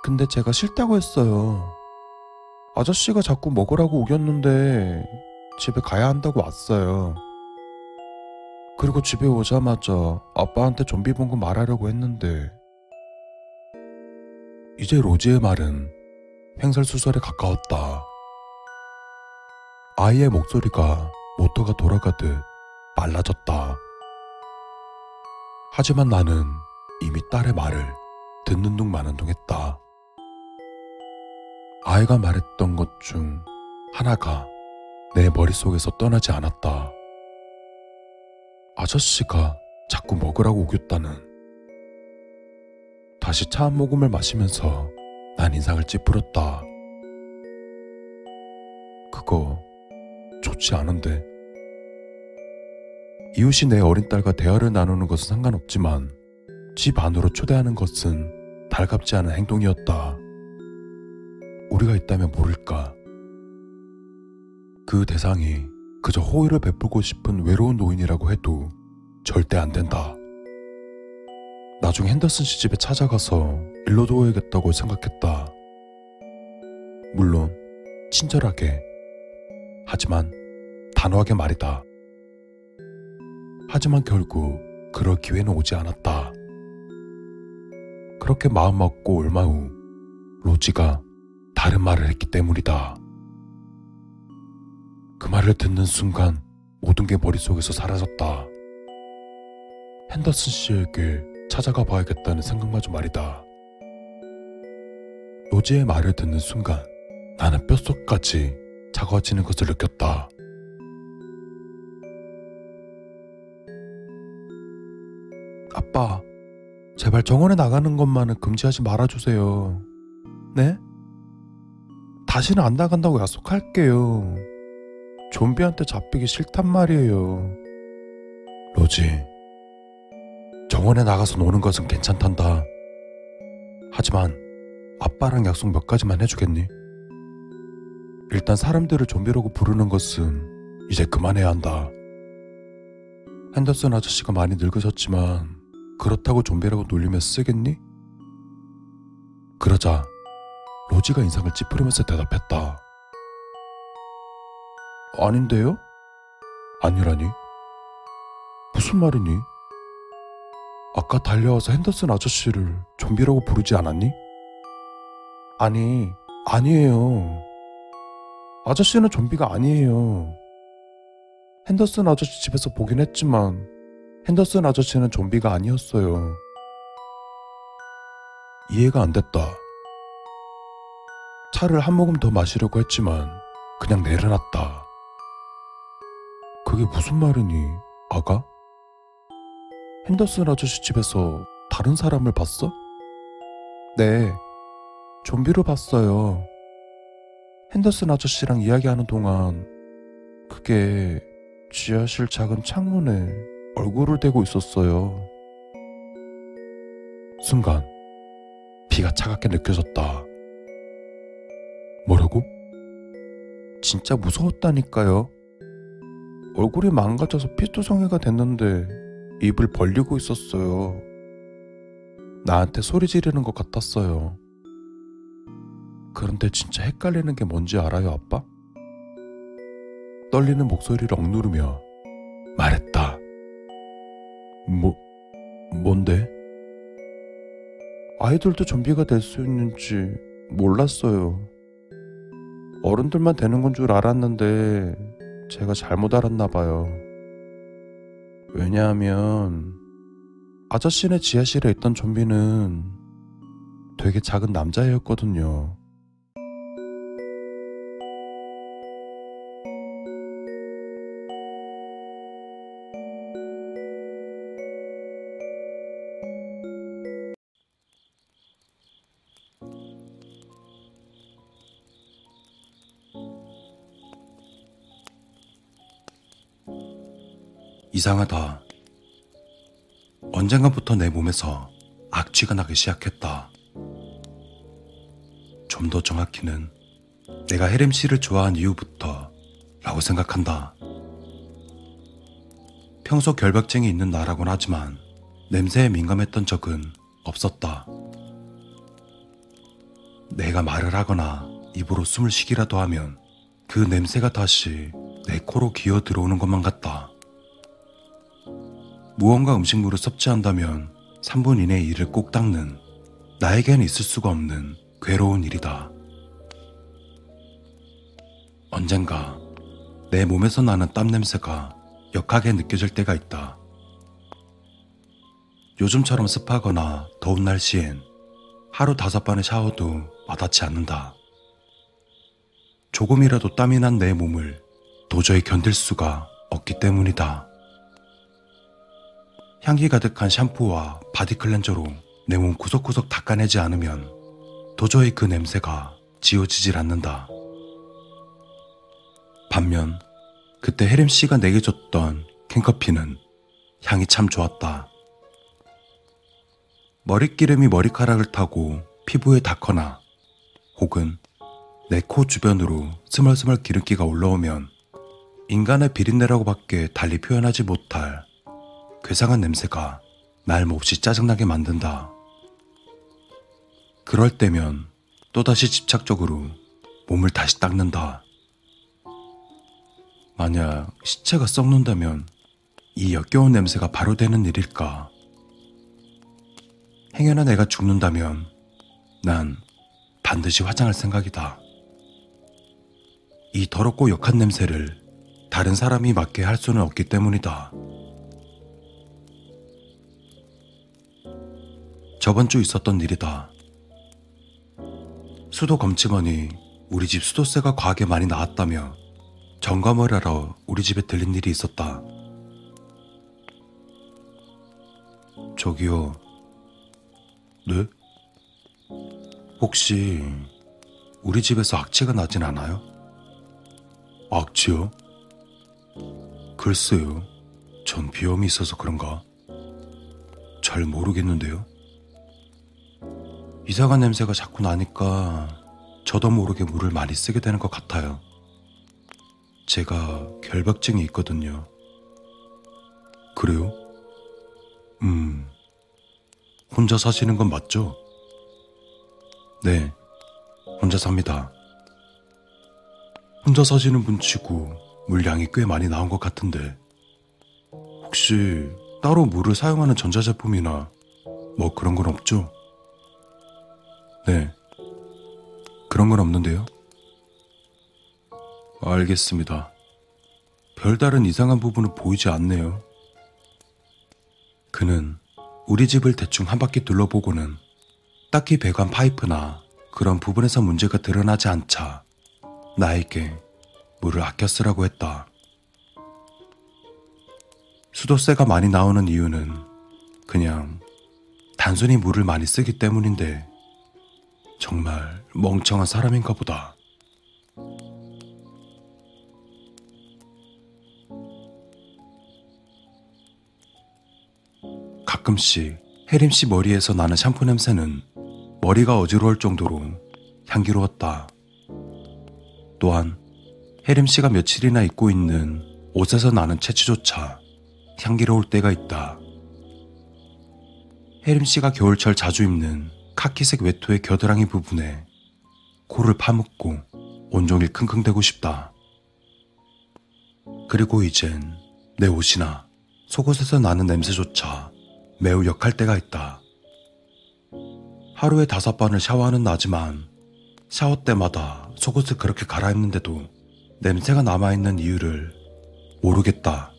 근데 제가 싫다고 했어요. 아저씨가 자꾸 먹으라고 우겼는데 집에 가야 한다고 왔어요. 그리고 집에 오자마자 아빠한테 좀비 본 거 말하려고 했는데 이제 로지의 말은 횡설수설에 가까웠다. 아이의 목소리가 모터가 돌아가듯 빨라졌다. 하지만 나는 이미 딸의 말을 듣는 둥 마는 둥 했다. 아이가 말했던 것 중 하나가 내 머릿속에서 떠나지 않았다. 아저씨가 자꾸 먹으라고 우겼다는. 다시 차 한 모금을 마시면서 난 인상을 찌푸렸다. 그거 좋지 않은데. 이웃이 내 어린 딸과 대화를 나누는 것은 상관없지만 집 안으로 초대하는 것은 달갑지 않은 행동이었다. 우리가 있다면 모를까. 그 대상이 그저 호의를 베풀고 싶은 외로운 노인이라고 해도 절대 안 된다. 나중 핸더슨 씨 집에 찾아가서 일러 둬야겠다고 생각했다. 물론 친절하게 하지만 단호하게 말이다. 하지만 결국 그럴 기회는 오지 않았다. 그렇게 마음 먹고 얼마 후 로지가 다른 말을 했기 때문이다. 그 말을 듣는 순간 모든 게 머릿속에서 사라졌다. 핸더슨 씨에게 찾아가 봐야겠다는 생각마저 말이다. 로지의 말을 듣는 순간 나는 뼛속까지 차가워지는 것을 느꼈다. 아빠, 제발 정원에 나가는 것만은 금지하지 말아주세요. 네? 다시는 안 나간다고 약속할게요. 좀비한테 잡히기 싫단 말이에요. 로지, 정원에 나가서 노는 것은 괜찮단다. 하지만 아빠랑 약속 몇 가지만 해주겠니? 일단 사람들을 좀비라고 부르는 것은 이제 그만해야 한다. 핸더슨 아저씨가 많이 늙으셨지만 그렇다고 좀비라고 놀리며 쓰겠니? 그러자 로지가 인상을 찌푸리면서 대답했다. 아닌데요? 아니라니? 무슨 말이니? 아까 달려와서 핸더슨 아저씨를 좀비라고 부르지 않았니? 아니, 아니에요. 아저씨는 좀비가 아니에요. 핸더슨 아저씨 집에서 보긴 했지만 핸더슨 아저씨는 좀비가 아니었어요. 이해가 안 됐다. 차를 한 모금 더 마시려고 했지만 그냥 내려놨다. 그게 무슨 말이니, 아가? 핸더슨 아저씨 집에서 다른 사람을 봤어? 네, 좀비로 봤어요. 핸더슨 아저씨랑 이야기하는 동안 그게 지하실 작은 창문에 얼굴을 대고 있었어요. 순간 비가 차갑게 느껴졌다. 뭐라고? 진짜 무서웠다니까요. 얼굴이 망가져서 피투성이가 됐는데 입을 벌리고 있었어요. 나한테 소리 지르는 것 같았어요. 그런데 진짜 헷갈리는 게 뭔지 알아요, 아빠? 떨리는 목소리를 억누르며 말했다. 뭐, 뭔데? 아이들도 좀비가 될 수 있는지 몰랐어요. 어른들만 되는 건 줄 알았는데 제가 잘못 알았나 봐요. 왜냐하면 아저씨네 지하실에 있던 좀비는 되게 작은 남자애였거든요. 이상하다. 언젠가부터 내 몸에서 악취가 나기 시작했다. 좀 더 정확히는 내가 혜림 씨를 좋아한 이후부터 라고 생각한다. 평소 결벽증이 있는 나라곤 하지만 냄새에 민감했던 적은 없었다. 내가 말을 하거나 입으로 숨을 쉬기라도 하면 그 냄새가 다시 내 코로 기어 들어오는 것만 같다. 무언가 음식물을 섭취한다면 3분 이내 이를 꼭 닦는 나에겐 있을 수가 없는 괴로운 일이다. 언젠가 내 몸에서 나는 땀 냄새가 역하게 느껴질 때가 있다. 요즘처럼 습하거나 더운 날씨엔 하루 다섯 번의 샤워도 마다하지 않는다. 조금이라도 땀이 난 내 몸을 도저히 견딜 수가 없기 때문이다. 향기 가득한 샴푸와 body cleanser로 내 몸 구석구석 닦아내지 않으면 도저히 그 냄새가 지워지질 않는다. 반면 그때 혜림 씨가 내게 줬던 캔커피는 향이 참 좋았다. 머릿기름이 머리카락을 타고 피부에 닿거나 혹은 내 코 주변으로 스멀스멀 기름기가 올라오면 인간의 비린내라고밖에 달리 표현하지 못할 괴상한 냄새가 날 몹시 짜증나게 만든다. 그럴 때면 또다시 집착적으로 몸을 다시 닦는다. 만약 시체가 썩는다면 이 역겨운 냄새가 바로 되는 일일까? 행여나 내가 죽는다면 난 반드시 화장할 생각이다. 이 더럽고 역한 냄새를 다른 사람이 맡게 할 수는 없기 때문이다. 저번 주 있었던 일이다. 수도 검침원이 우리 집 수도세가 과하게 많이 나왔다며 점검을 하러 우리 집에 들린 일이 있었다. 저기요. 네? 혹시 우리 집에서 악취가 나진 않아요? 악취요? 글쎄요. 전 비염이 있어서 그런가? 잘 모르겠는데요. 이상한 냄새가 자꾸 나니까 저도 모르게 물을 많이 쓰게 되는 것 같아요. 제가 결벽증이 있거든요. 그래요? 음, 혼자 사시는 건 맞죠? 네, 혼자 삽니다. 혼자 사시는 분 치고 물량이 꽤 많이 나온 것 같은데 혹시 따로 물을 사용하는 전자제품이나 뭐 그런 건 없죠? 네. 그런 건 없는데요? 알겠습니다. 별다른 이상한 부분은 보이지 않네요. 그는 우리 집을 대충 한 바퀴 둘러보고는 딱히 배관 파이프나 그런 부분에서 문제가 드러나지 않자 나에게 물을 아껴 쓰라고 했다. 수도세가 많이 나오는 이유는 그냥 단순히 물을 많이 쓰기 때문인데 정말 멍청한 사람인가 보다. 가끔씩 혜림 씨 머리에서 나는 샴푸 냄새는 머리가 어지러울 정도로 향기로웠다. 또한 혜림 씨가 며칠이나 입고 있는 옷에서 나는 채취조차 향기로울 때가 있다. 혜림 씨가 겨울철 자주 입는 카키색 외투의 겨드랑이 부분에 코를 파묻고 온종일 킁킁대고 싶다. 그리고 이젠 내 옷이나 속옷에서 나는 냄새조차 매우 역할 때가 있다. 하루에 다섯 번을 샤워하는 나지만 샤워 때마다 속옷을 그렇게 갈아입는데도 냄새가 남아있는 이유를 모르겠다.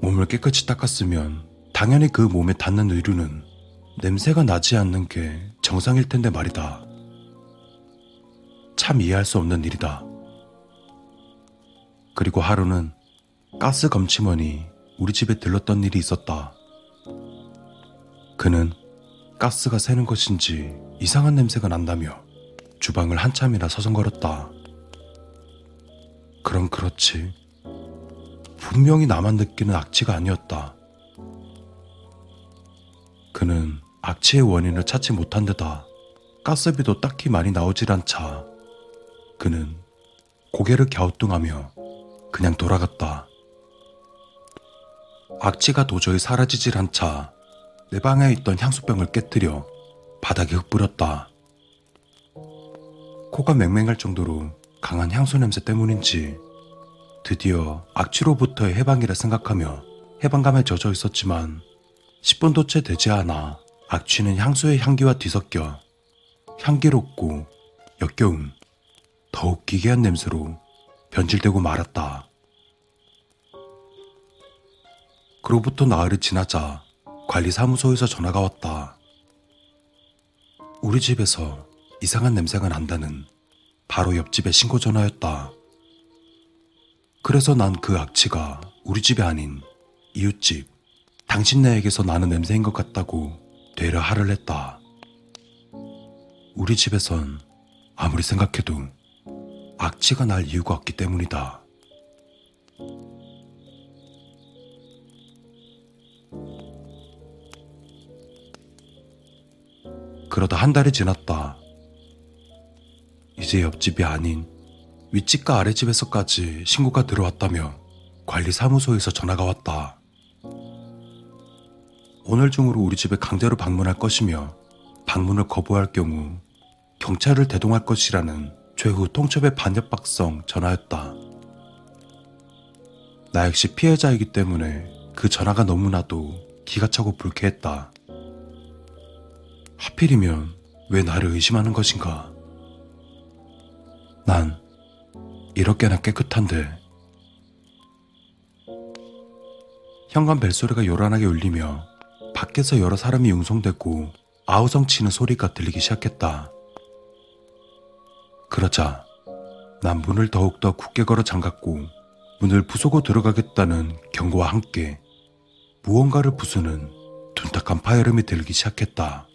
몸을 깨끗이 닦았으면 당연히 그 몸에 닿는 의류는 냄새가 나지 않는 게 정상일 텐데 말이다. 참 이해할 수 없는 일이다. 그리고 하루는 가스 검침원이 우리 집에 들렀던 일이 있었다. 그는 가스가 새는 것인지 이상한 냄새가 난다며 주방을 한참이나 서성거렸다. 그럼 그렇지. 분명히 나만 느끼는 악취가 아니었다. 그는 악취의 원인을 찾지 못한 데다 가스비도 딱히 많이 나오질 않자 그는 고개를 갸우뚱하며 그냥 돌아갔다. 악취가 도저히 사라지질 않자 내 방에 있던 향수병을 깨뜨려 바닥에 흩뿌렸다. 코가 맹맹할 정도로 강한 향수 냄새 때문인지 드디어 악취로부터의 해방이라 생각하며 해방감에 젖어 있었지만 10분도 채 되지 않아 악취는 향수의 향기와 뒤섞여 향기롭고 역겨운 더욱 기괴한 냄새로 변질되고 말았다. 그로부터 나흘이 지나자 관리사무소에서 전화가 왔다. 우리 집에서 이상한 냄새가 난다는 바로 옆집의 신고 전화였다. 그래서 난 그 악취가 우리 집이 아닌 이웃집 당신네에게서 나는 냄새인 것 같다고 되려 하를 냈다. 우리 집에선 아무리 생각해도 악취가 날 이유가 없기 때문이다. 그러다 한 달이 지났다. 이제 옆집이 아닌 윗집과 아랫집에서까지 신고가 들어왔다며 관리사무소에서 전화가 왔다. 오늘 중으로 우리 집에 강제로 방문할 것이며 방문을 거부할 경우 경찰을 대동할 것이라는 최후 통첩의 반협박성 전화였다. 나 역시 피해자이기 때문에 그 전화가 너무나도 기가 차고 불쾌했다. 하필이면 왜 나를 의심하는 것인가? 난 이렇게나 깨끗한데. 현관 벨소리가 요란하게 울리며 밖에서 여러 사람이 융성대고 아우성 치는 소리가 들리기 시작했다. 그러자 난 문을 더욱더 굳게 걸어 잠갔고 문을 부수고 들어가겠다는 경고와 함께 무언가를 부수는 둔탁한 파열음이 들기 시작했다.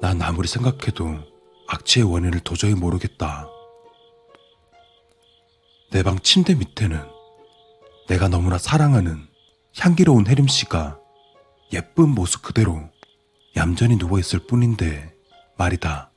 난 아무리 생각해도 악취의 원인을 도저히 모르겠다. 내 방 침대 밑에는 내가 너무나 사랑하는 향기로운 혜림 씨가 예쁜 모습 그대로 얌전히 누워있을 뿐인데 말이다.